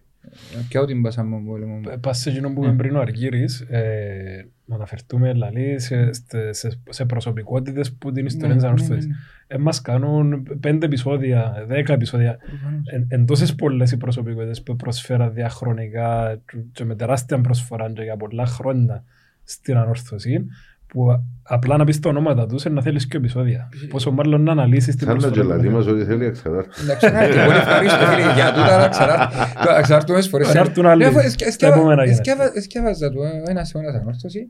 Και ό,τι μπάσαμε από πόλεμο. Ε, Πας σε εκείνο που είπε πριν ο Αργύρης, ε, να αναφερθούμε λαλή σε, σε, σε, σε προσωπικότητες που την ιστορία της Ναι, ναι, ναι, Ανόρθωσης. ναι. Ε, μας κάνουν πέντε επεισόδια, δέκα επεισόδια. Προφανώς. Εν, εν τόσες πολλές οι προσωπικότητες που προσφέραν διαχρονικά και- και με τεράστια προσφορά και για πολλά χρόνια στην ανόρθωση, που απλά να πεις τα ονόματα τους είναι να θέλεις και επεισόδια. Πόσο μάλλον να αναλύσεις την Σαν να προσφορά. γελαδί που μας έχουν. ότι θέλει εξαρτάρτη. Να ξεράρτη, πολύ ευχαρίστω φίλε, για τούτα να ξεράρτη. Να ξεράρτουμε φορές. Να έρθουν άλλοι Ναι, αφού στα εσκεύα- επόμενα εσκεύα- γενέθλια. Εσκεύαζα του ε, ένας αιώνας ανόρθωση.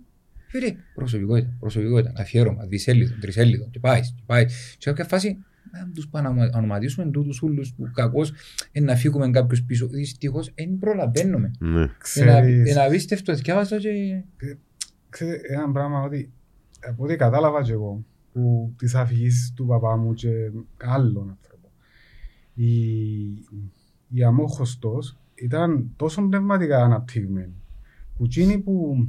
Φίλε, προσωπικότητα, προσωπικότητα, αφιέρωμα, δισέλιδο, τρισέλιδο και πάει, και πάει. Σε κάποια φάση, να τους πάμε να ονοματίσουμε τούτους ούλους που κακώς ε, να φύγουμε κάποιους πίσω. Δυστυχώς, δεν προλαβαίνουμε. Ναι. Είναι Ξέρεις, ένα απίστευτο, εσκεύαζα και... ξέρεις ένα πράγμα ότι από ό,τι κατάλαβα και εγώ που τις αφηγήσεις του παπά μου και άλλων ανθρώπων η, η αμόχωστος ήταν τόσο πνευματικά αναπτυγμένη που εκείνοι που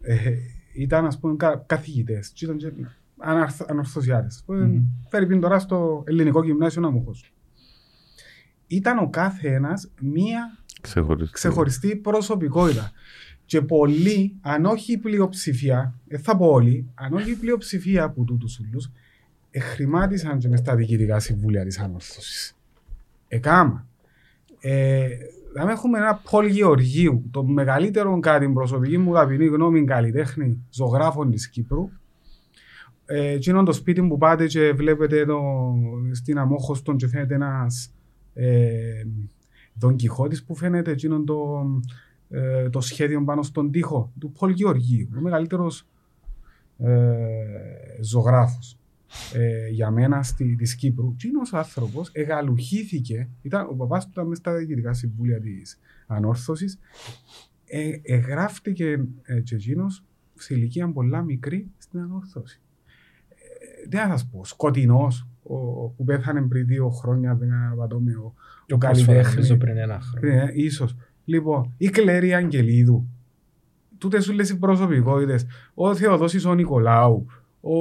ε, ήταν ας πούμε κα, καθηγητές και ήταν και αναρθ- ανορθωσιάτες. Μμμ. Φέρει πίν τώρα στο ελληνικό γυμνάσιο Ναμούχος. Ήταν ο κάθε ένας μία Ξεχωριστή. ξεχωριστή προσωπικότητα. Και πολλοί, αν όχι η πλειοψηφία, δεν θα πω όλοι, αν όχι η πλειοψηφία από τούτους ούλους, εχρημάτισαν και μες στα διοικητικά συμβούλια της ανόρθωσης. Εκάμα. Ε, δηλαδή έχουμε ένα Πολ Γεωργίου, το μεγαλύτερο κάτι την προσωπική μου ταπεινή γνώμη καλλιτέχνη ζωγράφων της Κύπρου. Ε, εκείνο το σπίτι που πάτε και βλέπετε το, στην Αμόχωστον και φαίνεται ένας ε, Δον Κιχώτης που φαίνεται εκείνο το, ε, το σχέδιο πάνω στον τοίχο του Πολ Γεωργίου, ο μεγαλύτερος ε, ζωγράφος ε, για μένα στη, της Κύπρου. Εκείνος ο άνθρωπος εγαλουχήθηκε, ήταν, ο παπάς του ήταν μέσα στα διοικητικά συμβούλια της ανόρθωσης, ε, εγγράφτηκε ε, και εκείνος σε ηλικία πολλά μικρή στην ανόρθωση. Ε, τι να σας πω, σκοτεινός, ο, που πέθανε πριν δύο χρόνια, δεν απατώμε, ο, ο καλλιτέχνη. Νομίζω πριν ένα χρόνο. Ναι, ίσως. Λοιπόν, η Κλέρη Αγγελίδου, τούτες όλες οι προσωπικότητες, ο Θεοδόσης ο Νικολάου, ο,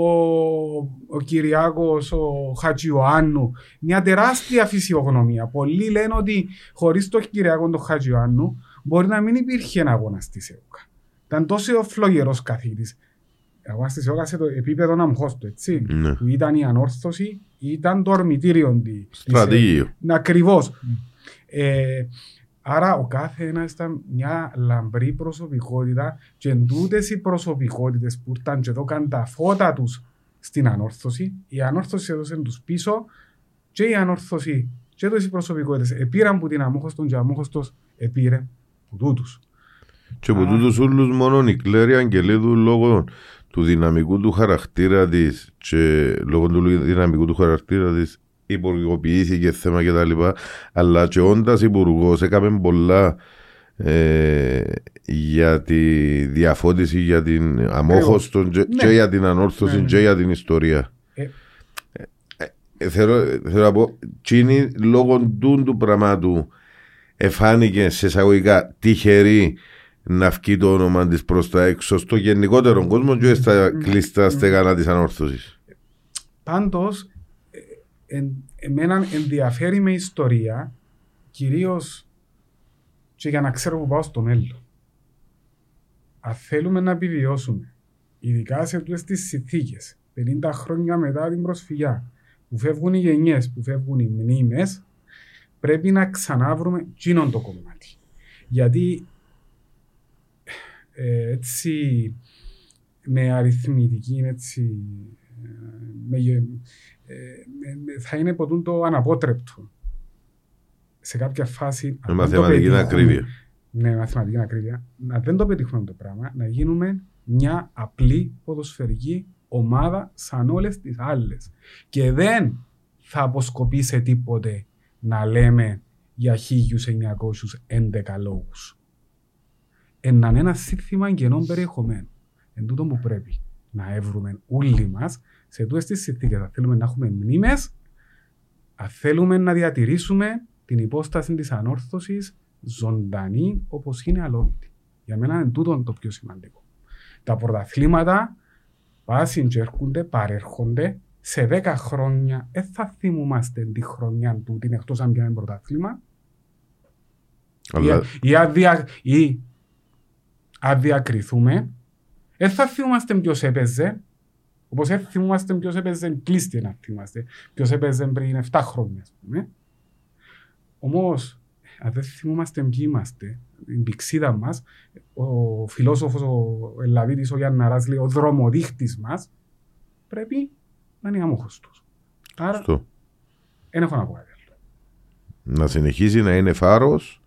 ο Κυριάκος, ο Χατζιωάννου, μια τεράστια φυσιογνωμία. Πολλοί λένε ότι χωρίς τον Κυριάκο τον Χατζιωάννου μπορεί να μην υπήρχε ένα αγώνα στη ΣΕΟΚΑ. Ήταν τόσο φλογερός καθηγητής. Ο αγώνας στη ΣΕΟΚΑ σε το επίπεδο να μου του, έτσι. Ναι. Που ήταν η ανόρθωση, ήταν το ορμητήριο της Στρατηγείο. Ακριβώς. Ε, άρα ο κάθε ένας ήταν μια λαμπρή προσωπικότητα και τούτες οι προσωπικότητες που ήταν και εδώ καν τα φώτα τους στην ανόρθωση, η ανόρθωση έδωσε τους πίσω και η ανόρθωση και τούτες οι προσωπικότητες επήραν που την αμόχωστον και ο αμόχωστος επήρε που τούτους. Και από τούτους όλους μόνο η Κλέρη Αγγελίδου λόγω του δυναμικού του χαρακτήρα της και λόγω του δυναμικού του χαρακτήρα της υπουργοποιήθηκε θέμα και τα λοιπά αλλά και όντας υπουργός έκαμε πολλά ε, για τη διαφώτιση για την αμόχωστον και, Ναι. και για την ανόρθωση Ναι, ναι. και για την ιστορία Ε. Ε, θέλω, θέλω να πω τσίνη λόγω του, του πραγμάτου εφάνηκε σε εισαγωγικά τυχερή να βγει το όνομα της προς τα έξω στο γενικότερο κόσμο και στα κλειστά στεγανά της ανόρθωσης. Πάντως, ε, εν, εμένα ενδιαφέρει με ιστορία, κυρίως και για να ξέρω που πάω στο μέλλον. Αν θέλουμε να επιβιώσουμε, ειδικά σε αυτές τις συνθήκες, 50 χρόνια μετά την προσφυγιά, που φεύγουν οι γενιές, που φεύγουν οι μνήμες, πρέπει να ξανάβρουμε εκείνον το κομμάτι. Γιατί ε, έτσι με αριθμητική έτσι, ε, με, γε- ε, με- με- θα είναι ποτούν το αναπότρεπτο. Σε κάποια φάση. Με αν δεν το μαθηματική πετύχουμε- ακρίβεια. Ναι, μαθηματική ακρίβεια. Να δεν το πετύχουμε το πράγμα, να γίνουμε μια απλή ποδοσφαιρική ομάδα σαν όλες τις άλλες. Και δεν θα αποσκοπεί σε τίποτε να λέμε για 1911 λόγους. Έναν ένα σύνθημα κενών περιεχομένου. Εν τούτο που πρέπει να έβρουμε όλοι μας σε τούτες τις συνθήκες. Αν θέλουμε να έχουμε μνήμες, αν θέλουμε να διατηρήσουμε την υπόσταση της ανόρθωσης ζωντανή όπως είναι αλόβητη. Για μένα είναι τούτο το πιο σημαντικό. Τα πρωταθλήματα πάσουν και έρχονται, παρέρχονται. Σε 10 χρόνια δεν θα θυμούμαστε τη χρονιά του την εκτός αν πιάνε πρωτάθλημα. Αλλά Ή, ή, αν δια- ή αν διακριθούμε, δεν θα θυμούμαστε ποιος έπαιζε, όπως δεν θυμούμαστε ποιος έπαιζε κλείστη να θυμάστε, ποιος έπαιζε πριν 7 χρόνια, ας πούμε. Όμως, αν δεν θυμούμαστε ποιοι είμαστε, την πηξίδα μας, ο φιλόσοφος ο Ελλαδίτης, ο Γιάνναρας λέει, ο δρομοδείχτης μας, πρέπει να είναι αμόχωστος. Άρα, αυτό. δεν έχω να πω κάτι άλλο. Να συνεχίσει να είναι φάρος ε,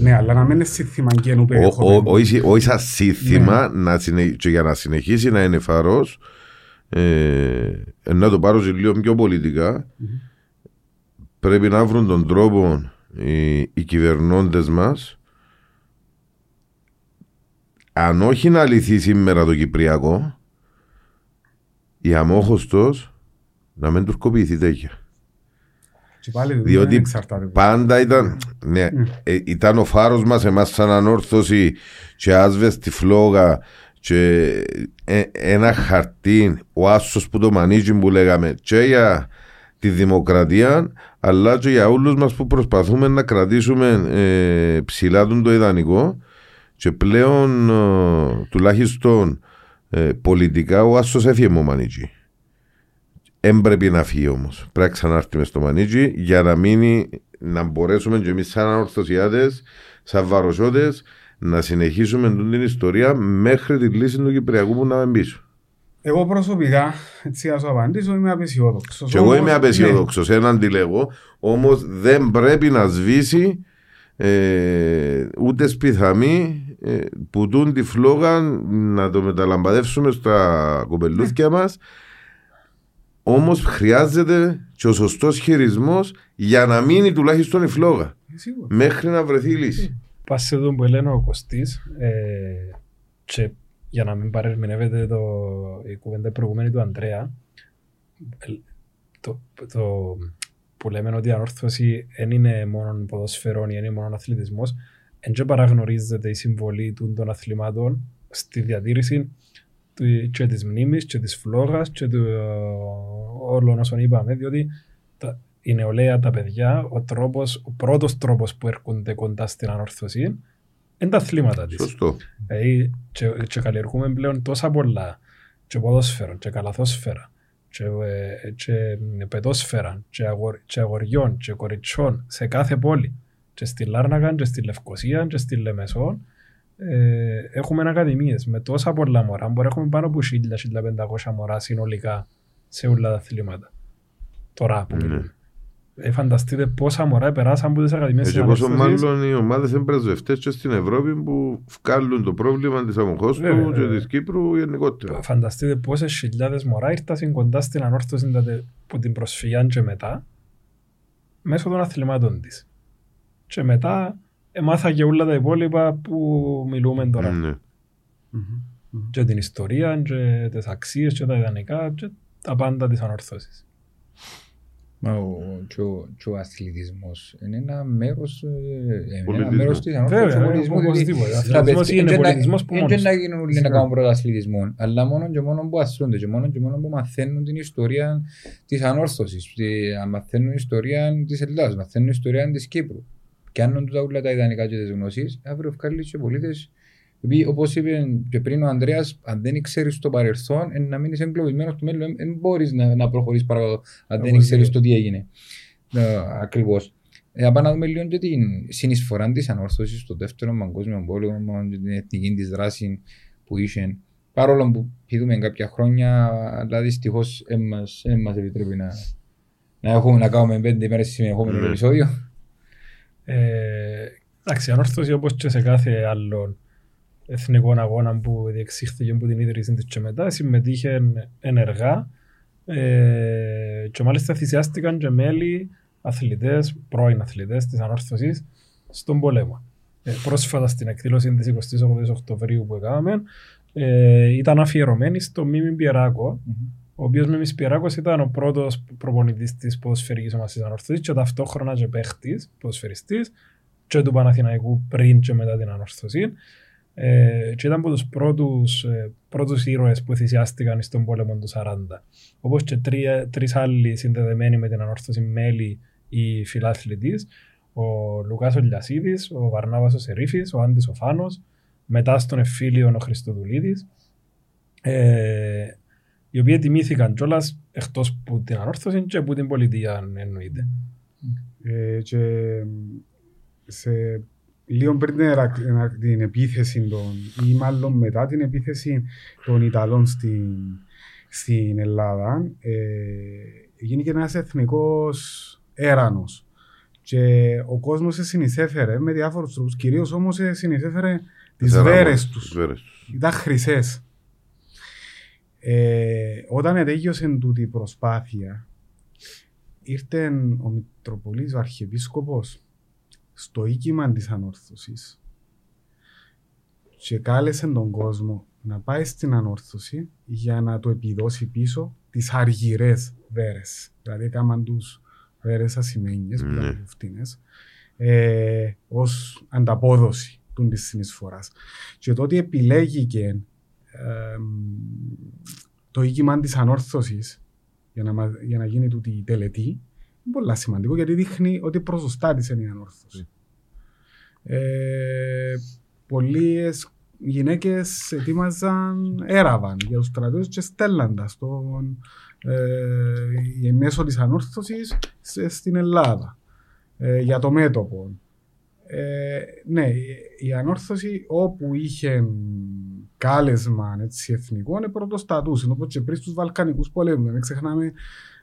Ναι, αλλά να μην είναι σύνθημα καινού Ο- ο- περιεχομένου. όχι όχι σαν σύνθημα Ναι. να συνε- και για να συνεχίσει να είναι φαρός ε, να το πάρω σε λίγο πιο πολιτικά Μμμ. πρέπει να βρουν τον τρόπο οι, οι κυβερνώντες μας αν όχι να λυθεί σήμερα το Κυπριακό η αμόχωστος να μην τουρκοποιηθεί τέτοια Και πάλι δεν διότι εξαρτάται. πάντα ήταν, ναι, Ναι. ε, ήταν ο φάρος μας εμάς σαν ανόρθωση και άσβεστη φλόγα και ε, ένα χαρτί, ο άσος που το μανίζει που λέγαμε και για τη δημοκρατία αλλά και για όλους μας που προσπαθούμε να κρατήσουμε ε, ψηλά τον το ιδανικό και πλέον ε, τουλάχιστον ε, πολιτικά ο άσος έφυγε μου μανίζει. Δεν πρέπει να φύγει όμως. Πρέπει να ξανάρθει μες στο μανίτζι για να μείνει, να μπορέσουμε και εμείς, σαν ορθωσιάτε, σαν βαροσιώτες, να συνεχίσουμε την ιστορία μέχρι τη λύση του Κυπριακού που να είμαι πίσω. Εγώ προσωπικά, έτσι να σου απαντήσω, είμαι απεσιόδοξος. Και εγώ είμαι απεσιόδοξος, ναι. έναν τη λέγω, όμως δεν πρέπει να σβήσει ε, ούτε σπιθαμή ε, που τούν τη φλόγα να το μεταλαμπαδεύσουμε στα κοπελούθια μας. Όμως χρειάζεται και ο σωστός χειρισμός για να μείνει τουλάχιστον η φλόγα. Ε, μέχρι να βρεθεί η λύση. Πας σε εδώ που λένε ο Κωστής, ε, και για να μην παρερμηνεύεται το, η κουβέντα προηγούμενη του Αντρέα, το, το, που λέμε ότι η ανόρθωση δεν είναι μόνο ποδοσφαιρό ή είναι μόνο αθλητισμός, δεν παραγνωρίζεται η συμβολή των αθλημάτων στη διατήρηση και της μνήμης και της φλόγας και του, όλων όσων είπαμε, διότι τα, η νεολαία, τα παιδιά, ο, τρόπος, ο πρώτος τρόπος που έρχονται κοντά στην ανόρθωση είναι τα αθλήματα της. Σωστό. Δηλαδή, και, και καλλιεργούμε πλέον τόσα πολλά και ποδόσφαιρο, και καλαθόσφαιρα, και, και πετόσφαιρα, και, αγορ, και αγοριών, και κοριτσιών σε κάθε πόλη. Και στη Λάρναγκαν, και στη Λευκοσία, και στη Λεμεσό, ε, έχουμε ακαδημίες με τόσα πολλά μωρά. Μπορεί να έχουμε πάνω από 1000-1500 μωρά συνολικά σε όλα τα αθλήματα. Τώρα που μιλούμε. Ε, φανταστείτε πόσα μωρά περάσαν από τις ακαδημίες Έτσι πόσο μάλλον οι ομάδες είναι πρεσβευτές και στην Ευρώπη που βγάλουν το πρόβλημα της Αμοχώστου και της Κύπρου γενικότερα. Φανταστείτε πόσες χιλιάδες μωρά ήρθαν κοντά στην ανόρθωση που την προσφυγιάν και μετά μέσω των αθλημάτων της. Και μετά έμαθα και όλα τα υπόλοιπα που μιλούμε τώρα. Ναι. Και την ιστορία, και τις αξίες, και τα ιδανικά, και τα πάντα της ανορθώσης. Μα ο, και, ο, και ο αθλητισμός είναι ένα μέρος, ε, ένα μέρος της ανόρθωσης του πολιτισμού. Οπωσδήποτε. Αθλητισμός είναι πολιτισμός που μόνος. Δεν να γίνουν όλοι να κάνουν πρώτα αθλητισμό, αλλά μόνο και μόνο που αθλούνται και μόνο και μόνο που μαθαίνουν την ιστορία της ανόρθωσης, μαθαίνουν ιστορία της Ελλάδας, μαθαίνουν ιστορία της Κύπρου πιάνουν τούτα όλα τα ιδανικά και τις γνώσεις, αύριο βγάλει και πολίτες Όπως είπε και πριν ο Ανδρέας, αν δεν ξέρεις το παρελθόν, να μείνεις εγκλωβισμένος στο μέλλον, δεν μπορείς να, να προχωρήσεις παρακάτω, αν δεν ξέρεις το τι έγινε. Ε, Ακριβώς. Ε, να δούμε λίγο και την συνεισφορά της ανόρθωσης στο δεύτερο παγκόσμιο πόλεμο, την εθνική της δράση που είχε. Παρόλο που πηδούμε κάποια χρόνια, αλλά δυστυχώς δεν μας επιτρέπει να, να, έχουμε, να κάνουμε πέντε μέρες συνεχόμενο επεισόδιο. Ε, εντάξει, ανόρθωση όπως και σε κάθε άλλο εθνικό αγώνα που διεξήχθηκε από την ίδρυση της και μετά, συμμετείχε ενεργά ε, και μάλιστα θυσιάστηκαν και μέλη αθλητές, πρώην αθλητές της ανόρθωσης στον πολέμο. Ε, πρόσφατα στην εκδήλωση της 28 Οκτωβρίου που έκαναμε ε, ήταν αφιερωμένη στο Μίμη Πιεράκο, mm-hmm. Ο οποίος Μίμη Πιεράκο ήταν ο πρώτος προπονητής της ποδοσφαιρικής ομάδας της Ανορθωσή και ταυτόχρονα και παίχτης, ποδοσφαιριστής, και του Παναθηναϊκού πριν και μετά την Ανορθωσή. Ε, και ήταν από τους πρώτους ε, πρώτους ήρωες που θυσιάστηκαν στον πόλεμο του 40. Όπως και τρεις άλλοι συνδεδεμένοι με την Ανόρθωση μέλη ή φιλάθλητή, ο Λουκάς ο Λιασίδης, ο Βαρνάβας ο Σερίφης, ο Άντης ο Φάνος, μετά στον Εφίλιο ο Χριστοδουλίδης. Ε, οι οποίοι τιμήθηκαν κιόλας εκτός από την ανόρθωση και από την πολιτεία εννοείται. Ε, και σε λίγο πριν την επίθεση των, ή μάλλον μετά την επίθεση των Ιταλών στην, στην Ελλάδα ε, γίνηκε ένας εθνικός έρανος και ο κόσμος συνεισέφερε με διάφορους τρόπους, κυρίως όμως συνεισέφερε τις βέρες τους. Ήταν χρυσές. Ε, όταν ετέγιωσε τούτη η προσπάθεια, ήρθε ο Μητροπολής, ο Αρχιεπίσκοπος, στο οίκημα της ανόρθωσης και κάλεσε τον κόσμο να πάει στην ανόρθωση για να το επιδώσει πίσω τις αργυρές βέρες. Δηλαδή έκαναν τους βέρες ασημένιες, που ήταν φτύνες, ε, ως ανταπόδοση της συνεισφοράς. Και τότε επιλέγηκε το οίκημα της ανόρθωσης για να, μα- για να γίνει τούτη η τελετή είναι πολύ σημαντικό γιατί δείχνει ότι ποσοστά της είναι η ανόρθωση. Ε, πολλές γυναίκες ετοίμαζαν έραβαν για τους στρατούς και στέλναν στον, ε, μέσω της ανόρθωσης σε- στην Ελλάδα ε, για το μέτωπο. Ε, ναι, η- η ανόρθωση όπου είχε κάλεσμα έτσι, εθνικό είναι πρωτοστατούσε. Όπως και πριν στους Βαλκανικούς πολέμους. Δεν ξεχνάμε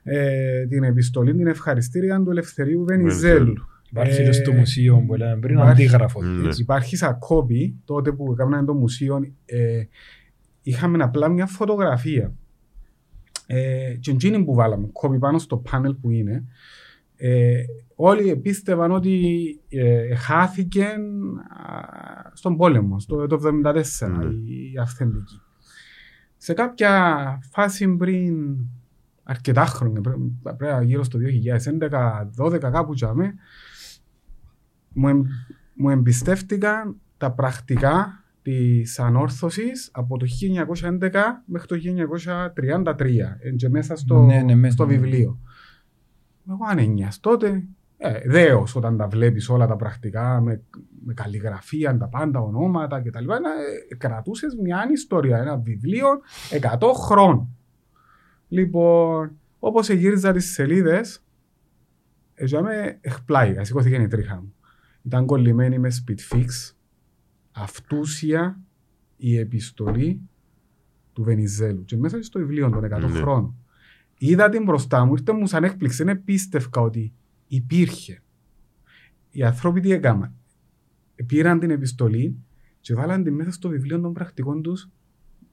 ε, την επιστολή, την ευχαριστήρια του Ελευθερίου Βενιζέλου. Υπάρχει Ε, και στο μουσείο που λέμε πριν υπάρχει- αντίγραφος. Ναι. Έτσι, Υπάρχει σαν κόπη, τότε που έκαναν το μουσείο, ε, είχαμε απλά μια φωτογραφία. Ε, και εκείνη που βάλαμε, κόπη πάνω στο πάνελ που είναι, ε, όλοι πίστευαν ότι ε, χάθηκε α, στον πόλεμο, στο το 1974, Ναι. η, η αυθεντική. Σε κάποια φάση πριν αρκετά χρόνια, πριν- πρέπει γύρω στο 2011-2012 κάπου τζάμε, μου, εμ- μου εμπιστεύτηκαν τα πρακτικά της ανόρθωσης από το 1911 μέχρι το 1933 ε, και μέσα στο, Ναι, ναι, μέσα, στο ναι. βιβλίο. Εγώ ανένιας τότε, ε, δέος όταν τα βλέπεις όλα τα πρακτικά με, με καλλιγραφία, τα πάντα ονόματα κτλ. Ε, κρατούσες μια ιστορία, ένα βιβλίο 100 χρόνων. Λοιπόν, όπως γύριζα τις σελίδες, έτσι με εκπλάγηκα, σηκώθηκε η τρίχα μου. Ήταν κολλημένη με speedfix, αυτούσια η επιστολή του Βενιζέλου. Και μέσα στο βιβλίο των 100 Ναι. χρόνων. Είδα την μπροστά μου, ήρθε μου σαν έκπληξη, δεν πίστευκα ότι υπήρχε. Οι άνθρωποι τι έκαναν. Πήραν την επιστολή και βάλαν την μέσα στο βιβλίο των πρακτικών τους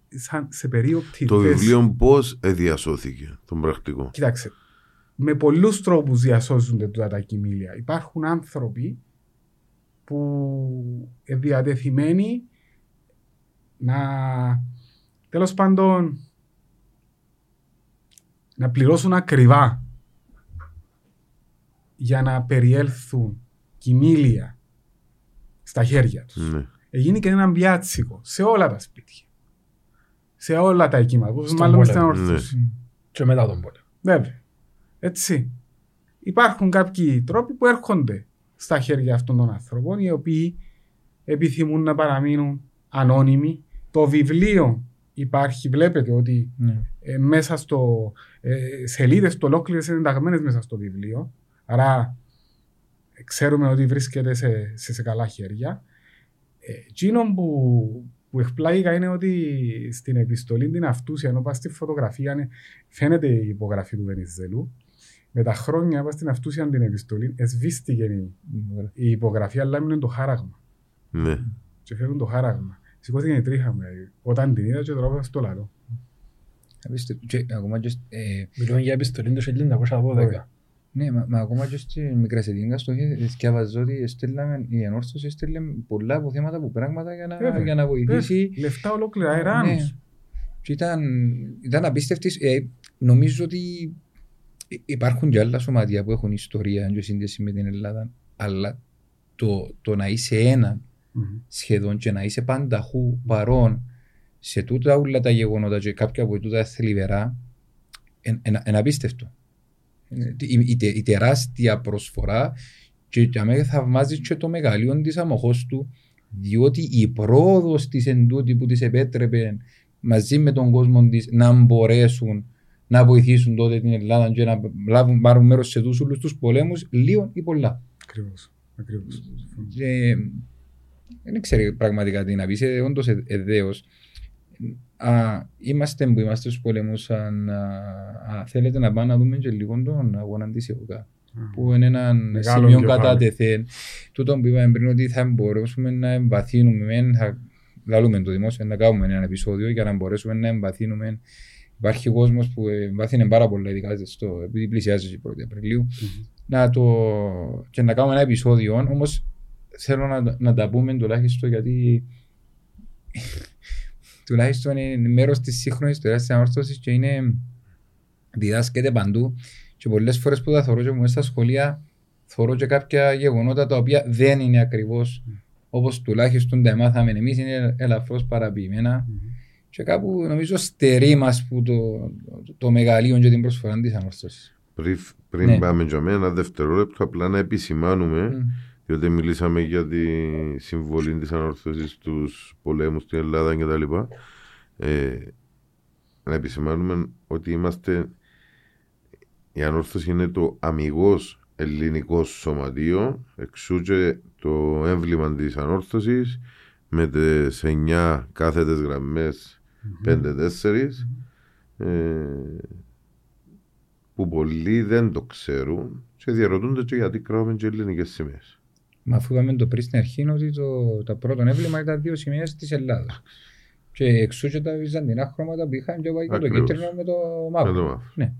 σαν σε περίοπτη Το θέση. βιβλίο πώς διασώθηκε τον πρακτικό; Κοίταξε, με πολλούς τρόπους διασώζονται τούτα τα κοιμήλια. Υπάρχουν άνθρωποι που είναι διατεθειμένοι να, τέλος πάντων, να πληρώσουν ακριβά για να περιέλθουν κοιμήλια στα χέρια τους. Ναι. Έγινε και ένα πιάτσικο σε όλα τα σπίτια. Σε όλα τα οικήματα. Όπως Στον μάλλον στην πόλεμο, ανορθώση. Και μετά τον πόλεμο. Βέβαια. Έτσι. Υπάρχουν κάποιοι τρόποι που έρχονται στα χέρια αυτών των ανθρώπων οι οποίοι επιθυμούν να παραμείνουν ανώνυμοι. Το βιβλίο υπάρχει, βλέπετε ότι Ναι. ε, μέσα στο ε, σελίδες του ολόκληρες είναι ενταγμένες μέσα στο βιβλίο. Άρα ε, ξέρουμε ότι βρίσκεται σε, σε, σε καλά χέρια. Ε, εκείνο που, που εκπλάγηκα είναι ότι στην επιστολή την αυτούσια, ενώ πας στη φωτογραφία είναι- φαίνεται η υπογραφή του Βενιζέλου. Με τα χρόνια πας στην αυτούσια την επιστολή, εσβήστηκε η, η υπογραφή, αλλά έμεινε το χάραγμα. Ναι. Και φέρουν το χάραγμα. Σηκώθηκε η τρίχα μου. δηλαδή. Όταν την είδα και τρόπα στο λαρό. Απίστευτο. Και ακόμα και, σ- ε, Μιλούμε για επιστολή του 1912. ναι, μα, μα ακόμα και στην Μικρασιατίνκα στο διάβαζα ότι στέλναμε, η ενόρθωση έστελνε πολλά αποθέματα από πράγματα για να, Βέβαια. για να βοηθήσει. Ε, Λεφτά ολόκληρα, αεράνους. Ναι. Και ήταν, ήταν απίστευτη. Ε, νομίζω ότι υπάρχουν και άλλα σωματεία που έχουν ιστορία και σύνδεση με την Ελλάδα, αλλά το, το να είσαι ένα Μμμ. σχεδόν και να είσαι πανταχού παρόν σε τούτα όλα τα γεγονότα και κάποια από τούτα θλιβερά είναι απίστευτο. Είναι Η, η, τε- η τεράστια προσφορά και για μένα θαυμάζει και το μεγαλείο της αμοχώς του διότι η πρόοδος της εν τούτη που της επέτρεπε μαζί με τον κόσμο της να μπορέσουν να βοηθήσουν τότε την Ελλάδα και να λάβουν, πάρουν μέρος σε τους όλους τους πολέμους λίγο ή πολλά. Ακριβώς. Ακριβώς. Και δεν ξέρω πραγματικά τι να πεις, είσαι όντως ε- εδέος. Α, είμαστε που είμαστε στους πολέμους, αν α, α, θέλετε να πάμε να δούμε και λίγο τον αγώνα της ΕΟΚΑ που είναι ένα Μεγάλο σημείο κεφάλι. κατά τεθέν. Τούτο που είπαμε πριν ότι θα μπορέσουμε να εμβαθύνουμε, μεν, θα λαλούμε το δημόσιο, να κάνουμε ένα επεισόδιο για να μπορέσουμε να εμβαθύνουμε. Υπάρχει κόσμος που εμβαθύνει πάρα πολλά, ειδικά στο, επειδή πλησιάζει η 1η Απριλίου, να το, και να κάνουμε ένα επεισόδιο. Όμως θέλω να, να τα πούμε τουλάχιστον γιατί τουλάχιστον είναι μέρος της σύγχρονης ιστορίας της ανόρθωση και είναι διδάσκεται παντού. Και πολλές φορές που τα θεωρώ και μου στα σχολεία, θεωρώ και κάποια γεγονότα τα οποία δεν είναι ακριβώς όπως τουλάχιστον τα μάθαμε εμείς, είναι ελαφρώς παραποιημένα. και κάπου νομίζω στερεί μας που το, το, το μεγαλείο και την προσφορά της ανόρθωσης. Πριν, πριν Ναι. πάμε για μένα, ένα δευτερόλεπτο, απλά να επισημάνουμε, Μμ. Διότι μιλήσαμε για τη συμβολή της ανόρθωσης στους πολέμους στην Ελλάδα κτλ. Ε, να επισημάνουμε ότι είμαστε η ανόρθωση είναι το αμυγός ελληνικό σωματείο εξού και το έμβλημα της ανόρθωσης με τις 9 κάθετες γραμμές 5-4 ε, που πολλοί δεν το ξέρουν και διαρωτούνται και γιατί κράβουμε και ελληνικές σημαίες. Μα αφού είπαμε το πριν στην αρχή είναι ότι το, τα πρώτα έμβλημα ήταν δύο σημεία της Ελλάδας. Και εξού και τα βυζαντινά χρώματα που είχαν και το το Ακριβώς. κίτρινο με το Με μαύρο. το μαύρο. Ναι.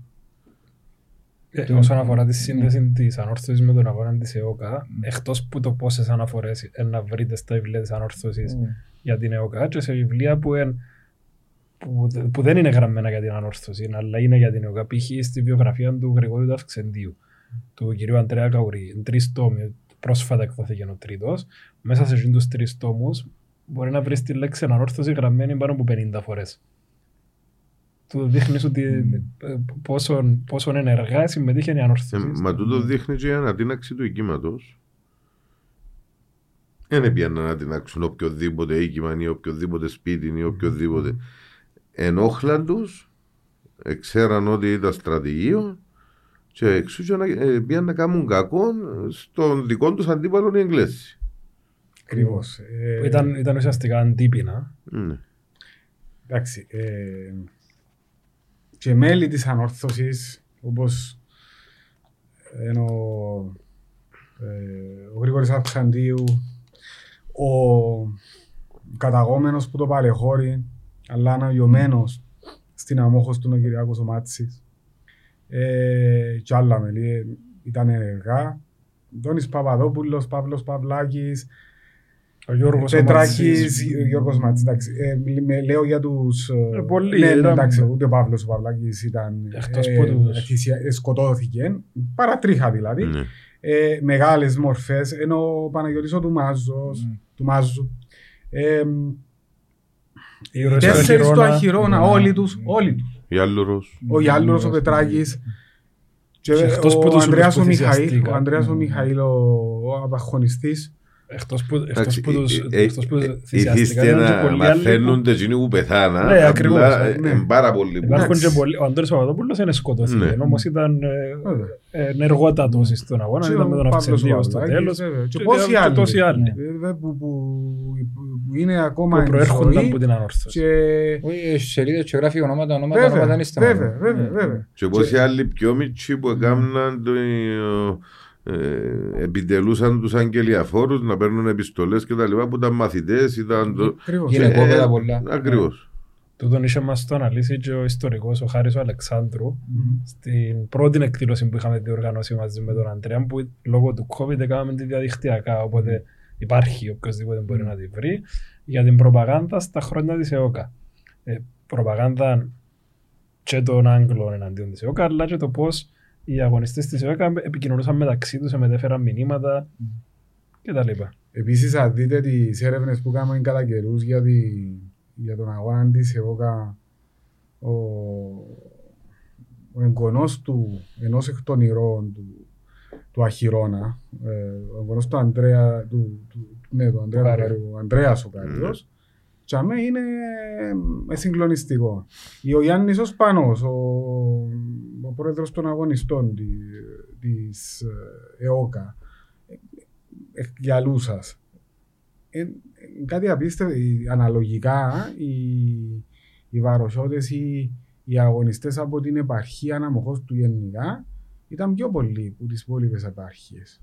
Ε, Το- όσον αφορά τη σύνδεση της ανόρθωσης με τον αγώνα της ΕΟΚΑ, εκτός που το πόσες αναφορές να βρείτε στα βιβλία της ανόρθωσης Μμ. για την ΕΟΚΑ, και σε βιβλία που, εν, που, δε- που δεν είναι γραμμένα για την ανόρθωση, αλλά είναι για την ΕΟΚΑ. Π.χ. στη βιογραφία του Γρηγόριου του Αυξεντίου, του κυρίου Αντρέα Καουρή, τρεις τόμοι, πρόσφατα εκδόθηκε ο τρίτος. Μέσα σε τους τρεις τόμους μπορεί να βρεις τη λέξη ανόρθωση γραμμένη πάνω από 50 φορές. Του δείχνει ότι ε, πόσο, πόσο ενεργά συμμετείχε η Ε, ανόρθωση. μα τούτο δείχνει και η ανατείναξη του οικήματος. Δεν έπιαν να ανατείναξουν οποιοδήποτε οίκημα ή οποιοδήποτε σπίτι ή οποιοδήποτε. Ενόχλαν τους, ξέραν ότι ήταν στρατηγείο και εξού και να, ε, πήγαν να κάνουν κακό στον δικό τους αντίπαλο οι Εγγλέζοι. Ακριβώς. Που ήταν, ήταν ουσιαστικά αντίπεινα. Ναι. Εντάξει. Ε, και μέλη της ανόρθωσης, όπως είναι ο, ε, ο Γρήγορης Αυξαντίου, ο καταγόμενος που το παλαιχώρη, αλλά αναβιωμένος στην αμόχωση του ο Κυριάκος ο Μάτσης. Ε, και άλλα μέλη ε, ήταν ενεργά. Δόνης Παπαδόπουλος, Παύλος Παυλάκης, Ο Γιώργος Πετράκης, Οματσής. ο Γιώργος Μάτσης, εντάξει. Ε, μι- με- λέω για τους... ε, Ε, πολλοί, ναι, ναι, ήταν- εντάξει, ούτε ο Παύλος ο Παυλάκης ήταν... Εκτός ε, που τους- θυσια- ε, σκοτώθηκε, παρατρίχα δηλαδή. Ναι. Ε, μεγάλες μορφές, ενώ ο Παναγιώτης ο Τουμάζος, Μμ. του Μάζου. Ε, Οι ήρωες του τέσσερις του Αχυρώνα. Αχυρώνα, Ναι. όλοι τους, όλοι τους. Γιάλλουρος. Ο Γιάλλουρος, ο Πετράκης, και Και εκτός που ο τους Ανδρέας ο όλους που Μιχαήλ, θυσιαστήκαν. ο Ανδρέας ο Μμ. Μιχαήλ, ο ο απαγχωνιστής. Εκτός που, εκτός Εντάξει, που τους, ε, ε, εκτός που ε, θυσιαστήκαν, Ήθιστε ήταν και να πολλοί άλλοι που- μαθαίνουν εκείνοι που πεθάνα. Ναι, ακριβώς, απλά, ε, ε, ναι. ε, πάρα πολύ που Υπάρχουν και Εντάξει. πολλοί. Ο Αντώνης Παπαδόπουλος είναι σκοτώθηκε, Ναι. όμως ήταν ε, Βέβαια. ε, ενεργότατος στον αγώνα, Και ήταν με ο τον Παύλος Αυξεντίο στο Παυλάκης, τέλος. βέβαια. Και και πόσοι και άλλοι. τόσοι άλλοι. Ναι. Βέβαια, που, που, που είναι ακόμα που εν προέρχονταν ζωή από την ανόρθωση. και... Όχι, έχει σελίδες και γράφει ονόματα, ονόματα, Βέβαια, ονόματα είναι στα βέβαια, μάτια. βέβαια, Ναι. βέβαια. Και πόσοι άλλοι πιο μίτσοι που έκαναν το, ε, επιτελούσαν τους αγγελιαφόρους να παίρνουν επιστολές και τα λοιπά που ήταν μαθητές, ήταν το... Ακριβώς. Είναι Ε, κόπεδα πολλά. Ακριβώς. Τούτον είχε μας το αναλύσει και ο ιστορικός ο Χάρης ο Αλεξάνδρου Μμμ. στην πρώτη εκδήλωση που είχαμε διοργανώσει μαζί με τον Αντρέα που λόγω του COVID έκαναμε τη διαδικτυακά οπότε υπάρχει οποιοδήποτε μπορεί να τη βρει για την προπαγάνδα στα χρόνια της ΕΟΚΑ. Ε, προπαγάνδα και των Άγγλων εναντίον της ΕΟΚΑ αλλά και το πώς οι αγωνιστές της ΕΟΚΑ επικοινωνούσαν μεταξύ τους, μετέφεραν μηνύματα κτλ. Επίσης, αν δείτε τις έρευνες που κάνουμε κατά καιρούς για, τη- για τον αγώνα της ΕΟΚΑ, ο, ο εγγονός του, ενός εκ των ηρώων του, του Αχυρώνα, ε, ο εγγονός του Ανδρέα, του, του, ναι, του Ανδρέα, Κάριου. Κάριου, ο Ανδρέας ο Κάριος, και αμέ είναι ε, συγκλονιστικό. Ή ο Γιάννης ο Σπανός, ο, ο πρόεδρος των αγωνιστών τη, της ε, ΕΟΚΑ, ε, για λούσας. Ε, κάτι απίστευτο. Ε, Αναλογικά, οι, οι Βαρωσιώτες ή οι αγωνιστές από την επαρχία Αμμοχώστου γενικά ήταν πιο πολλοί από τις υπόλοιπες επαρχίες.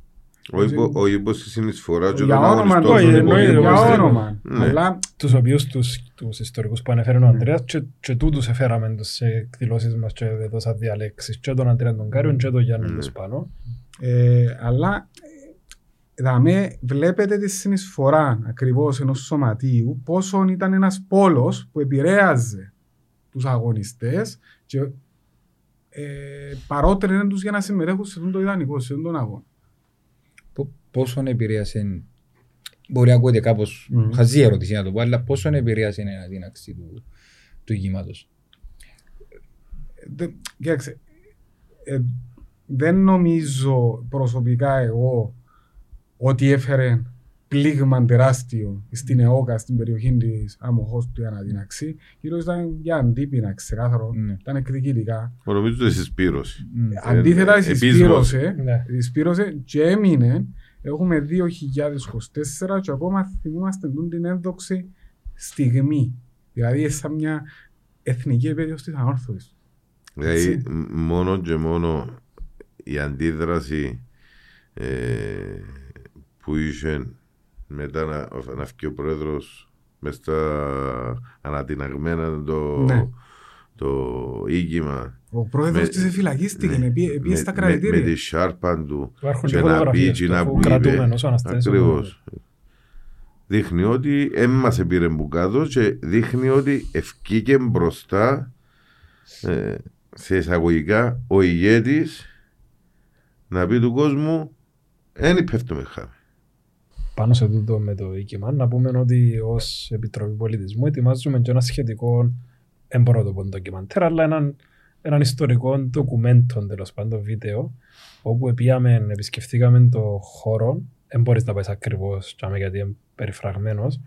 Όχι υπό- Όχι υπό στη συνεισφορά και Για των όνομα, αγωνιστών όχι, των εννοείται, υπολοίπων. όπως για δεν- όνομα. Ναι. Αλλά τους οποίους τους, τους ιστορικούς που ανέφερε ο Ανδρέας και, και τούτους εφέραμε τους σε εκδηλώσεις μας και εδώσαν διαλέξεις και τον Ανδρέα τον Κάριον και τον Γιάννη Ναι. τον Σπάνο. Ε, αλλά ε, δαμέ, βλέπετε τη συνεισφορά ακριβώς ενός σωματείου πόσο ήταν ένας πόλος που επηρέαζε τους αγωνιστές και ε, παρότρινε τους για να συμμετέχουν σε αυτόν το ιδανικό, σε αυτόν τον αγώνα. Πο- Πόσον επηρέασε μπορεί να ακούγεται κάπως Μμμ. χαζή ερώτηση να το πω, αλλά πόσο επηρέασε η αναδύναξη του, του ηγήματος. Δε- Κοίταξε, ε, δεν νομίζω προσωπικά εγώ ότι έφερε πλήγμα τεράστιο στην ΕΟΚΑ, στην περιοχή της Αμοχώ του η αναδύναξη. Κυρίω ήταν για αντίπεινα, ξεκάθαρο. Ναι. Ήταν εκδικητικά. Νομίζω ότι συσπήρωση. Μμ. Αντίθετα, ε, συσπήρωσε, Ναι. συσπήρωσε και έμεινε. Έχουμε 2024 και ακόμα θυμούμαστε τούτη την ένδοξη στιγμή. Δηλαδή, σαν μια εθνική επέτειο της ανόρθωσης. Δηλαδή Έτσι. μ- μόνο και μόνο η αντίδραση ε, που είχε μετά να, να βγει ο πρόεδρος μες στα ανατιναγμένα το, Ναι. το ήγημα Ο πρόεδρος Με- της εφυλακίστηκε, ναι. επίε με, στα με, με κρατητήρια. τη σάρπα του Υπάρχουν και και να πει φωτογραφίες και του, να αφού που είπε κρατούμενος ο Αναστάσιος. ακριβώς δείχνει ότι έμμας επήρε μπουκάδος και δείχνει ότι ευκήκε μπροστά ε, σε εισαγωγικά ο ηγέτης να πει του κόσμου δεν πέφτουμε χάμε. Πάνω σε τούτο με το οίκημα, να πούμε ότι ως Επιτροπή Πολιτισμού ετοιμάζουμε και ένα σχετικό εμπρότοπο ντοκιμαντέρ, αλλά έναν, έναν ιστορικό ντοκουμέντο τέλος πάντων βίντεο, όπου πήγαμε, επισκεφτήκαμε το χώρο. Δεν μπορείς να πάει ακριβώς γιατί είναι περιφραγμένος,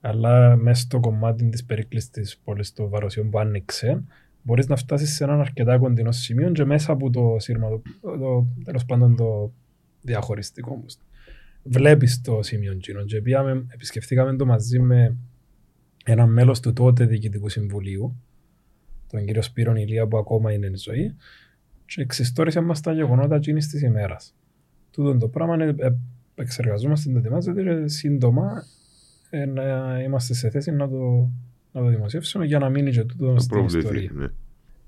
αλλά μέσα στο κομμάτι της περίκληση της πόλης των Βαροσιών που άνοιξε, μπορείς να φτάσεις σε έναν αρκετά κοντινό σημείο και μέσα από το σύρμα, το, το, τέλος πάντων το διαχωριστικό μου βλέπεις το σημείο εκείνο και πήγαμε, επισκεφτήκαμε το μαζί με ένα μέλος του τότε Διοικητικού Συμβουλίου τον κύριο Σπύρον Ηλία που ακόμα είναι εν ζωή και εξιστόρισε μας τα γεγονότα εκείνης της ημέρας. Τούτο το πράγμα ε, ε, εξεργαζόμαστε, το ετοιμάζεται και σύντομα ε, να είμαστε σε θέση να το, να το δημοσιεύσουμε για να μείνει και τούτο Να στην προβληθεί. ιστορία Ναι.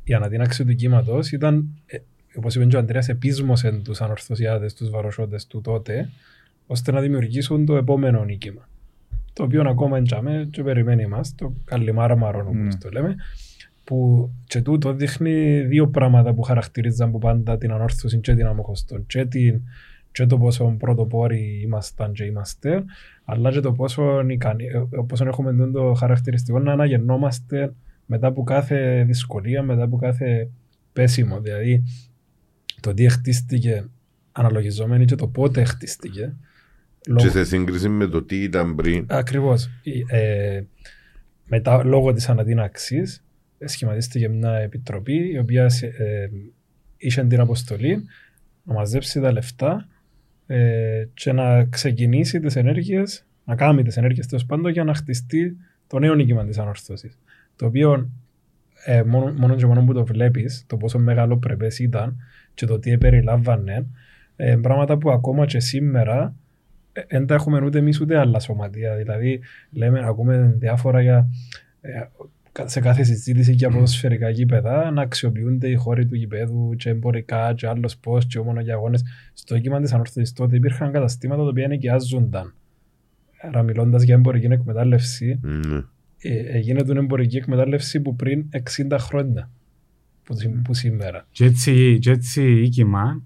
η αναδύναξη του κύματος ήταν, ε, όπως είπε και ο Αντρέα, επίσμωσε τους ανορθωσιάδες, τους βαροσότες του τότε, ώστε να δημιουργήσουν το επόμενο νίκημα. Το οποίο ακόμα εντιαμέ και περιμένει εμά, το καλλιμάρμαρο, όπως Ναι. το λέμε, που και τούτο δείχνει δύο πράγματα που χαρακτηρίζαν που πάντα την ανόρθωση και την αμοχωστό. Και, την, και το πόσο πρωτοπόροι ήμασταν και είμαστε, αλλά και το πόσο, ικανοί, ε, πόσο έχουμε τούτο το χαρακτηριστικό να αναγεννόμαστε μετά από κάθε δυσκολία, μετά από κάθε πέσιμο. Δηλαδή, το τι χτίστηκε αναλογιζόμενοι και το πότε χτίστηκε. Και σε σύγκριση με το τι ήταν πριν. Ακριβώς. Η- Ε, μετά, λόγω της αναδύναξης, σχηματίστηκε μια επιτροπή η οποία σε- ε, είχε την αποστολή να μαζέψει τα λεφτά ε, και να ξεκινήσει τις ενέργειες, να κάνει τις ενέργειες τέλος πάντων για να χτιστεί το νέο νίκημα της ανόρθωσης. Το οποίο ε, μόνο, μόνο και μόνο που το βλέπεις, το πόσο μεγάλο πρεπές ήταν και το τι περιλάμβανε, ε, πράγματα που ακόμα και σήμερα ε, δεν τα έχουμε ούτε εμείς ούτε άλλα σωματεία. Δηλαδή, λέμε, ακούμε διάφορα για ε, σε κάθε συζήτηση για ποδοσφαιρικά γήπεδα να αξιοποιούνται οι χώροι του γηπέδου και εμπορικά και άλλος πώς και μόνο για αγώνες. Στο κύμα της ανόρθωσης τότε υπήρχαν καταστήματα τα οποία ενοικιάζονταν. Άρα μιλώντας για εμπορική εκμετάλλευση, Ναι. ε, έγινε την εμπορική εκμετάλλευση που πριν 60 χρόνια που, σή- που σήμερα. Και έτσι, και έτσι οίκημα,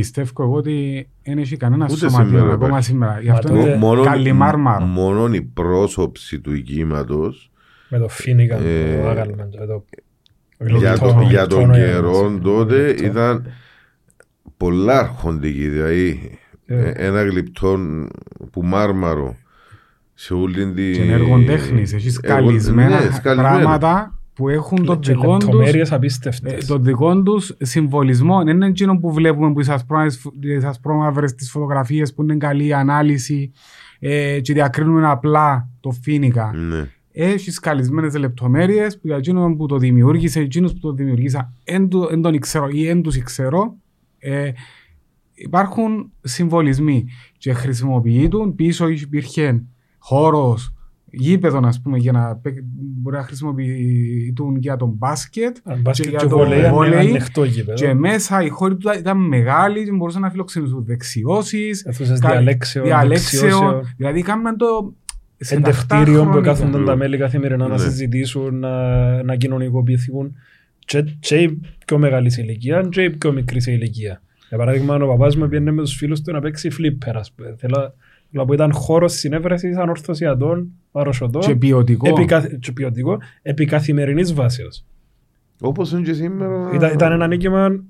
πιστεύω εγώ ότι δεν έχει κανένα Ούτε σωματείο σήμερα ακόμα υπάρχει. σήμερα. Γι' Μα αυτό τότε- είναι Μόνο, καλυμάρμαρο. μόνο η πρόσωψη του οικήματος Με το Φίνικα, Ε, το άγαλμα, το, το, για, το, γλυπτό- για τον γλυπτό, καιρό ε, τότε γλυπτό. ήταν πολλά αρχοντική. Δηλαδή Ε. ε, ένα γλυπτό που μάρμαρο σε όλη την. Και είναι εργοτέχνης, έχεις Εργο- σκαλισμένα ναι, σκαλισμένα. πράγματα που έχουν τον και δικό τους λεπτομέρειες ε, απίστευτες. τον δικό τους συμβολισμό. Δεν είναι εκείνο που βλέπουμε που οι ασπρόμαυρες τις φωτογραφίες που είναι καλή η ανάλυση ε, και διακρίνουν απλά το φίνικα. Ναι. Έχεις καλισμένες λεπτομέρειες που για εκείνον που το δημιούργησε, εκείνους που το δημιουργήσα, εν, του- εν τον ξέρω ή εν τους ξέρω, ε, υπάρχουν συμβολισμοί και χρησιμοποιητούν. Πίσω υπήρχε χώρος, γήπεδο, ας πούμε, για να παί- μπορεί να χρησιμοποιηθούν για τον μπάσκετ. Αν μπάσκετ για και το βολέι, είναι βόλεϊ ανοιχτό γήπεδο. Και μέσα η χώρη του ήταν μεγάλη και μπορούσαν να φιλοξενήσουν δεξιώσεις, Αίθουσες κα- διαλέξεων, διαλέξεων. δεξιώσεων. Δηλαδή κάμναν το σε Εντευτήριο που ταυτάχρονη- κάθονταν τα Ναι. μέλη καθημερινά να Ναι. συζητήσουν, να, να κοινωνικοποιηθούν και, και η πιο μεγάλη σε ηλικία και η πιο μικρή σε ηλικία. Για παράδειγμα, ο παπάς μου πήγαινε με τους φίλους του να παίξει flipper, ας πούμε. Θέλω, αλλά που ήταν χώρος συνέβρεσης ανορθωσιατών, παροσιωτών, Και ποιοτικό. επί, και ποιοτικό, επί καθημερινής βάσεως. Όπως είναι και σήμερα. Ήταν, ήταν ένα νίκημα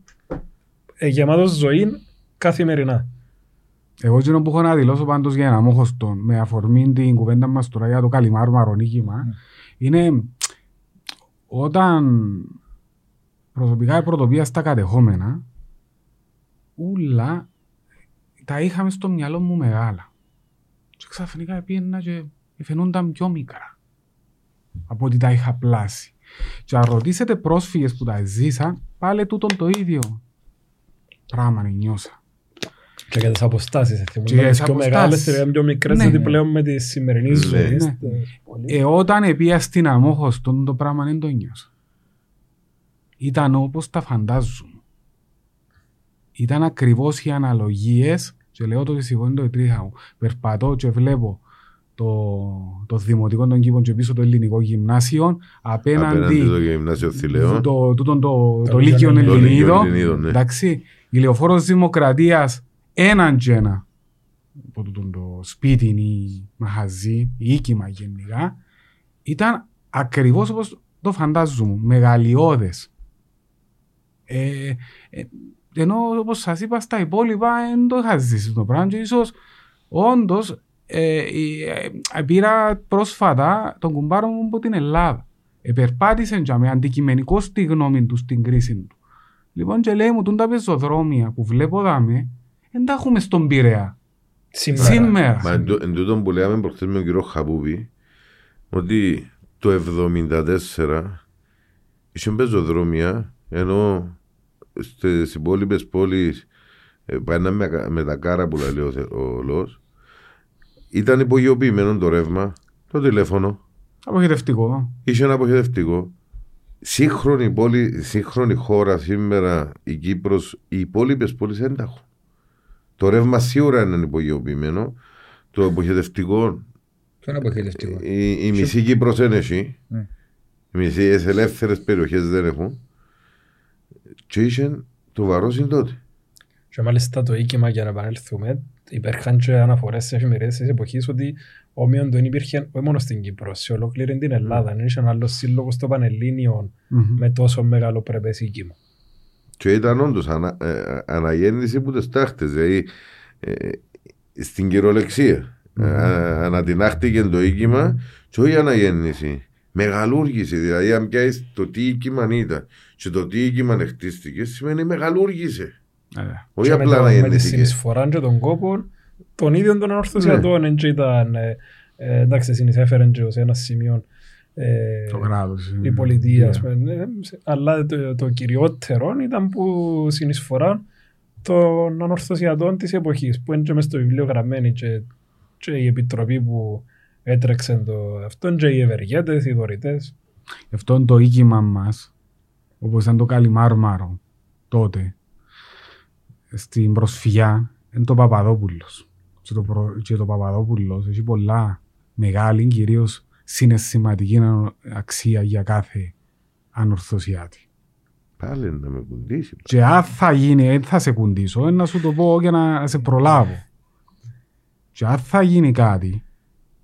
ε, γεμάτος ζωή καθημερινά. Εγώ εκείνο που έχω να δηλώσω πάντως για ένα μόχωστο με αφορμή την κουβέντα μας τώρα για το καλυμάρμαρο νίκημα είναι όταν προσωπικά η πρωτοβία στα κατεχόμενα ούλα τα είχαμε στο μυαλό μου μεγάλα. Και ξαφνικά πήγαινα και φαινόνταν πιο μικρά από ότι τα είχα πλάσει. Και αν ρωτήσετε πρόσφυγες που τα ζήσαν, πάλι τούτον το ίδιο πράγμα νιώσα. Και για τις αποστάσεις. Και Και για τις τις πιο αποστάσεις. μεγάλες, ήταν πιο μικρές, Ναι. γιατί πλέον με τη σημερινή Ναι. ζωή. Ναι. στε- πολύ. Ε, όταν επία στην αμόχωστον το πράγμα δεν το νιώσα. Ήταν όπως τα φαντάζομαι. Ήταν ακριβώς οι αναλογίες και λέω το και σηκώνει το τρίχα μου. Περπατώ και βλέπω το, το δημοτικό των κήπων και πίσω το ελληνικό γυμνάσιο Απέναντι απέναντι το γυμνάσιο Θηλαιών. το, τούτον το, το, Το Λύκειο Λύκειο Ελληνίδων. Ελληνίδων, ναι. Εντάξει, η Λεωφόρος Δημοκρατίας έναν και ένα από τούτον το σπίτι ή μαχαζί ή οίκημα γενικά ήταν ακριβώς όπως το φαντάζομαι, μεγαλειώδες. Ε, ε, ενώ όπως σας είπα στα υπόλοιπα δεν το είχα ζήσει το πράγμα και ίσως όντως ε, η- ε, πήρα πρόσφατα τον κουμπάρο μου από την Ελλάδα. Επερπάτησε για με αντικειμενικό στη γνώμη τους στην κρίση του. Λοιπόν και λέει μου τούν τα πεζοδρόμια που βλέπω δάμε δεν τα έχουμε στον Πειραιά. Σήμερα. Σήμερα. Μα εν τω- εν τούτον που λέγαμε προχθές με τον κύριο Χαπούπη ότι το 1974 είχε πεζοδρόμια ενώ στις υπόλοιπες πόλεις ε, πάνε με, με τα κάρα που λέει ο, Θε- ο Λος ήταν υπογειοποιημένο το ρεύμα, το τηλέφωνο, Αποχαιρευτικό. είχε ένα αποχαιρετικό. Σύγχρονη πόλη, σύγχρονη χώρα σήμερα, η Κύπρος, οι υπόλοιπες πόλεις δεν τα έχουν. Το ρεύμα σίγουρα είναι υπογειοποιημένο. Το αποχαιρετικό Ποιο είναι αποχαιρετικό; η, η μισή Κύπρος δεν έχει. Ναι. Οι μισές ελεύθερες περιοχές δεν έχουν. Και είχε το βαρός είναι τότε. Και μάλιστα το οίκημα για να επανέλθουμε, υπήρχαν και αναφορές σε εφημερίδες της εποχής ότι όμοιον δεν υπήρχε όχι μόνο στην Κύπρο, σε ολόκληρη την Ελλάδα. Δεν είχε άλλος σύλλογος στο Πανελλήνιο Μμμ. με τόσο μεγάλο πρεπές οίκημα. Και ήταν όντως ανα, ε, αναγέννηση που τις τάχτες. Δηλαδή ε, στην κυριολεξία. Ε, ανατινάχτηκε το οίκημα και όχι αναγέννηση. Μεγαλούργησε. Δηλαδή, αν πιάσεις το τι οίκημα ήταν και το τι οίκημα χτίστηκε, σημαίνει μεγαλούργησε. Ε, Όχι Και με, απλά το, με τη αναγεννηθήκε. συνεισφορά και των κόπων των ίδιων των ορθωσιατών ναι. ήταν, ε, ε, εντάξει, συνεισέφεραν και ως ένας σημείο ε, Το κράτος. η πολιτεία, ας πούμε, ναι, σε- αλλά το, το κυριότερο ήταν που συνεισφορά των ανορθωσιατών της εποχής, που είναι και μες στο βιβλίο γραμμένη και, και η επιτροπή που έτρεξε το αυτό και οι ευεργέτες, οι δωρητές. Γι' αυτό είναι το οίκημα μας, όπως ήταν το Καλιμάρμαρο τότε, στην προσφυγιά, είναι το Παπαδόπουλος. Και το, προ... και το Παπαδόπουλος έχει πολλά μεγάλη, κυρίως συναισθηματική αξία για κάθε ανορθωσιάτη. Πάλι να με κουντήσει. Και αν θα γίνει, δεν θα σε κουντήσω, ε, να σου το πω για να σε προλάβω. Και αν θα γίνει κάτι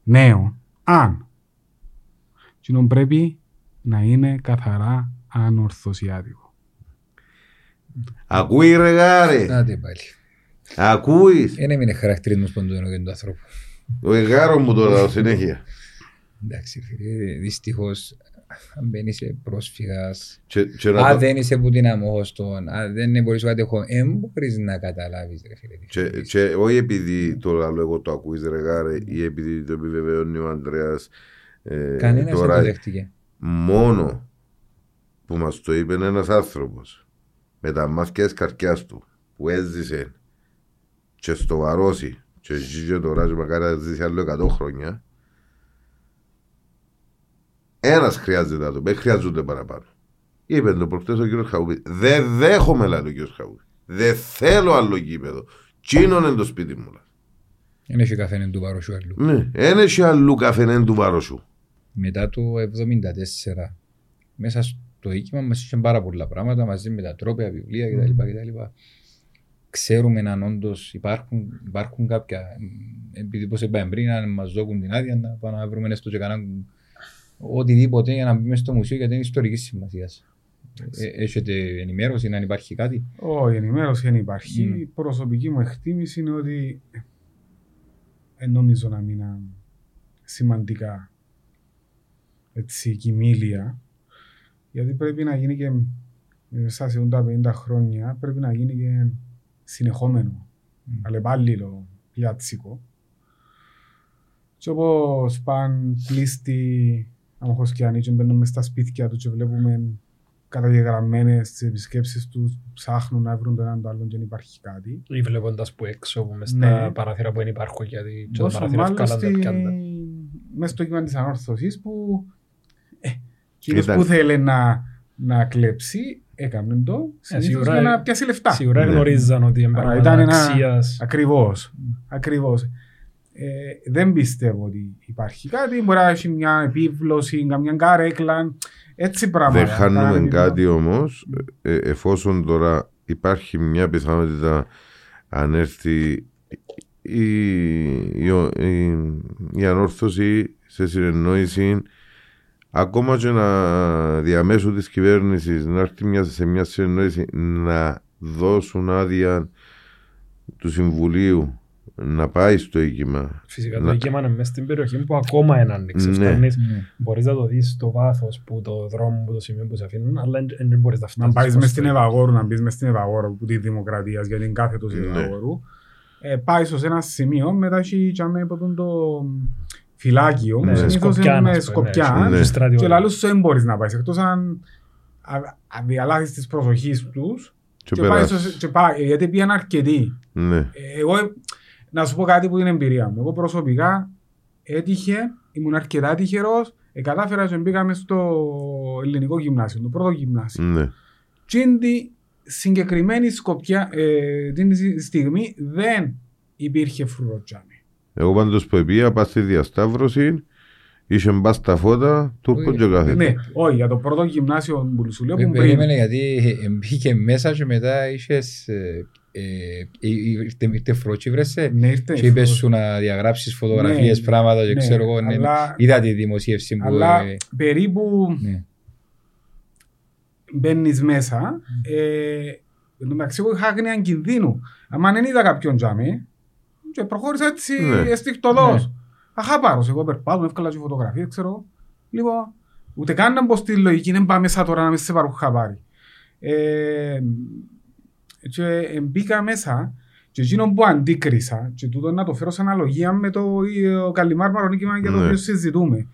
νέο, αν, κοινό πρέπει να είναι καθαρά ανορθωσιάτικο. Ακούει ρε γάρε. Άντε πάλι. Ακούεις; Δεν έμεινε χαρακτηρισμός παντού για τον άνθρωπο. Ο εγάρος μου τώρα συνέχεια. Εντάξει, φίλε, δυστυχώς, αν δεν είσαι πρόσφυγας, Και, και να αν το- δεν είσαι που την αμόχωστον, αν δεν μπορείς να κατεχώ, δεν μπορείς να καταλάβεις, ρε φίλε. τι Και, θέλεις. και όχι επειδή το λέω εγώ το ακούεις ρε γάρε ή επειδή το επιβεβαιώνει ο Ανδρέας ε, Κανένας δεν τώρα το δέχτηκε. μόνο που μας το είπε ένας άνθρωπος με τα μάτια της καρκιάς του που έζησε και στο βαρόσι και ζει και τώρα και μακάρι να ζήσει άλλο 100 χρόνια ένας χρειάζεται να το πει, δεν χρειάζονται παραπάνω. Είπε το προχτές ο κύριος Χαούπη, δεν δέχομαι λέει ο κύριος Χαούπη. Δεν θέλω άλλο γήπεδο. Τσίνον είναι το σπίτι μου. λέει. Δεν έχει καθένα του παροσιού αλλού. Ναι, δεν έχει αλλού καφενέν του βάροσου. Μετά το 1974, μέσα στο οίκημα μας είχε πάρα πολλά πράγματα μαζί με τα τρόπια, βιβλία κτλ. κτλ. ξέρουμε αν όντως υπάρχουν, υπάρχουν κάποια. Επειδή πώ είπαμε πριν, αν μας δώκουν την άδεια να πάμε να βρούμε έστω και κανένα οτιδήποτε για να μπούμε στο μουσείο γιατί είναι ιστορικής σημασίας. Ε, έχετε ενημέρωση, αν υπάρχει κάτι; Όχι, ενημέρωση δεν υπάρχει. Μμ. Η προσωπική μου εκτίμηση είναι ότι δεν νομίζω να μείναν σημαντικά έτσι, κοιμήλια. Γιατί πρέπει να γίνει και μέσα σε τα 50 χρόνια πρέπει να γίνει και συνεχόμενο, Μμ. αλλεπάλληλο, πιάτσικο. Και όπως πάνε πλήστοι αμοχοσκιανοί και μπαίνουν μες στα σπίτια τους και βλέπουμε καταγεγραμμένες τις επισκέψεις τους, ψάχνουν να βρουν το έναν το άλλο και δεν υπάρχει κάτι. Ή βλέποντας που έξω, που μες Ναι. στα παραθύρα που δεν υπάρχουν, γιατί και τα Πόσο παραθύρα μάλλον ευκάλαν τα στη... πιάντα. μέσα στο κύμα της ανόρθωσης που ε, εκείνος Ήταν- που θέλει να, να κλέψει έκαμε το συνήθως σίγουρα, για να ε, πιάσει λεφτά. Σίγουρα Ναι. γνωρίζαν ότι είναι Άρα πράγματα ήταν ένα- αξίας. Ακριβώς. Ακριβώς. Ε, δεν πιστεύω ότι υπάρχει κάτι. Μπορεί να έχει μια επίβλωση, καμιά καρέκλα. Έτσι πράγματα. Δεν χάνουμε Κάνει κάτι όμως, εφόσον τώρα υπάρχει μια πιθανότητα αν έρθει η, η, η, η ανόρθωση σε συνεννόηση ακόμα και να διαμέσου της κυβέρνησης να έρθει μια, σε μια συνεννόηση να δώσουν άδεια του Συμβουλίου να πάει στο οίκημα. Φυσικά το Να- δικαίωμα είναι μέσα στην περιοχή που ακόμα είναι άνοιξε. Ναι. Φτάνεις, Ναι. μπορείς να το δεις στο βάθος που το δρόμο, που το σημείο που σε αφήνουν, αλλά δεν- δεν μπορείς να φτάσεις. Να πάεις ως μες το στην οίκημα. Ευαγόρου, να μπεις μες στην Ευαγόρου που τη Δημοκρατίας, γιατί είναι κάθετο η Ναι. Ευαγόρου. Ε, πάεις σε ένα σημείο, μετά έχει τσάμε από τον το φυλάκιο. Ναι, που συνήθως Σκοπιά, είναι ας πούμε, Σκοπιά. ναι, Ναι. και στρατιώτη. Και λαλούς σου δεν μπορείς να πάεις, εκτός αν α- αδιαλάθεις της προσοχής τους Και και πάει, περάσει. στο- και πάει, γιατί πήγαν αρκετοί. Ναι. Ε, Εγώ, ε, να σου πω κάτι που είναι εμπειρία μου. Εγώ προσωπικά έτυχε, ήμουν αρκετά τυχερός, ε, κατάφερα και μπήκαμε στο ελληνικό γυμνάσιο, το πρώτο γυμνάσιο. Ναι. Και είναι τη συγκεκριμένη σκοπιά, ε, την στιγμή δεν υπήρχε φρουροτζάμι. Εγώ πάντως που πήγα, πας στη διασταύρωση, είχε μπας τα φώτα, τούρκο και κάθεται. Ναι, όχι, για το πρώτο γυμνάσιο που σου λέω Ε, που πριν. Περίμενε γιατί ε, μπήκε μέσα και μετά είχες ε, ε, ε, ήρθε ήρθε φρότσι βρέσε Ναι, ήρθε. και είπες σου να διαγράψεις φωτογραφίες, Ναι, πράγματα και ναι, ξέρω εγώ. ναι, αλλά- Είδα τη δημοσίευση που... Αλλά ε, περίπου ναι. μπαίνεις μέσα, ε, εν τω μεταξύ εγώ είχα άγνοια κινδύνου. Αν δεν είδα κάποιον τζάμι, και προχώρησα έτσι Ναι. αισθηκτοδός. Αχάπαρος, εγώ περπάτω, εύκολα και φωτογραφίες, ξέρω. εγώ. Λοιπόν, ούτε καν να μπω στη λογική, δεν πάμε μέσα τώρα να μες σε πάρουν χαπάρι. Ε, και ε, μπήκα μέσα και εκείνο που αντίκρισα, και τούτο να το φέρω σε αναλογία με το ε, Καλιμάρ Μαρονίκημα για το Ναι. οποίο συζητούμε,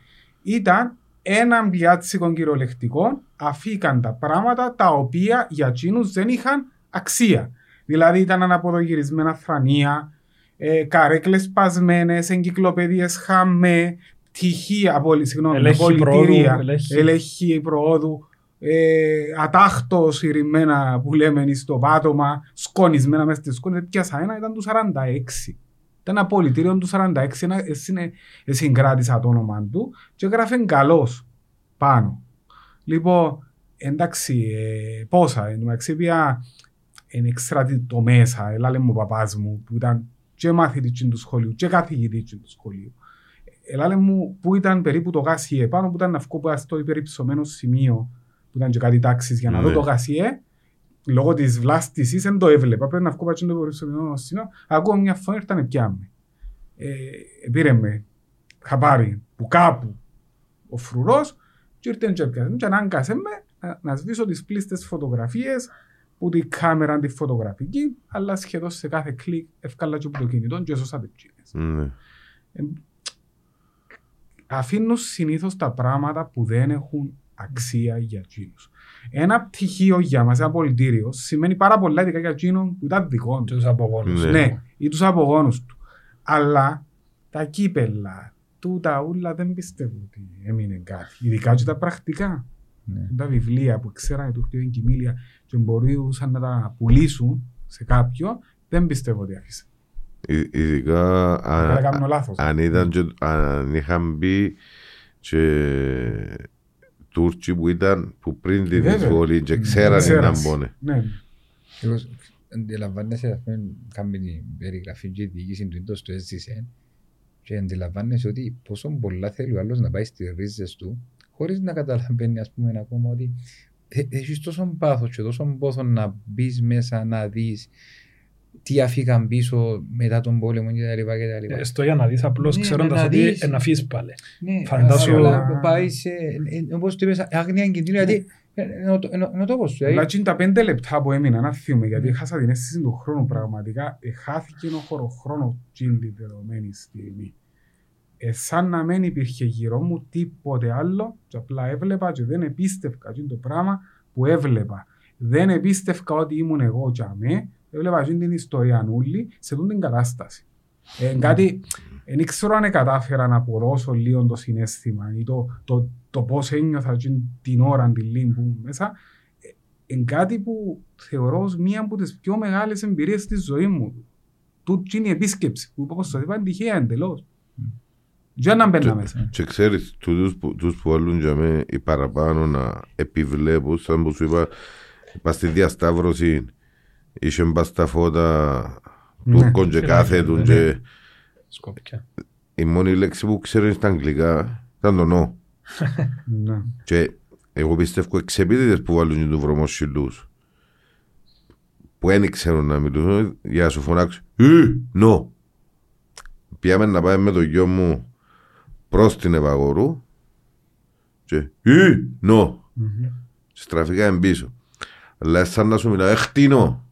ήταν ένα πιάτσικο κυριολεκτικό αφήκαν τα πράγματα τα οποία για εκείνους δεν είχαν αξία. Δηλαδή ήταν αναποδογυρισμένα θρανία, ε, καρέκλες σπασμένες, εγκυκλοπαίδειες χαμέ, τυχεία, απολυ, συγγνώμη, Ελέγχη πολιτήρια, προόδου, ελέγχη. ελέγχη προόδου, ε, ατάχτο συρρημένα που λέμε στο πάτωμα, σκονισμένα μέσα στη σκόνη. Πιάσα ένα, ήταν του 46. Ήταν ένα πολιτήριο του 46, ένα, εσύνε- συγκράτησα το όνομα του και έγραφε καλός πάνω. Λοιπόν, εντάξει, ε, πόσα, εν τω μεταξύ πια εν εξτράτη το μέσα, έλα μου ο παπάς μου που ήταν και μαθητής του σχολείου και καθηγητής του σχολείου. Ελάλε μου που ήταν περίπου το γάσιε πάνω που ήταν να βγω στο υπερυψωμένο σημείο που ήταν και κάτι τάξεις για να δω Ναι. το γάσιε λόγω της βλάστησης δεν το έβλεπα πρέπει να βγω πάνω στο υπερυψωμένο σημείο ακούω μια φωνή ήρθανε πια με ε, πήρε με χαμπάρι που κάπου ο φρουρός και ήρθε και έπιασε με και ανάγκασε με να, να σβήσω τις πλήστες φωτογραφίες που τη κάμερα τη φωτογραφική αλλά σχεδόν σε κάθε κλικ ευκάλα και από το κινητό και έσωσα τις ψήνες Ναι. αφήνουν συνήθως τα πράγματα που δεν έχουν αξία για εκείνους. Ένα πτυχίο για μας, ένα πολιτήριο, σημαίνει πάρα πολλά ειδικά για εκείνον που ήταν δικό Και τους. τους απογόνους. Ναι. Ναι, ή τους απογόνους του. Αλλά τα κύπελα, τούτα ούλα δεν πιστεύω ότι έμεινε κάτι. Ειδικά και τα πρακτικά. Ναι. Τα βιβλία που ξέρανε του χτυπήν κοιμήλια και μπορούσαν να τα πουλήσουν σε κάποιον, δεν πιστεύω ότι άφησε. Ει- Ειδικά Αν αν, κάνω λάθος. αν, ήταν και, αν είχαν μπει και Τούρκοι που ήταν που πριν την Βέβαια. εισβολή και ξέρανε να Ξέρας. μπώνε. Ναι. Εγώ αντιλαμβάνεσαι, ας πούμε, κάνουμε την περιγραφή και η διοίκηση του ίντος του έζησε και αντιλαμβάνεσαι ότι πόσο πολλά θέλει ο άλλος να πάει στις ρίζες του χωρίς να καταλαβαίνει ας πούμε ακόμα ότι ε- έχεις τόσο πάθος και τόσο πόθος να μπεις μέσα να δεις τι αφήκαν πίσω μετά τον πόλεμο και τα λοιπά και τα λοιπά. Ε, Στο για να δεις απλώς Ναι, ξέροντας να ότι δεις. ε, να φύγεις πάλι. Ναι, Φαντάσου, αλλά πάεις σε, ε, όπως του είπες, άγνοια κινδύνου, γιατί ε, είναι ο- είναι ο- είναι ο τόπος σου. Αλλά δηλαδή. και είναι τα πέντε λεπτά που έμειναν να θυμούμε, γιατί χάσα την αίσθηση του χρόνου πραγματικά. Εχάθηκε ο χωροχρόνος την τη δεδομένη στιγμή. Ε, σαν να μην υπήρχε γύρω μου τίποτε άλλο και απλά έβλεπα και δεν επίστευκα και το πράγμα που έβλεπα. Δεν επίστευκα ότι ήμουν εγώ και αμέ, έβλεπα και την ιστορία νουλή σε τούτη την κατάσταση. Ε, κάτι, δεν ξέρω αν κατάφερα να αποδώσω λίγο το συνέστημα ή το, το, το πώς ένιωθα εκείνη την ώρα τη λίμπου μέσα. Ε, είναι κάτι που θεωρώ ως μία από τις πιο μεγάλες εμπειρίες της ζωής μου. Τούτη είναι η επίσκεψη που όπως σας είπα είναι τυχαία εντελώς. Για να μπαίνα μέσα. Και ξέρεις, τούτους που, τους που βάλουν για μέ οι παραπάνω να επιβλέπουν, σαν που σου είπα, είπα στη διασταύρωση, είχε μπα στα φώτα Ναι, Τούρκων και κάθετουν και Σκόπια. η μόνη λέξη που ξέρουν στα αγγλικά ήταν το no. [LAUGHS] Ναι. Και εγώ πιστεύω εξεπίτητες που βάλουν τους βρωμοσυλούς που δεν ξέρουν να μιλούν για να σου φωνάξουν «Ε, no». Πιάμε να πάμε με το γιο μου προς την Ευαγορού και «Ε, no». Μμμ. Στραφήκαμε πίσω. Αλλά σαν να σου μιλάω «Εχτίνω».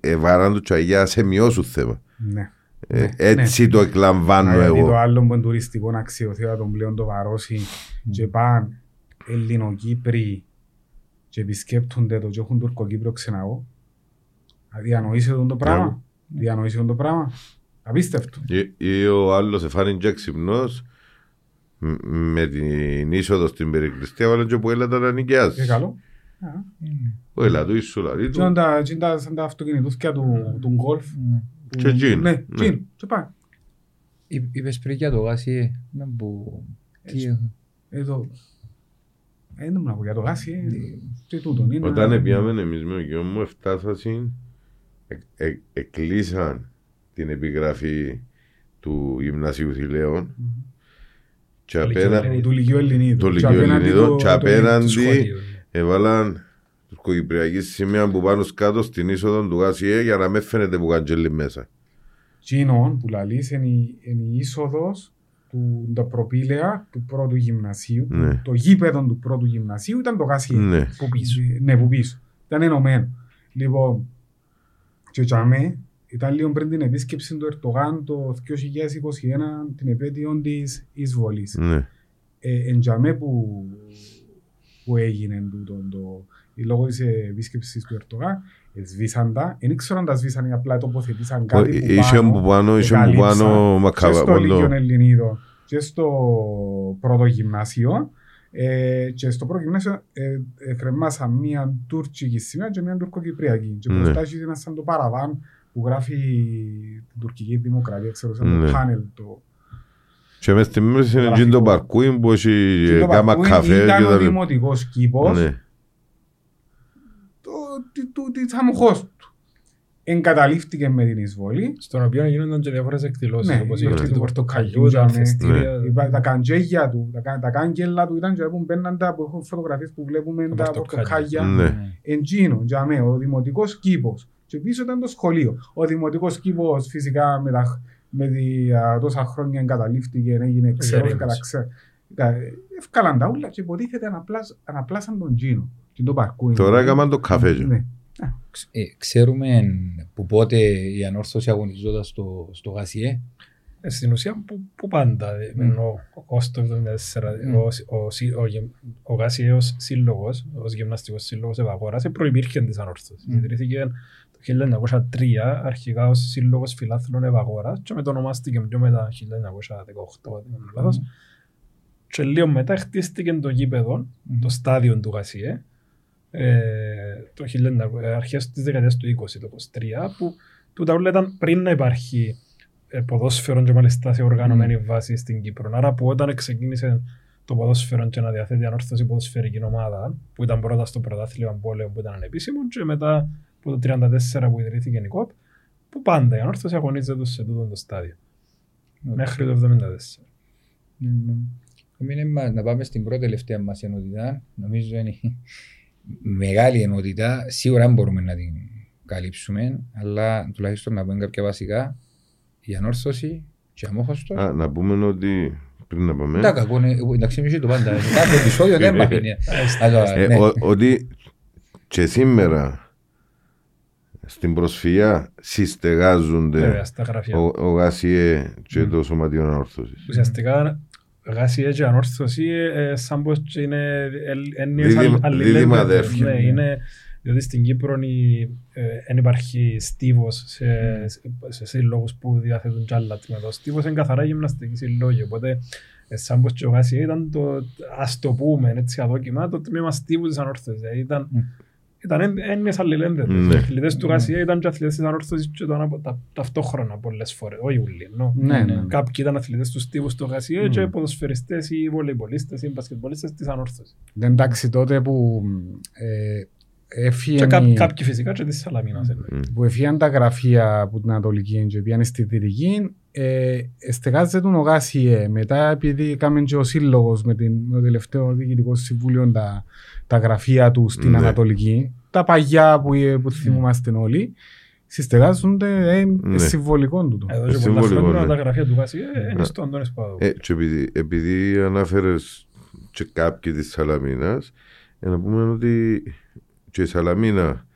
Εβάραν του τσαγιά σε μειώσουν θέμα. Ναι. Ε, Ναι, Έτσι το εκλαμβάνω Α, γιατί το εγώ. άλλο που είναι τουριστικό αξιοθέατο τον πλέον το βαρώσει και πάνε Ελληνοκύπροι και επισκέπτονται το και έχουν Τουρκοκύπριο ξεναγό. Διανοείσαι το πράγμα. Διανοείσαι το πράγμα. Απίστευτο. Ή- Ή ο άλλος εφάνει και ξυπνός μ- με την είσοδο στην περικλειστία βάλαν και που έλα τα Και νοικιάζει. καλό. Α. Ο έλα του ίσου λαρί Και είναι του. τα- και είναι τα- σαν τα αυτοκινητούθια του του γκολφ. που- Και τζιν. Ναι, Ναι. τζιν. Και πάει. Εί- Είπες πριν για το γάσι, ε, να που... τι Έτσι. έχω. Εδώ. Ε, Δεν μου να πω για το γάσι. ε. Τι τούτον είναι. Όταν πιάμε εμείς με ο γιος μου εφτάσασαν ε- ε- εκλείσαν την επιγραφή του Γυμνασίου Θηλαίων και απέναντι Του Λυκειού Ελληνίδου. Το Και Λυκειού απέναντι Ελληνίδου το- και το- απέναντι Σχολείο. έβαλαν τουρκοκυπριακή σημαία που πάνω κάτω στην είσοδο του ΓΑΣΙΕ για να με φαίνεται που καντζέλι μέσα. Τσίνον που λαλείς είναι η, είναι η είσοδος του τα προπήλαια του πρώτου γυμνασίου. Ναι. Το γήπεδο του πρώτου γυμνασίου ήταν το Γάσιε. Ναι. Που πίσω. Ναι, που πίσω. Ήταν ενωμένο. Λοιπόν, και τσάμε, ήταν λίγο πριν την επίσκεψη του Ερτογάν το 2021, την επέτειο της εισβολής. Ναι. Ε, εν τζαμέ που, που έγινε τούτο το, λόγω της επίσκεψης του Ερτογάν, σβήσαν τα, δεν ήξερα αν τα σβήσαν ή απλά τοποθετήσαν κάτι που Είχε πάνω, που πάνω, είχε που εγκαλύψαν πάνω και μακαβά. στο Λίγιο πολύ. Ελληνίδο και στο πρώτο γυμνάσιο ε, και στο πρώτο γυμνάσιο ε, ε, κρεμάσαν μία τουρκική σημαία και μία τουρκοκυπριακή και Ναι. μπροστά έχει ένας σαν το παραβάν που γράφει την τουρκική δημοκρατία ξέρω σαν Ναι. το πάνελ το, Και μες στη μέση είναι Γραφικό. και το παρκούιν που έχει Και το κάμα Παππούιν καφέ ήταν και ο τα λοιπά. δημοτικός κήπος Ναι. το, τη- του- της αμοχώς του. Εγκαταλείφθηκε με την εισβολή. Στον οποίο γίνονταν και διάφορες εκδηλώσεις, Ναι, όπως η η γιορτή γιορτή του του Πορτοκαλιού, Πορτοκαλιού, τα ναι. φεστήρια. Είπα, Τα καντζέγια του, τα, κα- τα κάγκελα του ήταν και που μπαίναν τα που έχουν φωτογραφίες που βλέπουμε Τα τα πορτοκάλια. πορτοκάλια. Ναι. Εντζίνο, τζαμέ, ο δημοτικός κήπος. Και πίσω ήταν το σχολείο. Ο δημοτικός κήπος φυσικά με, τα, με τη, α, τόσα χρόνια εγκαταλείφθηκε, έγινε ξερός, Γερήμος. καταξε... τα- Ευκάλαν τα ούλα και υποτίθεται αναπλάσ, αναπλάσαν τον Τζίνο. Και τον παρκούιν. Τώρα έκαναν το καφέ. και. Ναι. Ε, ξέρουμε που πότε η ανόρθωση αγωνιζόταν στο, στο Γασιέ. Ε, Στην ουσία που, που πάντα, ε, Mm. ενώ ο Κώστος 74, Mm. ο, ο, συ- ο, γεμ- ο Γάσιαιος σύλλογος, ως γυμναστικός σύλλογος Ευαγόρας, ε, προϋπήρχε της ανόρθωσης. Mm. Ιδρύθηκε το 1903 αρχικά ως σύλλογος φιλάθλων Ευαγόρας και μετονομάστηκε πιο μετά 1918, αν δεν κάνω λάθος. Και λίγο μετά χτίστηκε το γήπεδο, το στάδιο του Γασιέ, ε, το 1900, αρχές της δεκαετίας του 20, το 23, που τούτα όλα ήταν πριν να υπάρχει ε, ποδόσφαιρο και μάλιστα σε οργανωμένη βάση στην Κύπρο. Άρα που όταν ξεκίνησε το ποδόσφαιρο και να διαθέτει ανόρθωση ποδοσφαιρική ομάδα, που ήταν πρώτα στο πρωτάθλημα πόλεων που ήταν ανεπίσημο και μετά που το 34 που ιδρύθηκε η ΚΟΠ, που πάντα η ανόρθωση αγωνίζεται σε τούτο το στάδιο. Μέχρι το 74. Μείνε μας να πάμε στην πρώτη τελευταία μας ενότητα. Νομίζω είναι μεγάλη ενότητα. Σίγουρα δεν μπορούμε να την καλύψουμε, αλλά τουλάχιστον να πούμε κάποια βασικά. Η ανόρθωση και αμόχωστο. Α, να πούμε ότι πριν να πάμε. Τα κακό είναι, εντάξει, εμείς το πάντα. [LAUGHS] Κάθε επεισόδιο δεν μας είναι. Αλλά, Ε, ναι. ο- ότι και σήμερα στην προσφυγιά συστεγάζονται Βέβαια, στα γραφεία. ο, ο Γάσιε και το Σωματείο Ανόρθωσης. Ουσιαστικά, γάση έτσι ανόρθωση, ε, σαν πως και είναι ελ- έννοιες Δίδυμα- αλλ- αλληλένδετες. δίδυμα αδέρφια, Ναι, ναι. είναι, διότι στην Κύπρο δεν υπάρχει στίβος σε, σε σύλλογους που διαθέτουν κι άλλα τμήματα. Ο στίβος είναι καθαρά γυμναστική συλλόγη, οπότε ε, σαν πως και ο Γάση ήταν το, ας το πούμε έτσι αδόκιμα, το τμήμα στίβου της ανόρθωσης. Δηλαδή ήταν, Μμ. Ήταν εν- έννοιες αλληλένδετες. Ναι. Οι αθλητές του Γασία ήταν και αθλητές της ανόρθωσης και ήταν απο- τα- ταυτόχρονα πολλές φορές, όχι όλοι. ενώ. Ναι, ναι. Κάποιοι ήταν αθλητές του στίβου στο Γασία Μμμ. και ποδοσφαιριστές ή βολεϊπολίστες ή μπασκετμπολίστες της ανόρθωσης. Εντάξει τότε που ε, Και έφυγε κά- η- κάποιοι φυσικά και της Σαλαμίνας. εννοεί. που έφυγαν τα γραφεία από την Ανατολική και πήγαν στη Δυτική, ε, στεγάζεται τον ο Γάσιε. Μετά, επειδή έκαμε και ο σύλλογος με, την, με το τελευταίο διοικητικό συμβούλιο τα, τα γραφεία του στην Ναι. Ανατολική, τα παγιά που, ε, που θυμούμαστε όλοι, συστεγάζονται ε, Ναι. συμβολικό τούτο. Εδώ και πολλά Συμβολικό, χρόνια ναι. τα γραφεία του Γασία ε, είναι στο Αντώνης Παδού. Ε, και επειδή, επειδή ανάφερες και κάποιοι της Σαλαμίνας, ε, να πούμε ότι και η Σαλαμίνα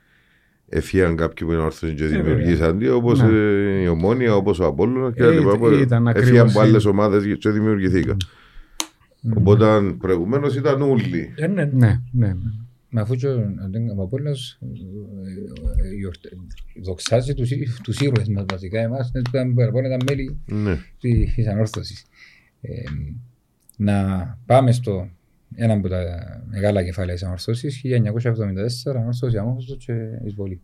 εφιάν κάποιοι που είναι όρθωσοι και βέβαια. δημιουργήσαν τη, όπως Ναι. ε, η Ομόνια, όπως ο Απόλλωνας και Ε, τα λοιπά, ήταν- που ήταν Εφιάν ακριβώς από η- άλλες ομάδες και δημιουργηθήκαν. Οπότε προηγουμένως ήταν ούλοι. Ε, ναι, Ναι, ναι. Μα αφού και ο ο Απόλλωνας, ε, ε, γιορτε- δοξάζει τους, ή- τους ήρωες μας βασικά εμάς, ε, ήταν παραπάνω ήταν μέλη Ναι. τη- της ανόρθωσης. Ε, να πάμε στο ένα από τα μεγάλα κεφάλαια της ανόρθωσης, 1974, ανόρθωση αμόχωστο και εισβολή.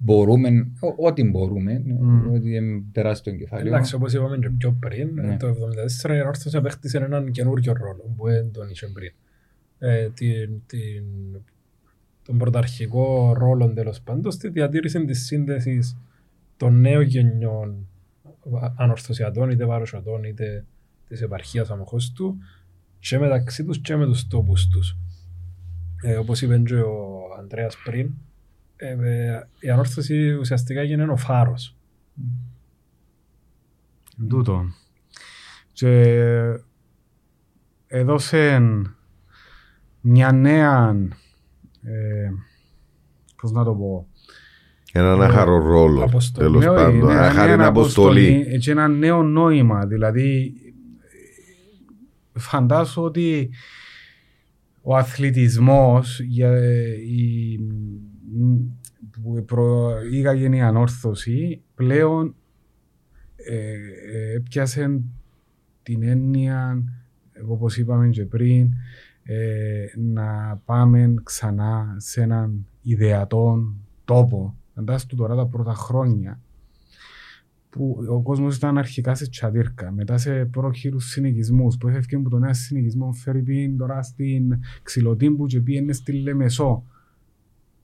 Μπορούμε, ό- ό,τι μπορούμε, Μμμ. ότι είναι τεράστιο κεφάλαιο. Εντάξει, όπως είπαμε και πιο πριν, Ναι. το 1974 η Ανόρθωση απέκτησε έναν καινούριο ρόλο που δεν τον είχε πριν. Ε, την, την, τον πρωταρχικό ρόλο τέλος πάντων στη διατήρηση της σύνδεσης των νέων γενιών ανορθωσιατών, είτε βαροσιατών, είτε της επαρχίας αμοχώστου και μεταξύ τους και με τους τόπους τους. Ε, Όπως είπε και ο Ανδρέας πριν, ε, ε, η ανόρθωση ουσιαστικά έγινε ο φάρος Τούτο. Και έδωσε μια νέα, ε, πώς να το πω, Έναν άχαρο ρόλο, Αποστολή. τέλος Ναι, πάντων. ναι, Άχαρη ναι, αποστολή. Και ένα νέο νόημα. Δηλαδή, φαντάσου ότι ο αθλητισμός για, η, που προήγαγε η ανόρθωση πλέον ε, ε, έπιασε την έννοια όπως είπαμε και πριν ε, να πάμε ξανά σε έναν ιδεατόν τόπο. Φαντάσου τώρα τα πρώτα χρόνια που ο κόσμος ήταν αρχικά σε τσαντήρκα, μετά σε πρόχειρους συνοικισμούς, που έφευκε από τον ένα συνοικισμό Φερρυπίν, τώρα στην Ξυλοτύμπου και πήγαινε στη Λεμεσό.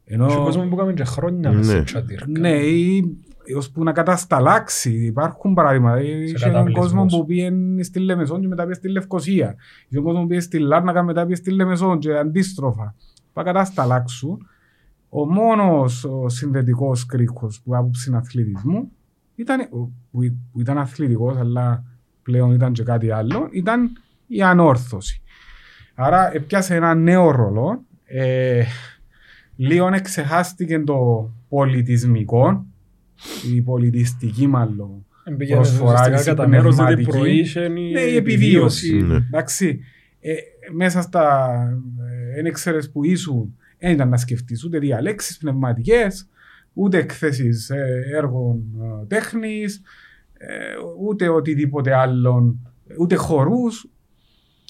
Ενώ, Και ο κόσμος που κάνουμε και χρόνια Ναι. μες σε τσαντήρκα. ναι, ή ώσπου να κατασταλάξει. Υπάρχουν παράδειγματα. Είχε έναν καταβλισμούς. κόσμο που πήγαινε στη Λεμεσό και μετά πήγε στη Λευκοσία. Είχε έναν κόσμο που πήγε στη Λάρνακα μετά πήγε στη Λεμεσό και αντίστροφα. Πά κατασταλάξουν. Ο μόνος ο συνδετικός κρίκος που άποψη αθλητισμού ήταν, που, που ήταν αθλητικός αλλά πλέον ήταν και κάτι άλλο, ήταν η ανόρθωση. Άρα έπιασε ένα νέο ρόλο. Ε, λίγο εξεχάστηκε το πολιτισμικό, η πολιτιστική μάλλον. Μπήκε προσφορά ουσιαστικά της κατά μέρος γιατί πνευματική. προείσχε Ναι, η επιβίωση. Ναι. Εντάξει, ε, μέσα στα δεν ξέρεις που ήσουν, δεν ήταν να σκεφτείς ούτε διαλέξεις πνευματικές, ούτε εκθέσεις ε, έργων ε, τέχνης, ε, ούτε οτιδήποτε άλλον, ούτε χορούς.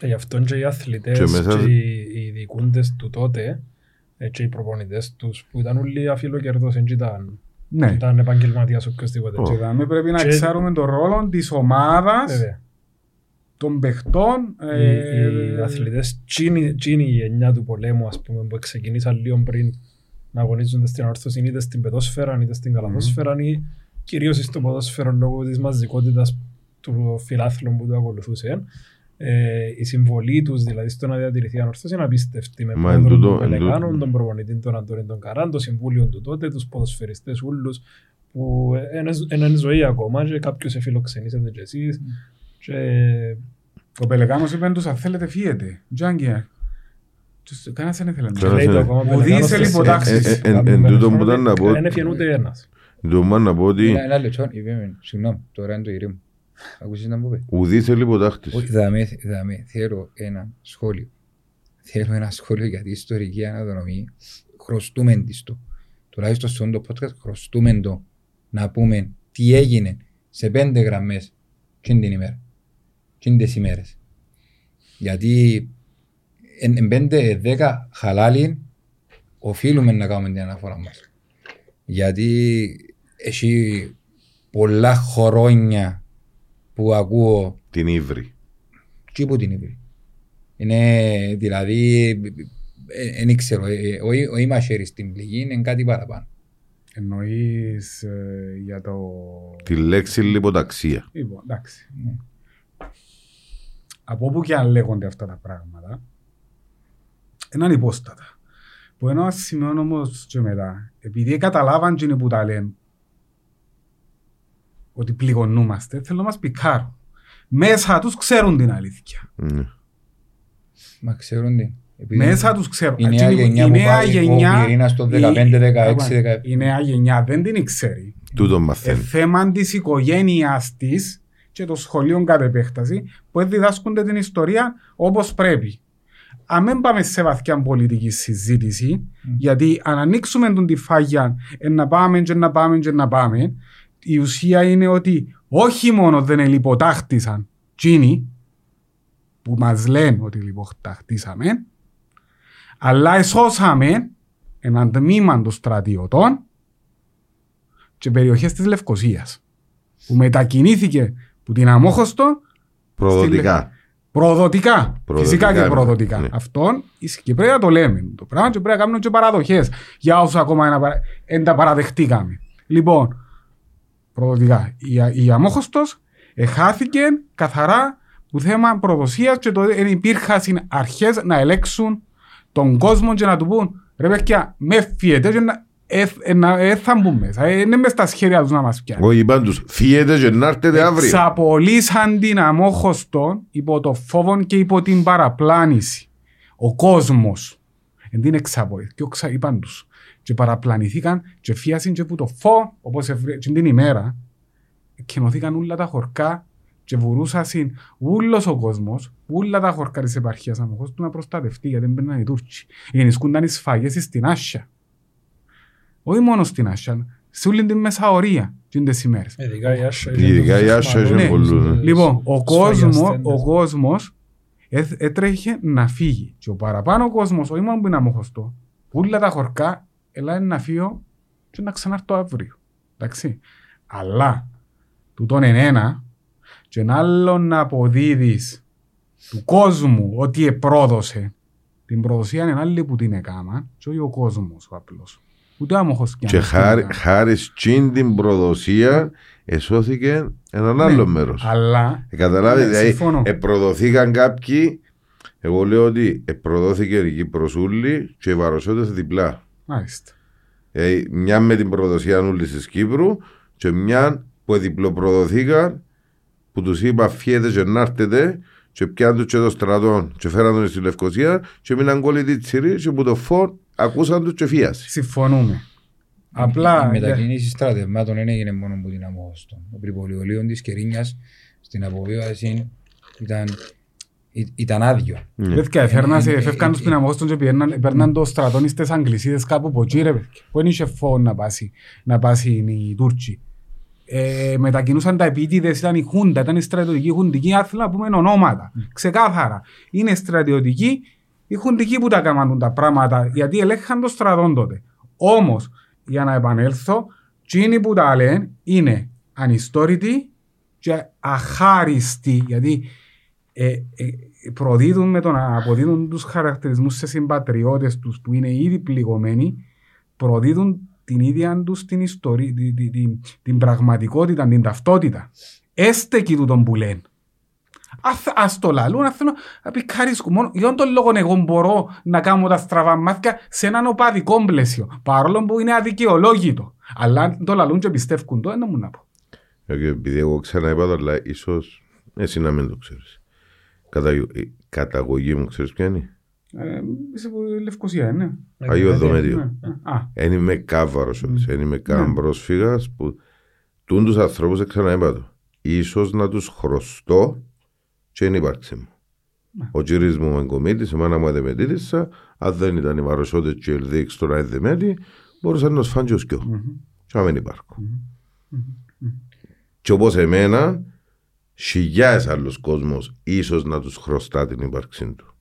Ε, Γι' αυτό και οι αθλητές Και και, μέσα- οι, οι διοικούντες του τότε ε, και οι προπονητές τους που ήταν όλοι αφιλοκερδός, δεν ήταν, Ναι, ήταν επαγγελματίας οποιοςδήποτε. Ω. και εδώ πρέπει να Και- ξέρουμε τον ρόλο της ομάδας, Βέβαια. των παιχτών. Οι, ε, οι αθλητές, τσίνη, τσίνη η γενιά του πολέμου, ας πούμε, που ξεκινήσαν λίγο πριν να αγωνίζονται στην όρθωση είτε στην πεδόσφαιρα είτε στην καλαθόσφαιρα ή κυρίως στο ποδόσφαιρο λόγω της μαζικότητας του φιλάθλου που το ακολουθούσε. Ε, η συμβολή τους δηλαδή στο να διατηρηθεί ανόρθωση είναι απίστευτη με Μα πρόεδρο εν τον τούτο- εν Πελεγάνο, τούτο- τον προπονητή τον Αντώνη τον Καράν, το συμβούλιο του τότε, τους ποδοσφαιριστές ούλους που είναι εν ζωή ακόμα και κάποιος εφιλοξενήσετε κι εσείς και Ο Πελεγάνος είπε τους αν θέλετε φύγετε. Τζάγκια. Τους- Κανένας δεν ήθελε να Κανένας λέει το δεν- ακόμα Ουδής Πελεγάνος σε στις- λιποτάξεις. Ε, ε, εν- εν τούτο που ήταν να πω- Δεν έφυγε ούτε ένας. Το μόνο να πω ότι Ένα ένα λεπτό, είπαμε, συγγνώμη, τώρα είναι το ηρήμο. Ακούσεις να μου πεις; ουδής θέλει υποτάχτης. Όχι, δαμέ, δαμέ, θέλω ένα σχόλιο. Θέλω ένα σχόλιο για την ιστορική αναδρομή. Χρωστούμε της το. Τουλάχιστον σε αυτό το podcast χρωστούμε το να πούμε τι έγινε σε πέντε γραμμές την την ημέρα. Τι τις ημέρες. Γιατί εν, εν πέντε δέκα χαλάλι οφείλουμε να κάνουμε την αναφορά μας. Γιατί έχει πολλά χρόνια που ακούω Την ύβρη. και που την είπε. Είναι δηλαδή, δεν ξέρω, ε, ο- ο ημαχέρι στην πληγή είναι κάτι παραπάνω. Εννοείς ε, για το... Τη λέξη λιποταξία. Λοιπόν, εντάξει. Ναι. Από όπου και αν λέγονται αυτά τα πράγματα, είναι ανυπόστατα. Που ένα σημείο όμως και μετά, επειδή καταλάβαν και είναι που τα λένε, ότι πληγωνούμαστε, θέλω να μας πικάρουν. Μέσα τους ξέρουν την αλήθεια. Ναι. Μα ξέρουν τι. Επειδή Μέσα τους ξέρουν. Η νέα Εκείνη- γενιά η που νέα πάει γενιά- ο πυρήνας στο η- 15, 16, η- 17. Η νέα γενιά δεν την ξέρει. Τούτο Ε, μαθαίνει. θέμα τη οικογένεια τη και των σχολείων κατ' επέκταση που διδάσκονται την ιστορία όπω πρέπει. Αν δεν πάμε σε βαθιά πολιτική συζήτηση, γιατί αν ανοίξουμε τον τη φάγια ε, να πάμε και να πάμε και να πάμε, η ουσία είναι ότι όχι μόνο δεν ελιποτάχτησαν τσίνοι που μας λένε ότι λιποτάχτησαμε, αλλά εσώσαμε έναν τμήμα των στρατιωτών και περιοχές της Λευκοσίας που μετακινήθηκε που την Αμόχωστο Προδοτικά. Προδοτικά. Προδοτικά, Φυσικά και ναι. προδοτικά. Ναι. Αυτόν ισχύει και πρέπει να το λέμε το πράγμα και πρέπει να κάνουμε και παραδοχές για όσους ακόμα δεν τα παραδεχτήκαμε. Λοιπόν, προδοτικά. Η, η Αμόχωστος εχάθηκε καθαρά που θέμα προδοσίας και το δεν υπήρχαν αρχές να ελέξουν τον κόσμο και να του πούν ρε παιδιά με φύγετε και να ε, ε, να- ε, θα μπουν μέσα. Ε, είναι μες στα σχέδια τους να μας πιάνουν. Όχι, είπαν τους, φύγετε και να έρθετε αύριο. Εξαπολύσαν την αμόχωστο υπό το φόβο και υπό την παραπλάνηση. Ο κόσμος. Εν την εξαπολύση. Και οξα είπαν τους. Και παραπλανηθήκαν και φίασαν και που το φω, όπως ευρε... και την ημέρα, εκκαινωθήκαν όλα τα χορκά και βουρούσαν ούλος ο κόσμος, όλα τα χορκά της επαρχίας αμόχωστου να προστατευτεί, γιατί δεν μπαίναν οι Τούρκοι. Γενισκούνταν οι σφαγές στην Άσια. Όχι μόνο στην Άσια, σε όλη την Μεσαωρία, και τις ημέρες. Ειδικά η Άσσα. Ειδικά η Άσσα είχε είχε πολλούς, πολλούς, ε, ναι. Λοιπόν, ο, κόσμος, σφαγιαστέντες. ο κόσμος έθ- έτρεχε να φύγει. Και ο παραπάνω κόσμος, όχι μόνο που είναι αμοχωστό, όλα τα χορκά, έλα να φύγω και να ξανάρθω αύριο. Εντάξει. Αλλά, τούτον είναι ένα, και ένα άλλο να αποδίδεις του κόσμου ότι επρόδωσε. Την προδοσία είναι άλλη που την έκαμα, και όχι ο κόσμος ο απλός. Ούτε άμοχος κι αν Και την χάρη, έκαμα. χάρη στην την προδοσία εσώθηκε έναν άλλο μέρος. Αλλά, Ε, Καταλάβετε, Ναι, δηλαδή, συμφωνώ. επροδοθήκαν κάποιοι, εγώ λέω ότι επροδόθηκε η Κύπρος ούλη και οι Βαροσιώτες διπλά. μάλιστα. Ε, μια με την προδοσία ούλη της Κύπρου και μια που διπλοπροδοθήκαν που τους είπα φύγετε και να έρθετε και πιάνουν τους και το στρατό και φέραν τον στη Λευκοσία και μείναν κόλλητοι τσιρί και που το φως ακούσαν τους και φύασε. Συμφωνούμε. Απλά. Η μετακίνηση στρατευμάτων δεν έγινε μόνο από την Αμόχωστο. Ο πριπολιολείο της Κερίνιας στην αποβίβαση ήταν, ή- ήταν άδειο. Ναι. Παιδιά, έφερναν σε Ε, ε, φεύγαν τους ε, πιναμόστον και πιέρναν- παίρναν το στρατόν στις Αγγλισίδες κάπου από εκεί ρε παιδιά. Που δεν είχε φόβο να πάσει, να πάσει οι Τούρκοι. Ε, μετακινούσαν τα επίτηδες, ήταν η Χούντα, ήταν η στρατιωτική, η χουντική, άθελα να πούμε ονόματα. Ξεκάθαρα. Είναι στρατιωτική, οι χουντικοί που τα έκαναν τα πράγματα, γιατί ελέγχαν το στρατόν τότε. Όμως, για να επανέλθω, εκείνοι που τα λένε είναι ανιστόρητοι και αχάριστοι, γιατί ε, ε, προδίδουν με το να αποδίδουν τους χαρακτηρισμούς σε συμπατριώτες τους που είναι ήδη πληγωμένοι προδίδουν την ίδια τους την ιστορία, την, την, την, την πραγματικότητα, την ταυτότητα. Έστε εκεί του τον που λένε. Ας, ας το λαλούν, ας θέλω να πει καρίσκου. Μόνο για τον λόγο εγώ μπορώ να κάνω τα στραβά μάθηκα σε έναν οπαδικό πλαίσιο. Παρόλο που είναι αδικαιολόγητο. Αλλά αν το λαλούν και πιστεύουν το, δεν μου να πω. Ε, Επειδή εγώ ξαναείπα το, αλλά ίσως εσύ να μην το ξέρεις. Κατα... Η καταγωγή μου ξέρεις ποια είναι; Ε, είσαι από Λευκοσία, ναι. Αγίο Δομέδιο. Ναι. Α, Δεν είμαι κάβαρος όμως, δεν είμαι καν πρόσφυγας που τούν τους ανθρώπους δεν ξαναείπα το. Ίσως να τους χρωστώ και είναι ύπαρξη μου. Ο κύρις μου εγκομίτης, η μάνα μου εδεμετήτησα, αν δεν ήταν οι μαροσότες και οι ελδίξ τώρα εδεμένοι, μπορούσαν να σφάνε και ως κοιό. Και να μην υπάρχω. Και όπως εμένα, χιλιάδες άλλους κόσμος ίσως να τους χρωστά την ύπαρξή του.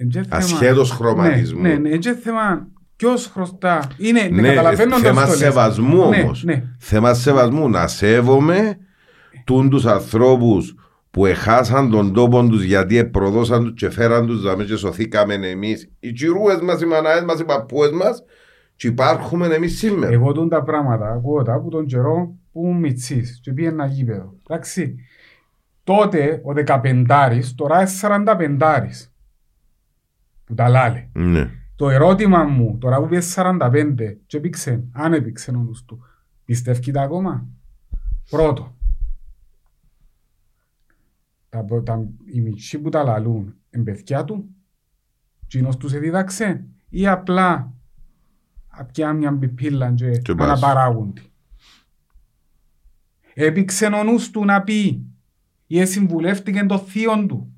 Εν και θέμα- Ασχέτως χρωματισμού. Ναι, ναι, ναι, εν και θέμα ποιος χρωστά. Είναι, ναι, Ναι, καταλαβαίνω το θέμα αυτό λες. σεβασμού Ναι, όμως. Ναι, Θέμα σεβασμού. Να σέβομαι τούν τους ανθρώπους που εχάσαν τον τόπο τους γιατί επροδώσαν τους και φέραν τους δαμές και σωθήκαμε εμείς. Οι τσιρούες μας, οι μαναές μας, οι παππούες μας και υπάρχουμε εμείς σήμερα. Εγώ τούν τα πράγματα ακούω τα από τον καιρό που ήμουν μητσής και πήγαινα γήπεδο. Εντάξει. Τότε ο 15 τώρα είναι 45 που τα λάλε. Ναι. Το ερώτημα μου τώρα που πήγε 45 και έπηξε, αν έπηξε ο νους του, πιστεύει τα ακόμα; Πρώτο, τα, τα, οι μητσοί που τα λαλούν είναι παιδιά του, κοινός τους εδίδαξε ή απλά απιά μια μπιπίλα και, Και πας. αναπαράγονται. Έπηξε ο νους του να πει ή συμβουλεύτηκε το θείο του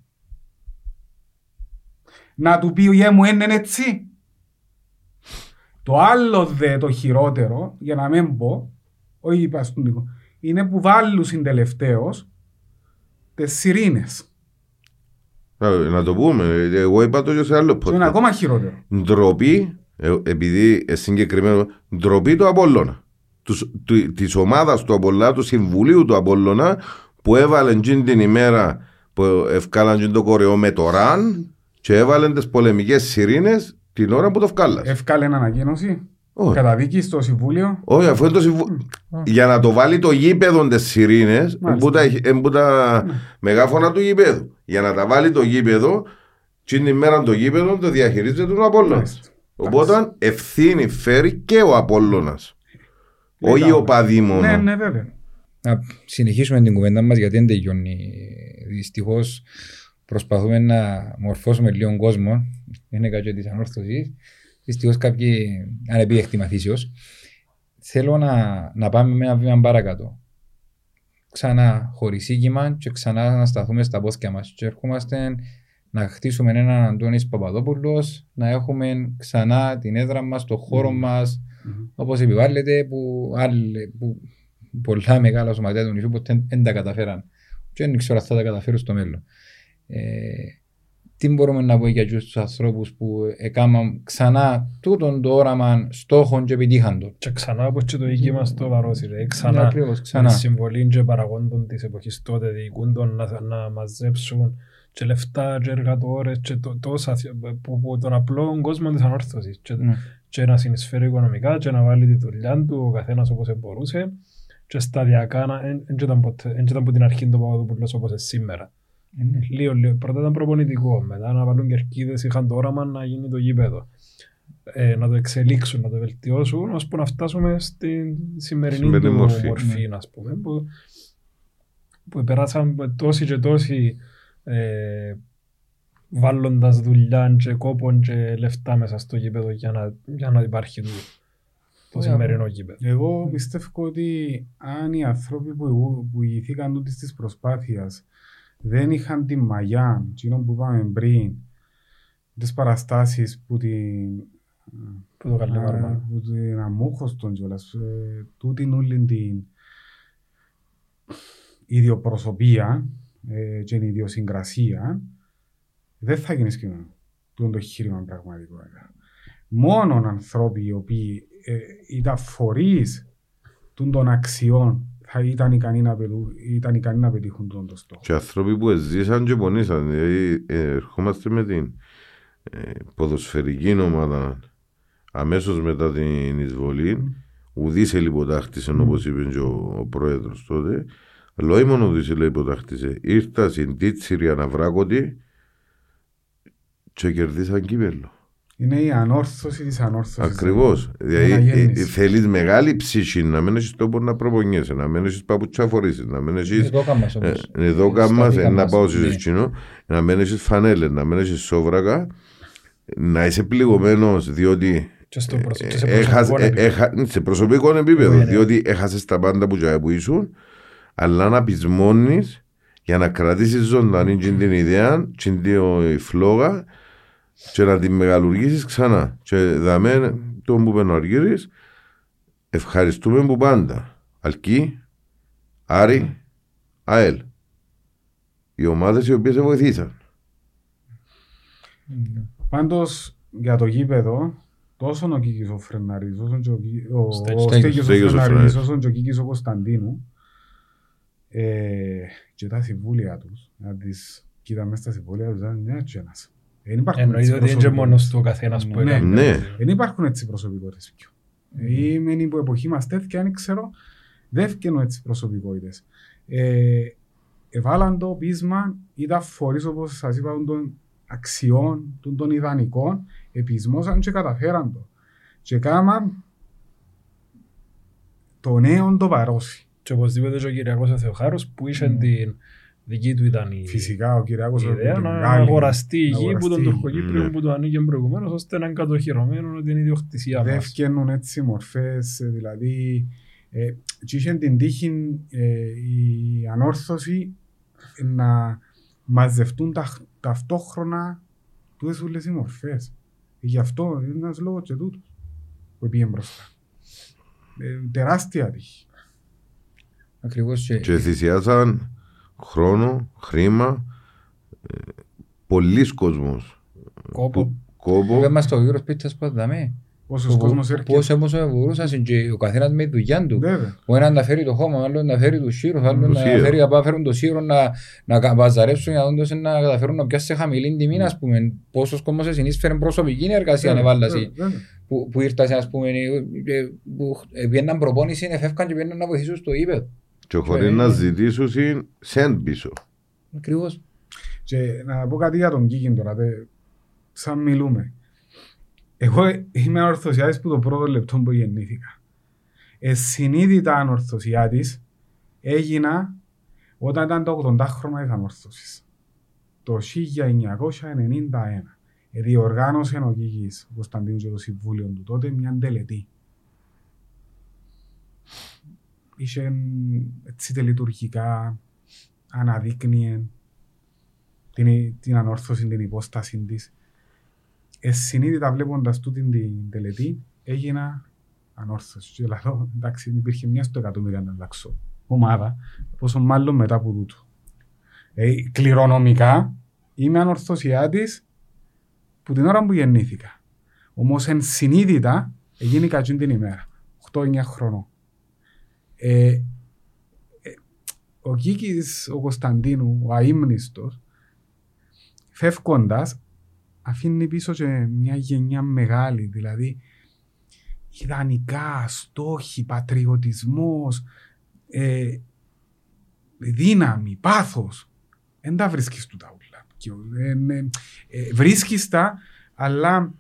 να του πει «Γε μου είναι έτσι». Το άλλο δε το χειρότερο, για να μην πω, όχι παστούντικο, είναι που βάλουν συντελευταίως τις σιρήνες. Να, να το πούμε. Εγώ είπα το και σε άλλο Και είναι podcast. ακόμα χειρότερο. Ντροπή, ε, επειδή ε, συγκεκριμένο, ντροπή του Απόλλωνα. Τους, του, της ομάδας του Απόλλωνα, του Συμβουλίου του Απόλλωνα, που έβαλε τζιν την ημέρα που ευκάλαν τζιν το κορεό με το ραν και έβαλαν τις πολεμικές σιρήνες την ώρα που το ευκάλας. Εύκαλε ανακοίνωση, Όχι. καταδίκη στο Συμβούλιο. Όχι, αφού είναι το συμβου... Για να το βάλει το γήπεδο τις σιρήνες, Μάλιστα. που τα, εν που τα μεγάφωνα του γήπεδου. Για να τα βάλει το γήπεδο, την ημέρα το γήπεδο το διαχειρίζεται ο Απόλλωνας. Μάλιστα. Οπότε ευθύνη φέρει και ο Απόλλωνας. Λέει Όχι τα- ο παδί μόνο. Ναι, ναι, βέβαια. Να συνεχίσουμε την κουβέντα μας γιατί δεν τελειώνει. Δυστυχώς προσπαθούμε να μορφώσουμε λίγο κόσμο. Είναι κάτι της ανόρθωσης. Δυστυχώς κάποιοι ανεπίεχτοι μαθήσεως. Θέλω να, να πάμε με ένα βήμα παρακάτω. Ξανά χωρισίγημα και ξανά να σταθούμε στα πόθηκια μας. Και ερχόμαστε να χτίσουμε έναν Αντώνης Παπαδόπουλος, να έχουμε ξανά την έδρα μας, το χώρο μας, Μμμ. όπως επιβάλλεται που, άλλοι, που πολλά μεγάλα σωματεία του νησιού ποτέ δεν τα καταφέραν και δεν ξέρω αν θα τα καταφέρουν στο μέλλον. Ε, τι μπορούμε να πούμε για τους ανθρώπους που έκαναν ξανά τούτον το όραμα στόχων και επιτύχαν το. Και ξανά όπως και το δική μας το βαρόσι, ρε. Ναι, Ξανά. ακριβώς, Με ξανά. συμβολή και παραγόντων της εποχής τότε διοικούν τον να, να μαζέψουν και λεφτά και εργατόρες και το, τόσα θ- που, που τον απλό κόσμο της ανόρθωσης και, Ναι. και να συνεισφέρει οικονομικά και να βάλει τη δουλειά του ο καθένας όπως μπορούσε και σταδιακά να εν- εν ήταν ποτέ- εν ήταν από την αρχή το Παπαδόπουλος όπως είναι σήμερα. Ε, ναι. Λίγο, λίγο. Πρώτα ήταν προπονητικό, μετά να βάλουν κερκίδες, είχαν το όραμα να γίνει το γήπεδο. Ε, να το εξελίξουν, να το βελτιώσουν, ώσπου να φτάσουμε στην σημερινή Σημερινή του μορφή. μορφή, ας πούμε, που, που περάσαν τόσοι και τόσοι ε, βάλλοντας δουλειά και κόπον και λεφτά μέσα στο γήπεδο για να, για να υπάρχει το, το Ωραία. σημερινό γήπεδο. Εγώ πιστεύω ότι αν οι άνθρωποι που, που ηγηθήκαν τούτης της προσπάθειας δεν είχαν την μαγιά, εκείνο που είπαμε πριν, τις παραστάσεις που την, Που το καλή α, μάρμα. που την αμούχωστον κιόλας, ε, τούτην όλη την ιδιοπροσωπία ε, και την ιδιοσυγκρασία, δεν θα γίνεις κοινό. Τούτο το εγχείρημα πραγματικότητα. Μόνο ανθρώποι οι οποίοι ε, ήταν φορείς τούν των αξιών θα ήταν ικανοί να, πετού- ήταν ικανοί να πετύχουν τον το στόχο. Και άνθρωποι που ζήσαν και πονήσαν. Δηλαδή, ε, ερχόμαστε με την ε, ποδοσφαιρική ομάδα αμέσως μετά την εισβολή, ουδής ελιποτάχτησε όπως είπε και ο, ο πρόεδρος τότε, αλλά όχι μόνο ουδής ελιποτάχτησε, ήρθα στην Τίτσιρη αναβράκωτη και κερδίσαν κύπελο. Είναι η ανόρθωση της ανόρθωσης. Ακριβώς. Δηλαδή, Αναγέννηση. ε, θέλεις μεγάλη ψυχή να μην έχεις τόπο να προπονιέσαι, να μην έχεις παπούτσια φορήσεις, να μην έχεις Εδώ κάμας ε, όμως. εδώ Στα κάμας, δικά ε, να μας, πάω ναι. σε κοινό, να μην έχεις φανέλες, να μην έχεις σόβρακα, να είσαι πληγωμένος διότι Και στο προσ- και σε ε, έχας- προσωπικό ε, επίπεδο. έχα- σε προσωπικό επίπεδο, Ναι, ναι. διότι έχασες τα πάντα που, τζάι που ήσουν, αλλά να πεισμώνεις για να κρατήσεις ζωντανή την την ιδέα, την τη φλόγα και να την μεγαλουργήσεις ξανά. Και δαμέ τον που παίρνω αργύρης, ευχαριστούμε που πάντα. Αλκή, Άρη, ΑΕΛ. Οι ομάδες οι οποίες σε βοηθήσαν. Πάντως για το γήπεδο, τόσο ο Κίκης ο Φρενάρης, όσο και ο, Κί- ο, ο Στέγιος. Στέγιος ο Στέγιος ο Φρενάρης, Φρενάρης. όσο και ο Κίκης ο Κωνσταντίνου, ε, και τα συμβούλια τους, να τις κοίτα μέσα στα συμβούλια τους, ήταν μια και ένας. Δεν υπάρχουν Εννοείται έτσι ότι είναι και μόνος προσωπικότητες. του ο καθένας που Ναι. έκανε. Ναι. Δεν υπάρχουν έτσι προσωπικότητες πιο. Είμαι που εποχή μας τέτοια, αν ξέρω, δεν φτιάχνω έτσι προσωπικότητες. Ε, εβάλαν το πείσμα, ήταν φορείς όπως σας είπα των αξιών, των, των ιδανικών, επισμόσαν και καταφέραν το. Και κάμαν το νέο το παρώσει. Και οπωσδήποτε και ο Κυριακός ο Θεοχάρος που είχε Mm. την δική του ήταν η Φυσικά ο Κυριάκος η ο- ιδέα την να μεγάλη- αγοραστεί η να γη που τον αγοραστεί. Τουρκοκύπριο Ναι. που το ανήκε προηγουμένως ώστε να είναι κατοχυρωμένο ότι είναι ιδιοκτησία Δεν μας. φτιάχνουν έτσι μορφές, ε, δηλαδή ε, και είχε την τύχη ε, η ανόρθωση να μαζευτούν τα, ταυτόχρονα τούτες όλες οι μορφές. Γι' αυτό είναι ένας λόγος και τούτος που πήγε μπροστά. Ε, τεράστια τύχη. Ακριβώς και Και θυσιάσαν χρόνο, χρήμα, ε, πολλοί κόσμος. Κόπο. Που- Κόπο. Είπαμε μας το γύρος πίτσας που δαμε. Πόσος κόσμος έρχεται. Πώς όμως μπορούσαν και ο καθένας με τη δουλειά του. Βέβαια. Ο ένας να φέρει το χώμα, ο άλλος να φέρει τους σύρους, ο άλλος Το να σύρο. φέρει να φέρουν το σύρο να, να κα- βαζαρέψουν για να δουν να καταφέρουν να πιάσει σε χαμηλή τιμή, ας πούμε. Πόσος κόσμος συνείσφερε προσωπική εργασία Βέβαια, ανεβάλλαση. βέβαια, βέβαια. Που, που ήρθαν, ας πούμε, ε, ε, που ε, πήγαιναν προπόνηση, εφεύκαν και πήγαιναν να βοηθήσουν στο ύπεδο. Και χωρίς να ζητήσουν σεντ πίσω. Ακριβώς. Και να πω κάτι για τον Κίκιν τώρα, τε, σαν μιλούμε. Εγώ είμαι ανορθωσιάτης που το πρώτο λεπτό που γεννήθηκα. Ε, συνείδητα ανορθωσιάτης έγινα όταν ήταν το 80 χρόνια της ανόρθωσης. Το 1991. Ε, διοργάνωσε ο Κίκης, ο Κωνσταντίνος και το συμβούλιο του τότε, μια τελετή. Είχε έτσι τελειτουργικά, αναδείκνυε την, την ανόρθωση, την υπόσταση της. Εσυνείδητα βλέποντας τούτη την τελετή, έγινα ανόρθωσης. Και λέω, εντάξει, υπήρχε μια στο εκατομμύρια να αλλάξω ομάδα, πόσο μάλλον μετά από τούτο. Ε, κληρονομικά είμαι ανορθωσιάτη που την ώρα που γεννήθηκα. Όμως ενσυνείδητα έγινε κατσούν την ημέρα. 8-9 χρονών. Ε, ε, ο Κίκης, ο Κωνσταντίνου, ο αείμνηστος, φεύγοντας, αφήνει πίσω και μια γενιά μεγάλη, δηλαδή ιδανικά, στόχοι, πατριωτισμός, ε, δύναμη, πάθος. Δεν τα βρίσκεις του τα ούλα. Και, ε, ε, ε, βρίσκεις τα, αλλά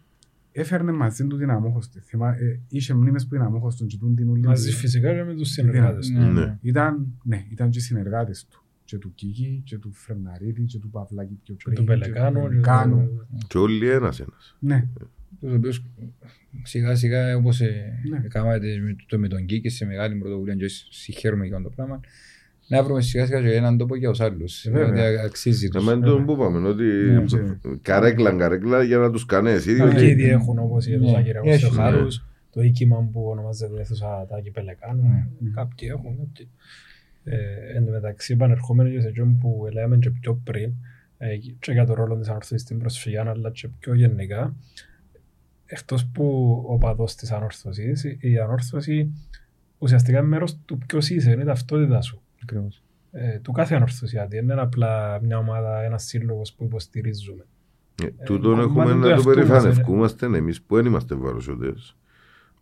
έφερνε μαζί του την αμόχωστη. Θυμά, ε, είχε μνήμες που είναι αμόχωστον και τούν την ούλη. Μαζί φυσικά και με τους συνεργάτες του. Ναι. Ναι. Ήταν, ναι, ήταν και οι συνεργάτες του. Και του Κίκη, και του Φρεναρίδη, και του Παυλάκη πιο Και πριν. του Πελεκάνου. του και Πελεκάνου. του- Και όλοι ένας ένας. Ναι, Τους οποίους σιγά σιγά όπως ε, Ναι. κάνατε με, το, με τον Κίκη σε μεγάλη πρωτοβουλία και συγχαίρουμε για το πράγμα να βρούμε σιγά σιγά και έναν τόπο για τους άλλους. Ε, βέβαια. Δηλαδή αξίζει τους. Να μην τον που είπαμε, ότι Ναι, και- καρέκλα καρέκλα για να τους κάνεις. Και Διότι ήδη έχουν όπως η αίθουσα Ναι, Κυριακός έχει, Θεοχάρους, το οίκημα που ονομάζεται αίθουσα Τάκη Πελεκάνου. Ναι. Κάποιοι έχουν, κάποιοι. Ε, εν τω μεταξύ επανερχόμενοι και σε εκείνο που λέμε και πιο πριν ε, και για το ρόλο της ανόρθωσης στην προσφυγιά αλλά και πιο γενικά εκτός που ο παδός της ανόρθωσης η ανόρθωση ουσιαστικά είναι μέρος του ποιος είσαι, είναι η ταυτότητά σου Ακριβώς. ε, του κάθε ανορθωσιάτη. Δεν είναι απλά μια ομάδα, ένας σύλλογος που υποστηρίζουμε. Ε, Τούτον Ε, έχουμε κομμάτι του να το εαυτού μας, περηφανευκούμαστε εμείς που δεν είμαστε βαροσιωτές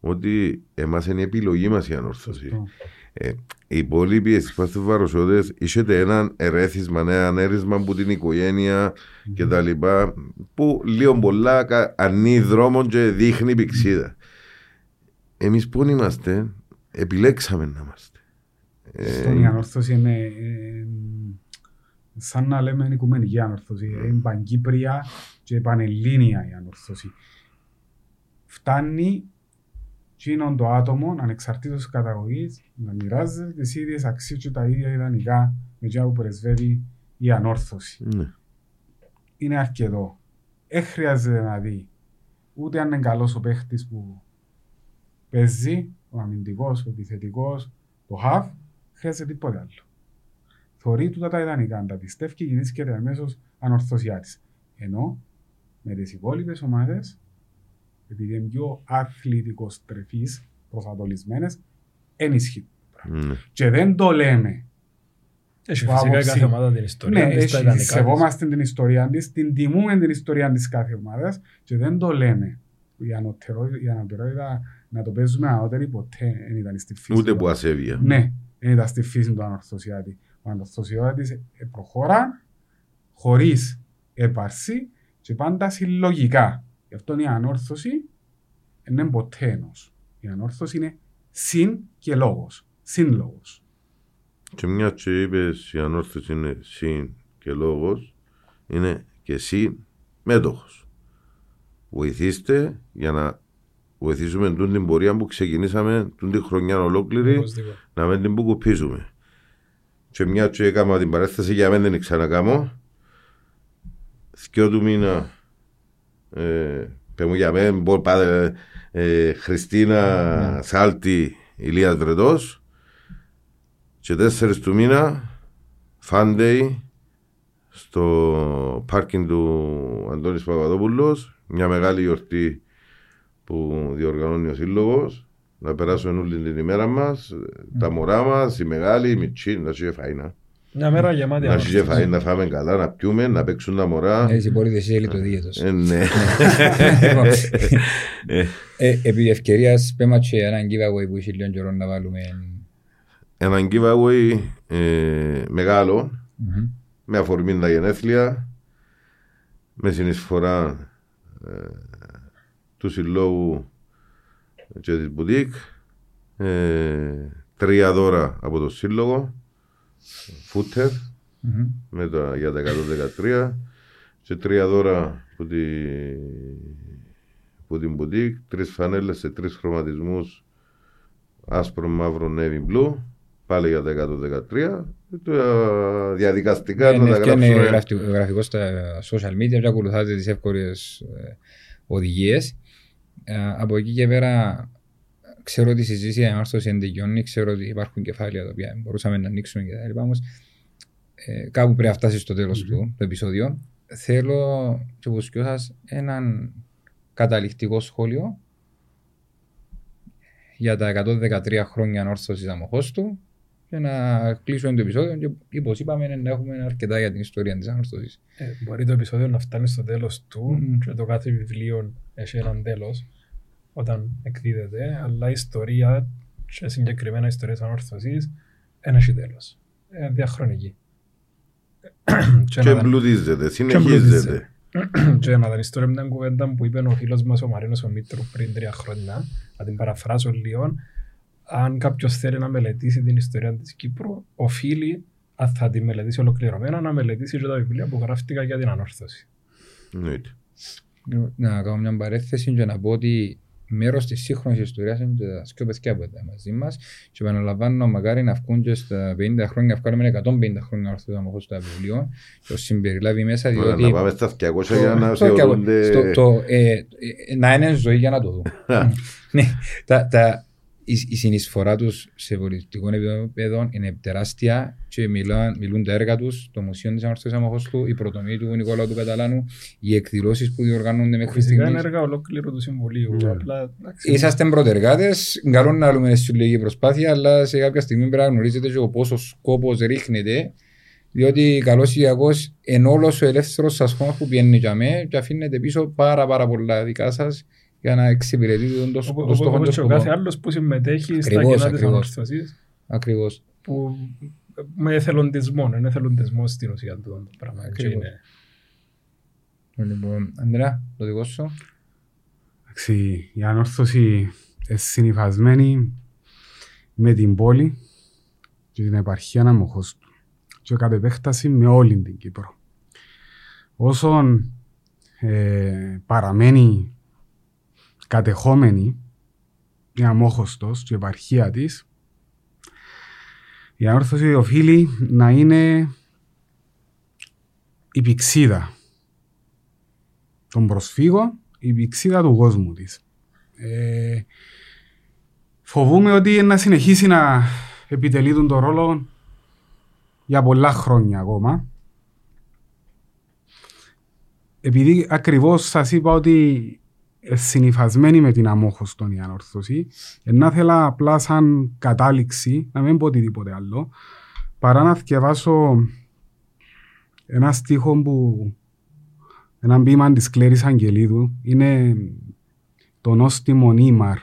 ότι εμάς είναι η επιλογή μας η ανόρθωση. Σωστό. Ε, οι υπόλοιποι εσείς που είστε βαροσιώτες είσετε έναν ερέθισμα, ένα έρισμα από την οικογένεια και τα λοιπά που λίγο πολλά κα- ανοίγει δρόμο και δείχνει πηξίδα. Εμείς που είμαστε επιλέξαμε να είμαστε. Ε, Στον η ανόρθωση είναι ε, σαν να λέμε είναι οικουμενική ανόρθωση. Είναι παγκύπρια και πανελλήνια η ανόρθωση. Φτάνει εκείνον το άτομο, ανεξαρτήτως καταγωγής, να μοιράζεται τις ίδιες αξίες και τα ίδια ιδανικά με εκείνα που πρεσβεύει η ανόρθωση. ναι. είναι αρκετό. Δεν χρειάζεται να δει ούτε αν είναι καλός ο παίχτης που παίζει, ο αμυντικός, ο επιθετικός, το half, χρειάζεται τίποτε άλλο. Θορεί τούτα τα ιδανικά, αν τα πιστεύει και γεννήσκεται αμέσως ανορθωσιά τη. Ενώ με τις υπόλοιπες ομάδες, επειδή είναι πιο αθλητικός τρεφής, προσανατολισμένες, ενισχύει. ναι. Και δεν το λέμε Έχει που φυσικά η άποψη. κάθε ομάδα την ιστορία Ναι, της, τα έχει, ιδανικά της. σεβόμαστε την ιστορία της, την τιμούμε την ιστορία της κάθε ομάδας και δεν το λέμε. Η, ανωτερό, η ανωτερότητα να το παίζουμε ανώτερη ποτέ δεν ήταν στη φύση. Ούτε του. που ασέβεια. Ναι, δεν ήταν στη φύση του ανορθωσιάτη. Ο ανορθωσιάτη προχώρα χωρίς έπαρση και πάντα συλλογικά. Γι' αυτό η ανόρθωση δεν είναι ποτέ ενός. Η ανόρθωση είναι συν και λόγος. Συν λόγος. Και μια και είπες η ανόρθωση είναι συν και λόγος, είναι και συν μέτοχος. Βοηθήστε για να βοηθήσουμε τούν την πορεία που ξεκινήσαμε τούν την χρονιά ολόκληρη Οπωσδήποτε. να μην την μπουκουπίζουμε. Και μια και έκανα την παρέσταση για μένα δεν ξανακάμω. Θκυο του μήνα ε, πέ μου για μένα μπο- πάτε, ε, Χριστίνα Σάλτη Ηλίας Βρετός και τέσσερις του μήνα Φάντεϊ στο πάρκινγκ του Αντώνης Παπαδόπουλος μια μεγάλη γιορτή που διοργανώνει ο Σύλλογος να περάσουν όλη την ημέρα μας τα μωρά μας, οι μεγάλοι, οι μητσί, να έχει φαΐνα Μια μέρα γεμάτη να έχει ανόρθωση. φαΐνα, να φάμε καλά, να πιούμε, να παίξουν τα μωρά Έτσι μπορείτε εσύ έλει το δίαιτος. Ε, ναι. Ε, Επί ευκαιρίας πέμα και έναν giveaway που είχε λίγο καιρό να βάλουμε. Έναν giveaway ε, μεγάλο Μμμ. με αφορμή τα γενέθλια με συνεισφορά ε, του συλλόγου και της μπουτίκ. Ε, τρία δώρα από το σύλλογο φούτερ Μμμ. με τα, για τα 113 και τρία δώρα που, τη, που την μπουτίκ. Τρεις φανέλες σε τρεις χρωματισμούς άσπρο, μαύρο, navy blue. Πάλι για τα 113 τα διαδικαστικά Ναι, να ναι, τα και είναι γράψουμε. γραφτικό- γραφικός στα social media και ακολουθάτε τις εύκολες ε, οδηγίες. Ε, Από εκεί και πέρα ξέρω ότι η συζήτηση για ανάρτηση δεν τελειώνει, ξέρω ότι υπάρχουν κεφάλαια τα οποία μπορούσαμε να ανοίξουμε και τα λοιπά, όμως ε, κάπου πρέπει να φτάσει στο τέλος του το επεισόδιο. Θέλω και από τους δυο σας έναν καταληκτικό σχόλιο για τα 113 χρόνια ανόρθωσης αμοχώς του και να κλείσουμε το επεισόδιο και όπως είπαμε να έχουμε αρκετά για την ιστορία της ανόρθωσης. Ε, Μπορεί το επεισόδιο να φτάνει στο τέλος του Μμμ. και το κάθε βιβλίο έχει έναν τέλος όταν εκδίδεται, αλλά η ιστορία και συγκεκριμένα η ιστορία της ανόρθωσης δεν έχει τέλος. Είναι διαχρονική. [CLEARS THROAT] και, και να, εμπλουτίζεται, και συνεχίζεται. [CLEARS THROAT] και να την ιστορία μια κουβέντα που είπε ο φίλος μας ο Μαρίνος ο Μήτρου πριν τρία χρόνια, να την παραφράσω λίγο, αν κάποιος θέλει να μελετήσει την ιστορία της Κύπρου, οφείλει, αν θα τη μελετήσει ολοκληρωμένα, να μελετήσει και τα βιβλία που γράφτηκαν για την ανόρθωση. Εννοείται. Να κάνω μια παρέθεση και να πω ότι μέρος της σύγχρονης ιστορίας είναι και τα σκιο παιδιά που ήταν μαζί μας και επαναλαμβάνω μακάρι να βγουν και στα 50 χρόνια, βγάλουμε 150 χρόνια ορθόδα αμοχώς στο βιβλίο και το συμπεριλάβει μέσα Ωραία, διότι Να πάμε στα 200 για να στο- θεωρούνται στο- το, ε, ε, να είναι ζωή για να το δουν. ναι, τα, τα, η, η συνεισφορά τους σε πολιτικό επίπεδο είναι τεράστια και μιλά, μιλούν τα έργα τους, το Μουσείο της Αμαρτία Αμαχώστου, η πρωτομή του Νικόλαου του Καταλάνου, οι εκδηλώσεις που διοργανώνονται μέχρι Φυσικά είναι στιγμής. έργα ολόκληρου του Συμβουλίου. Ναι. Απλά, εντάξει, Είσαστε πρωτεργάτες, καλό να λέμε συλλογική προσπάθεια, αλλά σε κάποια στιγμή πρέπει να γνωρίζετε και ο πόσος κόπο ρίχνεται Διότι καλός ή κακός εν όλος ο ελεύθερος σας χρόνος που πιένει για μέ και αφήνετε πίσω πάρα πάρα πολλά δικά σας για να εξυπηρετείτε τον το, Οπό- το στόχο Όπως του και ο σκοπό. κάθε άλλος που συμμετέχει στα Ακριβώς, κοινά της ακριβώς. ανόρθωσης Ακριβώς. που με εθελοντισμό, είναι εθελοντισμό στην ουσία του το πράγμα. Και Ακριβώς. είναι- Λοιπόν, Ανδρέα, το δικό σου. Εντάξει, η ανόρθωση είναι συνυφασμένη με την πόλη και την επαρχία αναμοχώς του και κατ' επέκταση με όλη την Κύπρο. Όσον ε, παραμένει κατεχόμενη η αμόχωστος και η επαρχία της, η ανόρθωση οφείλει να είναι η πηξίδα των προσφύγων, η πηξίδα του κόσμου της. Ε, φοβούμαι ότι να συνεχίσει να επιτελεί τον το ρόλο για πολλά χρόνια ακόμα. Επειδή ακριβώς σας είπα ότι ε, συνυφασμένη με την αμόχωστον η ανόρθωση, ε, να ήθελα απλά σαν κατάληξη, να μην πω οτιδήποτε άλλο, παρά να διαβάσω ένα στίχο που ένα ποίημα της Κλέρης Αγγελίδου είναι το νόστιμο Νίμαρ,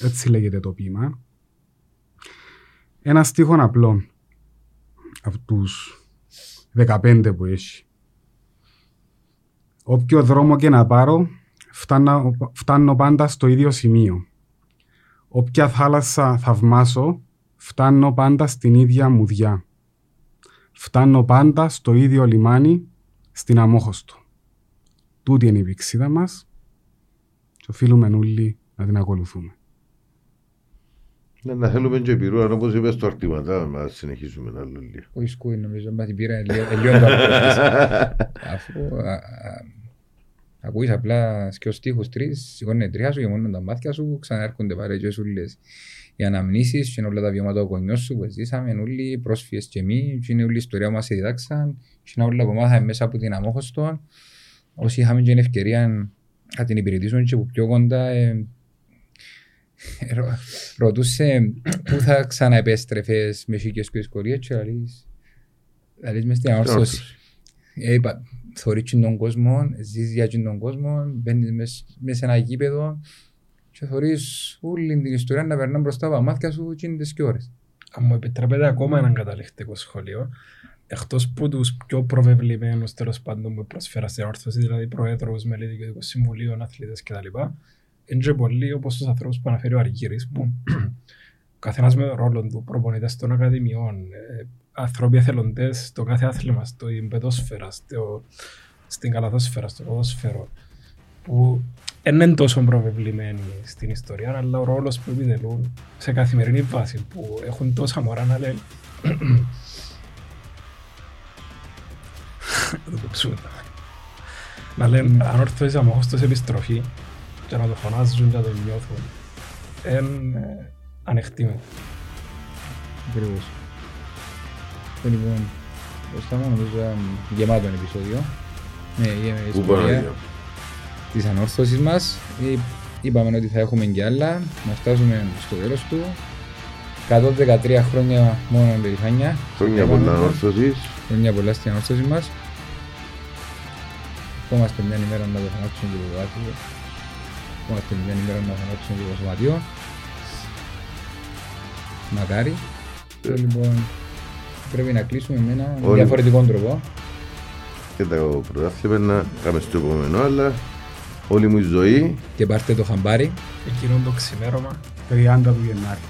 έτσι λέγεται το ποίημα. Ένα στίχο απλό από τους 15 που έχει. Όποιο δρόμο και να πάρω, φτάνω, φτάνω πάντα στο ίδιο σημείο. Όποια θάλασσα θαυμάσω, φτάνω πάντα στην ίδια μουδιά. Φτάνω πάντα στο ίδιο λιμάνι, στην αμόχωστο. Τούτη είναι η πηξίδα μας και οφείλουμε όλοι να την ακολουθούμε. Ναι, να θέλουμε και επιρροή, όπως είπες στο αρτηματά, να συνεχίσουμε άλλο λίγο. Ο Ισκούι νομίζω μας την πήρα ελιόν το αποφασίς. Αφού α, α, ακούεις απλά και στίχους τρεις, σηκώνει τρία σου και μόνο τα μάτια σου ξαναέρχονται πάρε και σου λες. Οι αναμνήσεις και όλα τα βιώματα του γονιός σου που ζήσαμε όλοι, οι πρόσφυγες και εμείς, και είναι όλη η ιστορία που μας διδάξαν, και είναι όλα που μάθαμε μέσα από την αμόχωστο. Όσοι είχαμε και την ευκαιρία να την υπηρετήσουμε και που πιο κοντά, ε, ρω- ρωτούσε πού θα ξαναεπέστρεφες με σίκες και δυσκολίες και λαλείς, λαλείς μες στην ανόρθωση; Ε, είπα, θωρείς και τον κόσμο, ζεις για και τον κόσμο, μπαίνεις μες, μες σε ένα γήπεδο και θωρείς όλη την ιστορία να περνά μπροστά από τα μάτια σου και είναι τις και ώρες. Αν μου επιτρέπετε ακόμα έναν καταληκτικό σχόλιο, εκτός που τους πιο προβεβλημένους τέλος πάντων που προσφέρα σε όρθωση, δηλαδή προέδρους, μέλη διοικητικού συμβουλίου, αθλητές κτλ., είναι και πολλοί όπως τους ανθρώπους που αναφέρει ο Αργύρης, που ο [CLEARS THROAT] καθένας με τον ρόλο του, προπονητές των ακαδημιών, ε, άνθρωποι εθελοντές στο κάθε άθλημα, στην πεδόσφαιρα, στο, στην καλαθόσφαιρα, στο ποδόσφαιρο, που δεν είναι τόσο προβεβλημένοι στην ιστορία, αλλά ο ρόλος που επιτελούν σε καθημερινή βάση, που έχουν τόσα μωρά να λένε [LAUGHS] Να το κόψουμε. Να λένε ανόρθωση αμόχωστος επιστροφή και να το φωνάζουν και να το νιώθουν. Είναι ανεκτήμενο. Ακριβώς. Λοιπόν, μπροστά μου νομίζω ήταν γεμάτο ένα επεισόδιο. Ναι, η Πού πάμε, ιστορία για. της ανόρθωσης μας. Ε, Είπαμε ότι θα έχουμε και άλλα, να φτάσουμε στο τέλος του. 113 χρόνια μόνο περηφάνεια. Χρόνια Είπαμε πολλά το. ανόρθωσης. Χρόνια πολλά στην ανόρθωση μας. Ευχόμαστε μια ημέρα να το θανάψουμε και το δωμάτιο. Ευχόμαστε μια ημέρα να θανάψουμε και το σωματείο. Μακάρι. Και λοιπόν, πρέπει να κλείσουμε με ένα Όλοι. διαφορετικό τρόπο. Και το πρωτάθλημα να κάνουμε στο επόμενο, αλλά όλη μου η ζωή Και πάρτε το χαμπάρι. Εκείνον το ξημέρωμα 30 του Γενάρη.